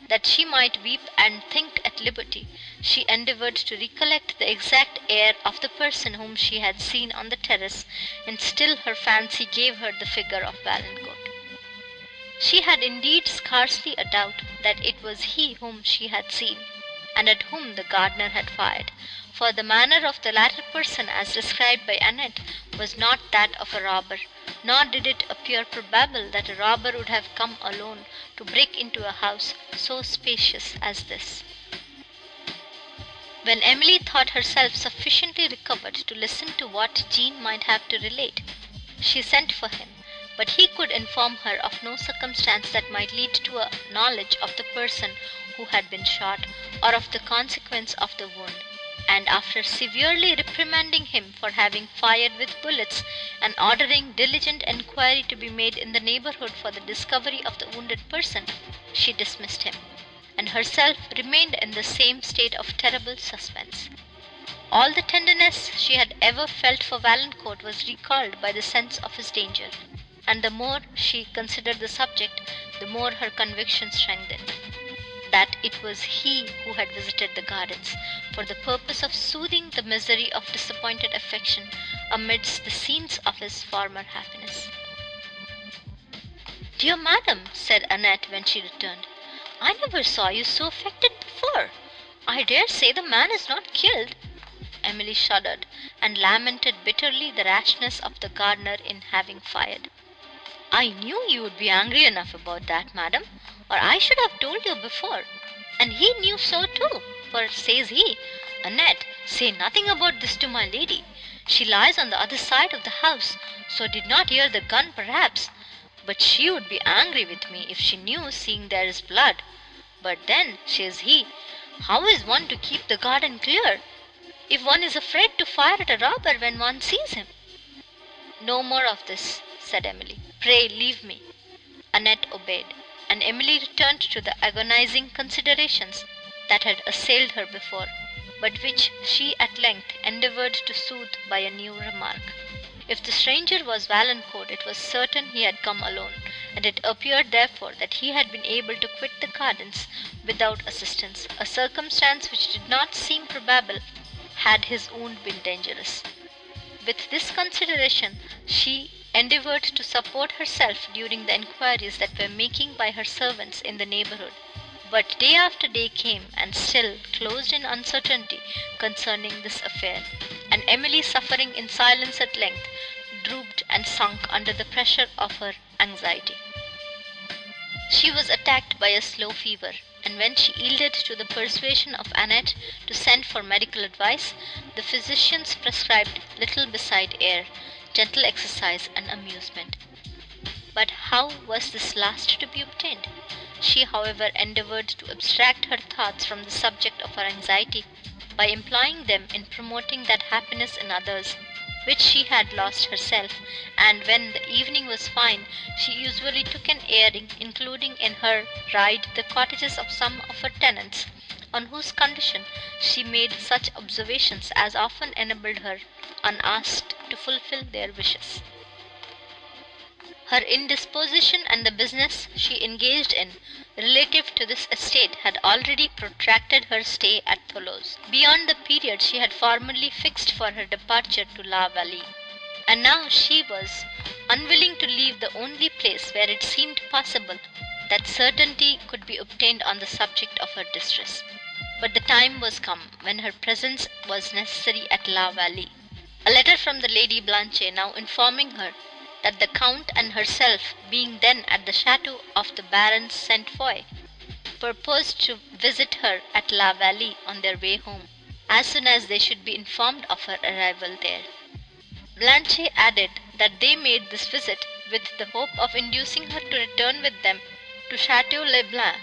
that she might weep and think at liberty, she endeavoured to recollect the exact air of the person whom she had seen on the terrace, and still her fancy gave her the figure of Valancourt. She had indeed scarcely a doubt that it was he whom she had seen, and at whom the gardener had fired, for the manner of the latter person, as described by Annette, was not that of a robber, nor did it appear probable that a robber would have come alone to break into a house so spacious as this. When Emily thought herself sufficiently recovered to listen to what Jean might have to relate, she sent for him, but he could inform her of no circumstance that might lead to a knowledge of the person who had been shot, or of the consequence of the wound and after severely reprimanding him for having fired with bullets, and ordering diligent enquiry to be made in the neighbourhood for the discovery of the wounded person, she dismissed him, and herself remained in the same state of terrible suspense. All the tenderness she had ever felt for Valancourt was recalled by the sense of his danger, and the more she considered the subject, the more her conviction strengthened that it was he who had visited the gardens, for the purpose of soothing the misery of disappointed affection amidst the scenes of his former happiness. "Dear madam," said Annette when she returned, "I never saw you so affected before. I dare say the man is not killed." Emily shuddered, and lamented bitterly the rashness of the gardener in having fired. "I knew you would be angry enough about that, madam, or I should have told you before, and he knew so too. For says he, Annette, say nothing about this to my lady. She lies on the other side of the house, so did not hear the gun perhaps. But she would be angry with me if she knew, seeing there is blood. But then, says he, how is one to keep the garden clear, if one is afraid to fire at a robber when one sees him? No more of this, said Emily. Pray leave me. Annette obeyed, and Emily returned to the agonizing considerations that had assailed her before, but which she at length endeavored to soothe by a new remark. If the stranger was Valancourt, it was certain he had come alone, and it appeared therefore that he had been able to quit the gardens without assistance, a circumstance which did not seem probable had his wound been dangerous. With this consideration, she endeavoured to support herself during the enquiries that were making by her servants in the neighbourhood. But day after day came, and still closed in uncertainty concerning this affair, and Emily, suffering in silence at length, drooped and sunk under the pressure of her anxiety. She was attacked by a slow fever, and when she yielded to the persuasion of Annette to send for medical advice, the physicians prescribed little beside air, gentle exercise, and amusement. But how was this last to be obtained? She, however, endeavoured to abstract her thoughts from the subject of her anxiety by employing them in promoting that happiness in others which she had lost herself, and when the evening was fine, she usually took an airing, including in her ride the cottages of some of her tenants, on whose condition she made such observations as often enabled her, unasked, to fulfil their wishes. Her indisposition and the business she engaged in relative to this estate had already protracted her stay at Thoulouse beyond the period she had formerly fixed for her departure to La Vallée, and now she was unwilling to leave the only place where it seemed possible that certainty could be obtained on the subject of her distress. But the time was come when her presence was necessary at La Vallée. A letter from the Lady Blanche now informing her that the Count and herself, being then at the chateau of the Baron St. Foix, purposed to visit her at La Vallée on their way home, as soon as they should be informed of her arrival there. Blanche added that they made this visit with the hope of inducing her to return with them to Chateau le Blanc.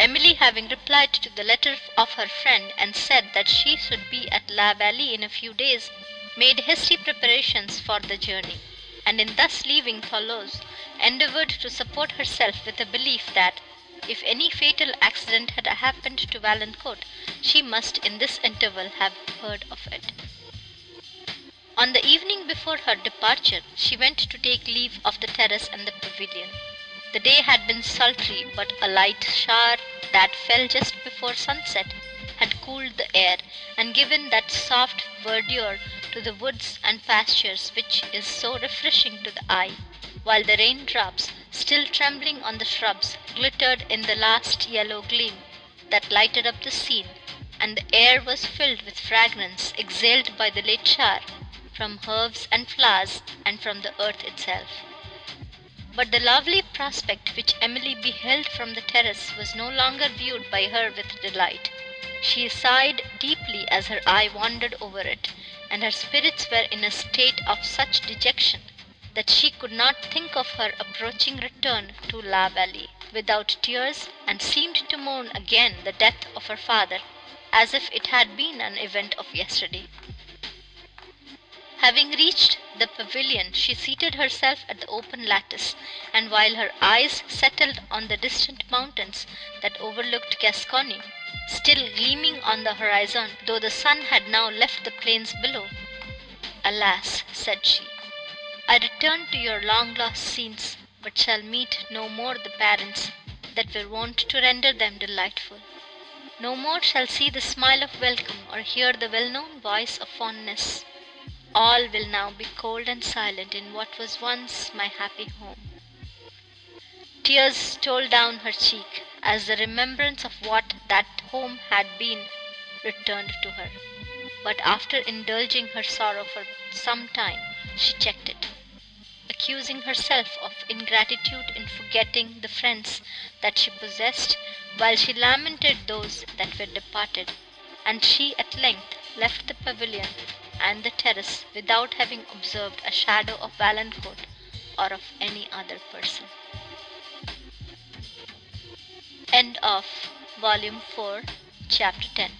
Emily having replied to the letter of her friend, and said that she should be at La Vallée in a few days, made hasty preparations for the journey and in thus leaving Thoulouse, endeavoured to support herself with a belief that, if any fatal accident had happened to Valancourt, she must in this interval have heard of it. On the evening before her departure, she went to take leave of the terrace and the pavilion. The day had been sultry, but a light shower that fell just before sunset had cooled the air, and given that soft verdure to the woods and pastures which is so refreshing to the eye, while the raindrops, still trembling on the shrubs, glittered in the last yellow gleam that lighted up the scene, and the air was filled with fragrance exhaled by the late shower from herbs and flowers and from the earth itself. But the lovely prospect which Emily beheld from the terrace was no longer viewed by her with delight. She sighed deeply as her eye wandered over it, and her spirits were in a state of such dejection that she could not think of her approaching return to La Vallée without tears, and seemed to mourn again the death of her father, as if it had been an event of yesterday. Having reached the pavilion, she seated herself at the open lattice, and while her eyes settled on the distant mountains that overlooked Gascony, still gleaming on the horizon, though the sun had now left the plains below. "Alas!" said she, "I return to your long lost scenes, but shall meet no more the parents that were wont to render them delightful. No more shall see the smile of welcome, or hear the well known voice of fondness. All will now be cold and silent in what was once my happy home." Tears stole down her cheek, as the remembrance of what that home had been returned to her. But after indulging her sorrow for some time, she checked it. accusing herself of ingratitude in forgetting the friends that she possessed, while she lamented those that were departed; and she at length left the pavilion and the terrace without having observed a shadow of Valancourt or of any other person. End of Volume 4, Chapter 10